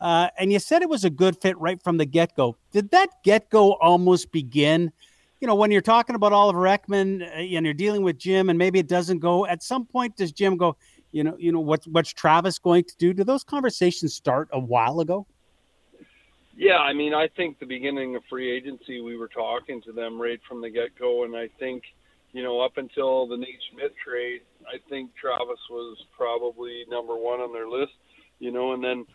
Uh, and you said it was a good fit right from the get go. Did that get go almost begin? You know, when you're talking about Oliver Ekman uh, and you're dealing with Jim, and maybe it doesn't go. At some point, does Jim go? You know, you know what's what's Travis going to do? Do those conversations start a while ago? Yeah, I mean, I think the beginning of free agency, we were talking to them right from the get go, and I think, you know, up until the Nate Schmidt trade, I think Travis was probably number one on their list, you know, and then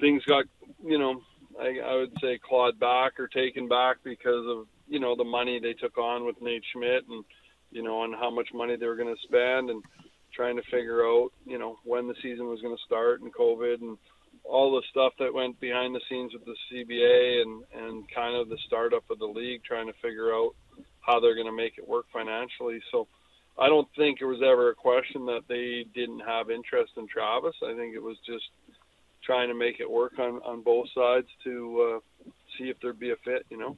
things got, you know, I, I would say clawed back or taken back because of, you know, the money they took on with Nate Schmidt and, you know, and how much money they were going to spend and trying to figure out, you know, when the season was going to start and COVID and all the stuff that went behind the scenes with the CBA and and kind of the startup of the league, trying to figure out how they're going to make it work financially. So I don't think it was ever a question that they didn't have interest in Travis. I think it was just trying to make it work on on both sides to uh, see if there'd be a fit. You know.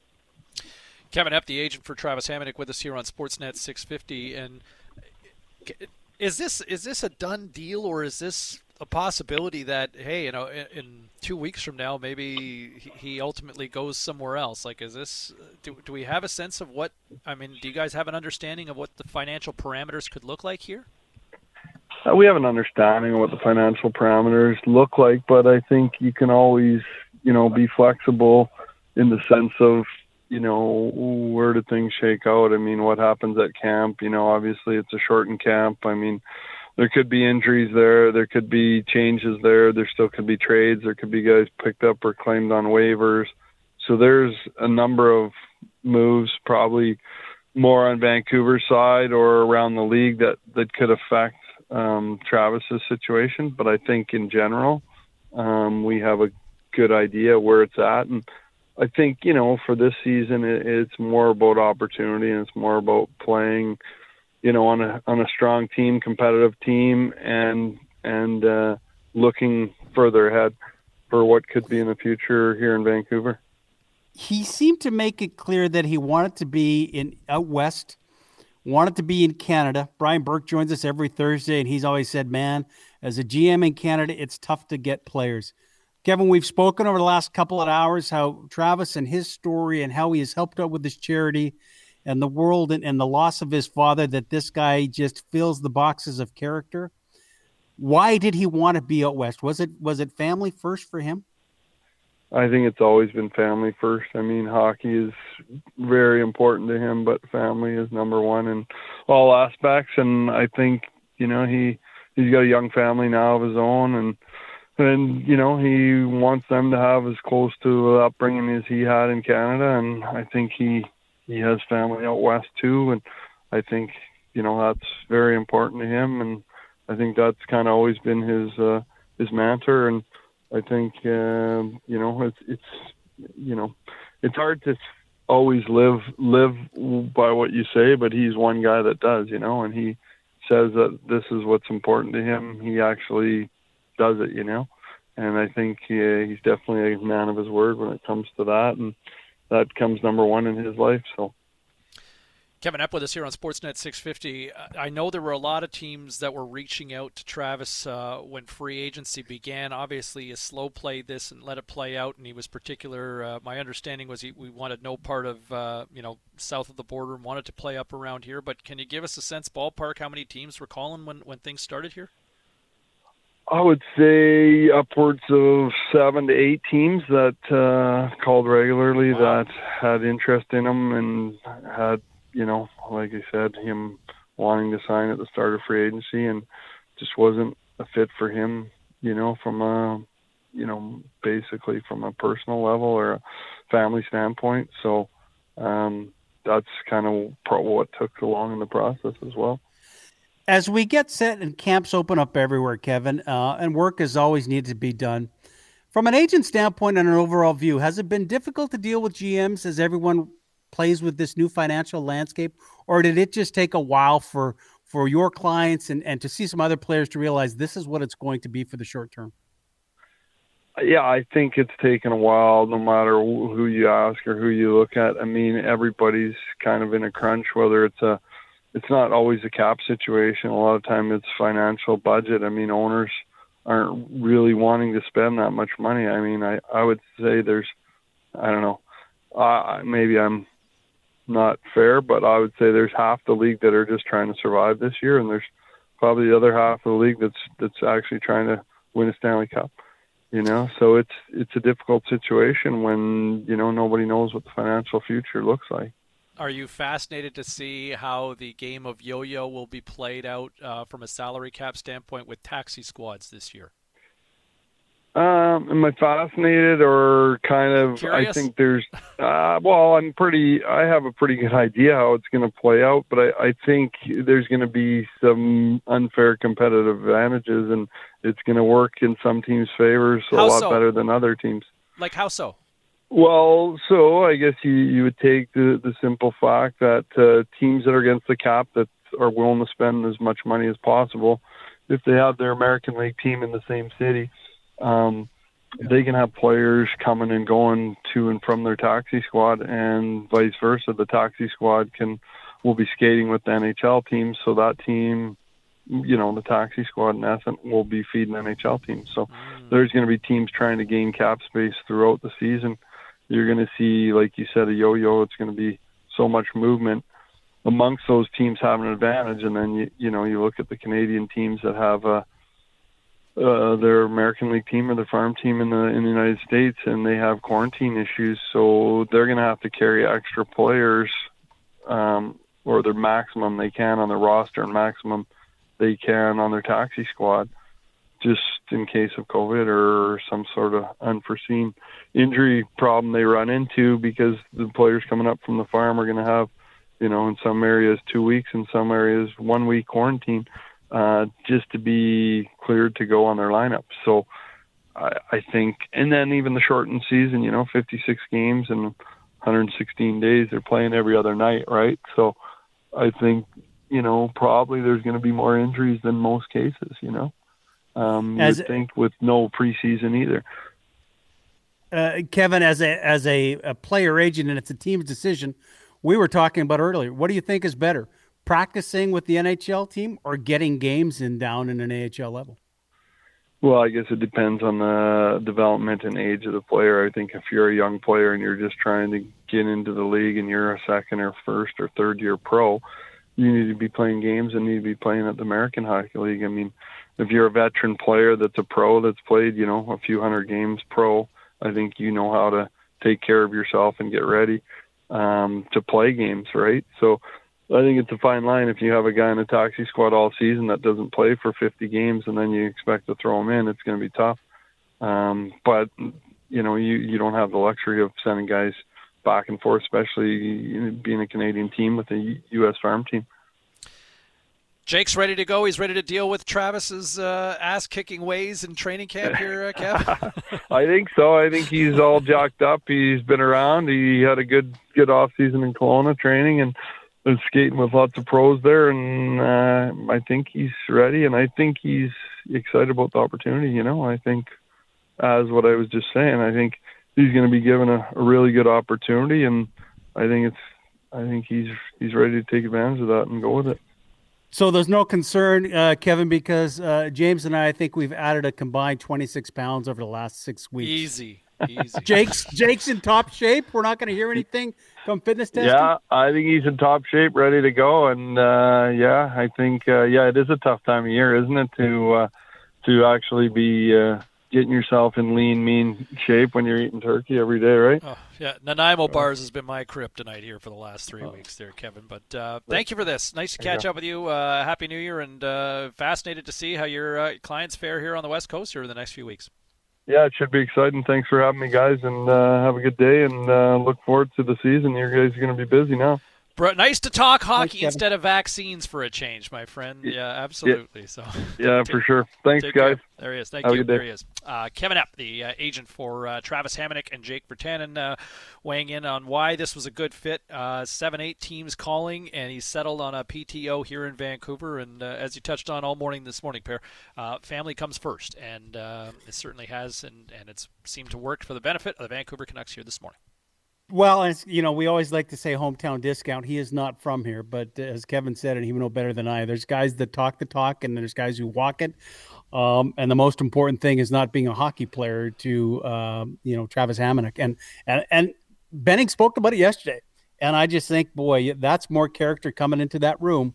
Kevin Epp, the agent for Travis Hamonic, with us here on Sportsnet 650. And is this is this a done deal, or is this a possibility that hey, you know, in, in two weeks from now, maybe he- he ultimately goes somewhere else? Like, is this? Do, do we have a sense of what? I mean, do you guys have an understanding of what the financial parameters could look like here? Uh, we have an understanding of what the financial parameters look like, but I think you can always, you know, be flexible in the sense of, you know, where do things shake out? I mean, what happens at camp? You know, obviously it's a shortened camp. I mean, there could be injuries there. There could be changes there. There still could be trades. There could be guys picked up or claimed on waivers. So there's a number of moves, probably more on Vancouver's side or around the league that that could affect um, Travis's situation. But I think in general, um, we have a good idea where it's at, and I think you know for this season it, it's more about opportunity and it's more about playing, you know, on a on a strong team, competitive team, and and uh, looking further ahead for what could be in the future here in Vancouver. he seemed to make it clear that he wanted to be in out west, wanted to be in Canada. Brian Burke joins us every Thursday, and he's always said, "Man, as a GM in Canada, it's tough to get players." Kevin, we've spoken over the last couple of hours how Travis and his story and how he has helped out with his charity and the world and, and the loss of his father. That this guy just fills the boxes of character. Why did he want to be out west? Was it was it family first for him? I think it's always been family first. I mean, hockey is very important to him, but family is number one in all aspects. And I think you know he he's got a young family now of his own, and and you know he wants them to have as close to upbringing as he had in Canada. And I think he he has family out west too, and I think you know that's very important to him. And I think that's kind of always been his uh, his mantra and. I think um, you know it's it's you know it's hard to always live live by what you say, but he's one guy that does, you know, and he says that this is what's important to him. He actually does it, you know, and I think he, he's definitely a man of his word when it comes to that, and that comes number one in his life. So. Kevin Epp with us here on Sportsnet 650. Uh, I know there were a lot of teams that were reaching out to Travis uh, when free agency began. Obviously, he slow played this and let it play out, and he was particular. Uh, my understanding was he we wanted no part of uh, you know south of the border and wanted to play up around here. But can you give us a sense, ballpark, how many teams were calling when when things started here? I would say upwards of seven to eight teams that uh, called regularly wow. that had interest in him and had you know, like I said, him wanting to sign at the start of free agency and just wasn't a fit for him, you know, from a, you know, basically from a personal level or a family standpoint. So um, that's kind of what took along in the process as well. As we get set and camps open up everywhere, Kevin, uh, and work has always needed to be done. From an agent standpoint and an overall view, has it been difficult to deal with GMs as everyone plays with this new financial landscape, or did it just take a while for for your clients and, and to see some other players to realize this is what it's going to be for the short term? Yeah, I think it's taken a while, no matter who you ask or who you look at. I mean, everybody's kind of in a crunch, whether it's a, it's not always a cap situation. A lot of time it's financial budget. I mean, owners aren't really wanting to spend that much money. I mean, I, I would say there's, I don't know, uh, maybe I'm not fair, but I would say there's half the league that are just trying to survive this year, and there's probably the other half of the league that's that's actually trying to win a Stanley Cup. You know, so it's it's a difficult situation when you know nobody knows what the financial future looks like. Are you fascinated to see how the game of yo-yo will be played out uh, from a salary cap standpoint with taxi squads this year? Um, am I fascinated or kind of? Curious? I think there's. Uh, well, I'm pretty. I have a pretty good idea how it's going to play out, but I, I think there's going to be some unfair competitive advantages, and it's going to work in some teams' favors a How lot so? better than other teams. Like how so? Well, so I guess you you would take the the simple fact that uh, teams that are against the cap that are willing to spend as much money as possible, if they have their American League team in the same city, um, they can have players coming and going to and from their taxi squad, and vice versa. The taxi squad can will be skating with the NHL team, so that team you know, the taxi squad in essence will be feeding NHL teams. So there's going to be teams trying to gain cap space throughout the season. You're going to see, like you said, a yo-yo. It's going to be so much movement amongst those teams have an advantage, and then you you know you look at the Canadian teams that have a uh, their American League team or their farm team in the in the United States, and they have quarantine issues, so they're going to have to carry extra players, um, or their maximum they can on their roster and maximum they can on their taxi squad, just in case of COVID or some sort of unforeseen injury problem they run into because the players coming up from the farm are going to have, you know, in some areas two weeks, in some areas one week quarantine uh, just to be cleared to go on their lineup. So I, I think, and then even the shortened season, you know, 56 games and 116 days, they're playing every other night, right? So I think, you know, probably there's going to be more injuries than most cases, you know. Um, As- you think with no preseason either. uh, Kevin, as a as a, a player agent, and it's a team's decision. We were talking about earlier. What do you think is better, practicing with the NHL team or getting games in down in an AHL level? Well, I guess it depends on the development and age of the player. I think if you're a young player and you're just trying to get into the league and you're a second or first or third year pro, you need to be playing games and need to be playing at the American Hockey League. I mean, if you're a veteran player that's a pro that's played, you know, a few hundred games pro, I think you know how to take care of yourself and get ready um, to play games, right? So I think it's a fine line if you have a guy in a taxi squad all season that doesn't play for 50 games and then you expect to throw him in, it's going to be tough. Um, but you know, you you don't have the luxury of sending guys back and forth, especially being a Canadian team with a U- U.S. farm team. Jake's ready to go. He's ready to deal with Travis's uh, ass-kicking ways in training camp here, uh, Kev. I think so. I think he's all jacked up. He's been around. He had a good good off season in Kelowna training and was skating with lots of pros there. And uh, I think he's ready. And I think he's excited about the opportunity. You know, I think as what I was just saying, I think he's going to be given a, a really good opportunity, and I think it's I think he's he's ready to take advantage of that and go with it. So there's no concern, uh, Kevin, because uh, James and I, I think we've added a combined 26 pounds over the last six weeks. Easy, easy. Jake's Jake's in top shape. We're not going to hear anything come fitness testing. Yeah, I think he's in top shape, ready to go, and uh, yeah, I think uh, yeah, it is a tough time of year, isn't it, to uh, to actually be uh, getting yourself in lean, mean shape when you're eating turkey every day, right? Oh, yeah, Nanaimo bars has been my kryptonite here for the last three weeks, there, Kevin. But uh, thank you for this. Nice to catch up with you. Uh, Happy New Year, and uh, fascinated to see how your uh, clients fare here on the West Coast here in the next few weeks. Yeah, it should be exciting. Thanks for having me, guys, and uh, have a good day. And uh, look forward to the season. You guys are going to be busy now. Bro, nice to talk hockey instead of vaccines for a change, my friend. Yeah, absolutely. So, Yeah, for sure. Thanks, guys. care. There he is. Thank Have you. There he is. Uh, Kevin Epp, the uh, agent for uh, Travis Hamonic and Jake Virtanen, uh, weighing in on why this was a good fit. Uh, seven, eight teams calling, and he settled on a PTO here in Vancouver. And uh, as you touched on all morning this morning, pair, uh, family comes first, and uh, it certainly has, and and it's seemed to work for the benefit of the Vancouver Canucks here this morning. Well, it's, you know, we always like to say hometown discount. He is not from here, but uh, as Kevin said, and he would know better than I, there's guys that talk the talk, and there's guys who walk it. Um, and the most important thing is not being a hockey player to, um, you know, Travis Hamonic. And, and, and Benning spoke about it yesterday. And I just think, boy, that's more character coming into that room.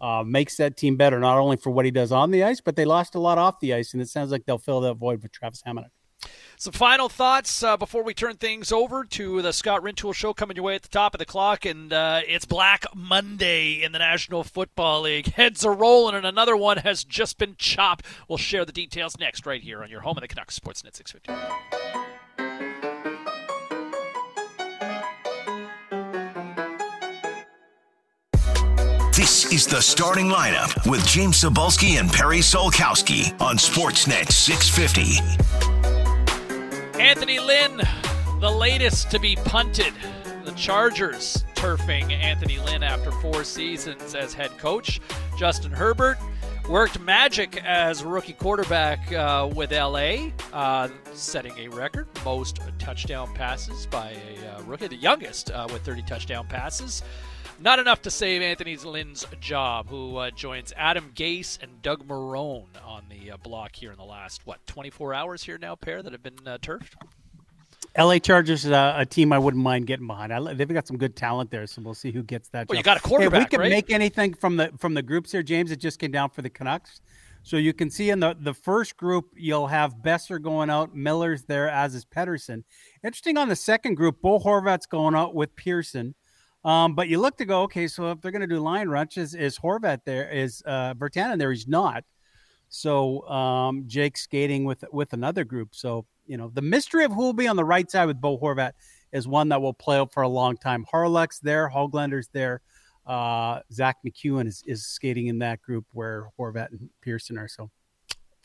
Uh, makes that team better, not only for what he does on the ice, but they lost a lot off the ice, and it sounds like they'll fill that void with Travis Hamonic. Some final thoughts uh, before we turn things over to the Scott Rintoul Show coming your way at the top of the clock. And uh, it's Black Monday in the National Football League. Heads are rolling, and another one has just been chopped. We'll share the details next, right here on your home of the Canucks, Sportsnet 650. This is the starting lineup with James Cybulski and Perry Solkowski on Sportsnet 650. Anthony Lynn, the latest to be punted. The Chargers turfing Anthony Lynn after four seasons as head coach. Justin Herbert worked magic as rookie quarterback uh, with LA, uh, setting a record most touchdown passes by a uh, rookie, the youngest uh, with 30 touchdown passes. Not enough to save Anthony Lynn's job, who uh, joins Adam Gase and Doug Marrone on the uh, block here in the last, what, 24 hours here now, pair that have been uh, turfed? LA Chargers is a, a, team I wouldn't mind getting behind. I, they've got some good talent there, so we'll see who gets that. Well, job. you got a quarterback, hey, we can right? make anything from the from the groups here, James. It just came down for the Canucks. So you can see in the, the first group, you'll have Boeser going out, Miller's there, as is Pettersson. Interesting on the second group, Bo Horvat's going out with Pearson. Um, but you look to go, okay, so if they're going to do line rushes, is Horvat there? Is uh, Virtanen there? He's not. So um, Jake skating with with another group. So you know the mystery of who will be on the right side with Bo Horvat is one that will play out for a long time. Hawryluk's there, Hoglander's there. Uh, Zack MacEwen is, is skating in that group where Horvat and Pearson are. So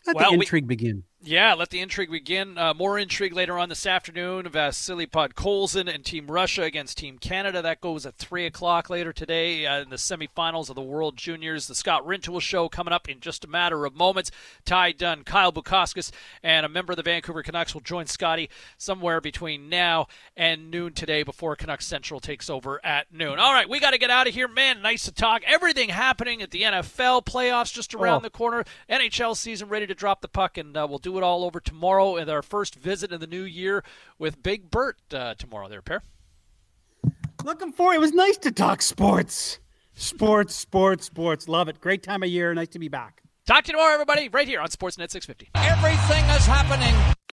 let well, the intrigue we, begin. Yeah, let the intrigue begin. Uh, more intrigue later on this afternoon. Vasily Podkolzin and Team Russia against Team Canada. That goes at 3 o'clock later today uh, in the semifinals of the World Juniors. The Scott Rintoul Show coming up in just a matter of moments. Ty Dunn, Kyle Bukauskas, and a member of the Vancouver Canucks will join Scotty somewhere between now and noon today before Canucks Central takes over at noon. All right, we got to get out of here. Man, nice to talk. Everything happening at the NFL playoffs just around oh. the corner. NHL season ready to drop the puck, and uh, we'll do it all over tomorrow and our first visit in the new year with Big Bert uh, tomorrow. There, pair. Looking forward. It was nice to talk sports, sports, sports, sports. Love it. Great time of year. Nice to be back. Talk to you tomorrow, everybody. Right here on Sportsnet 650. Everything is happening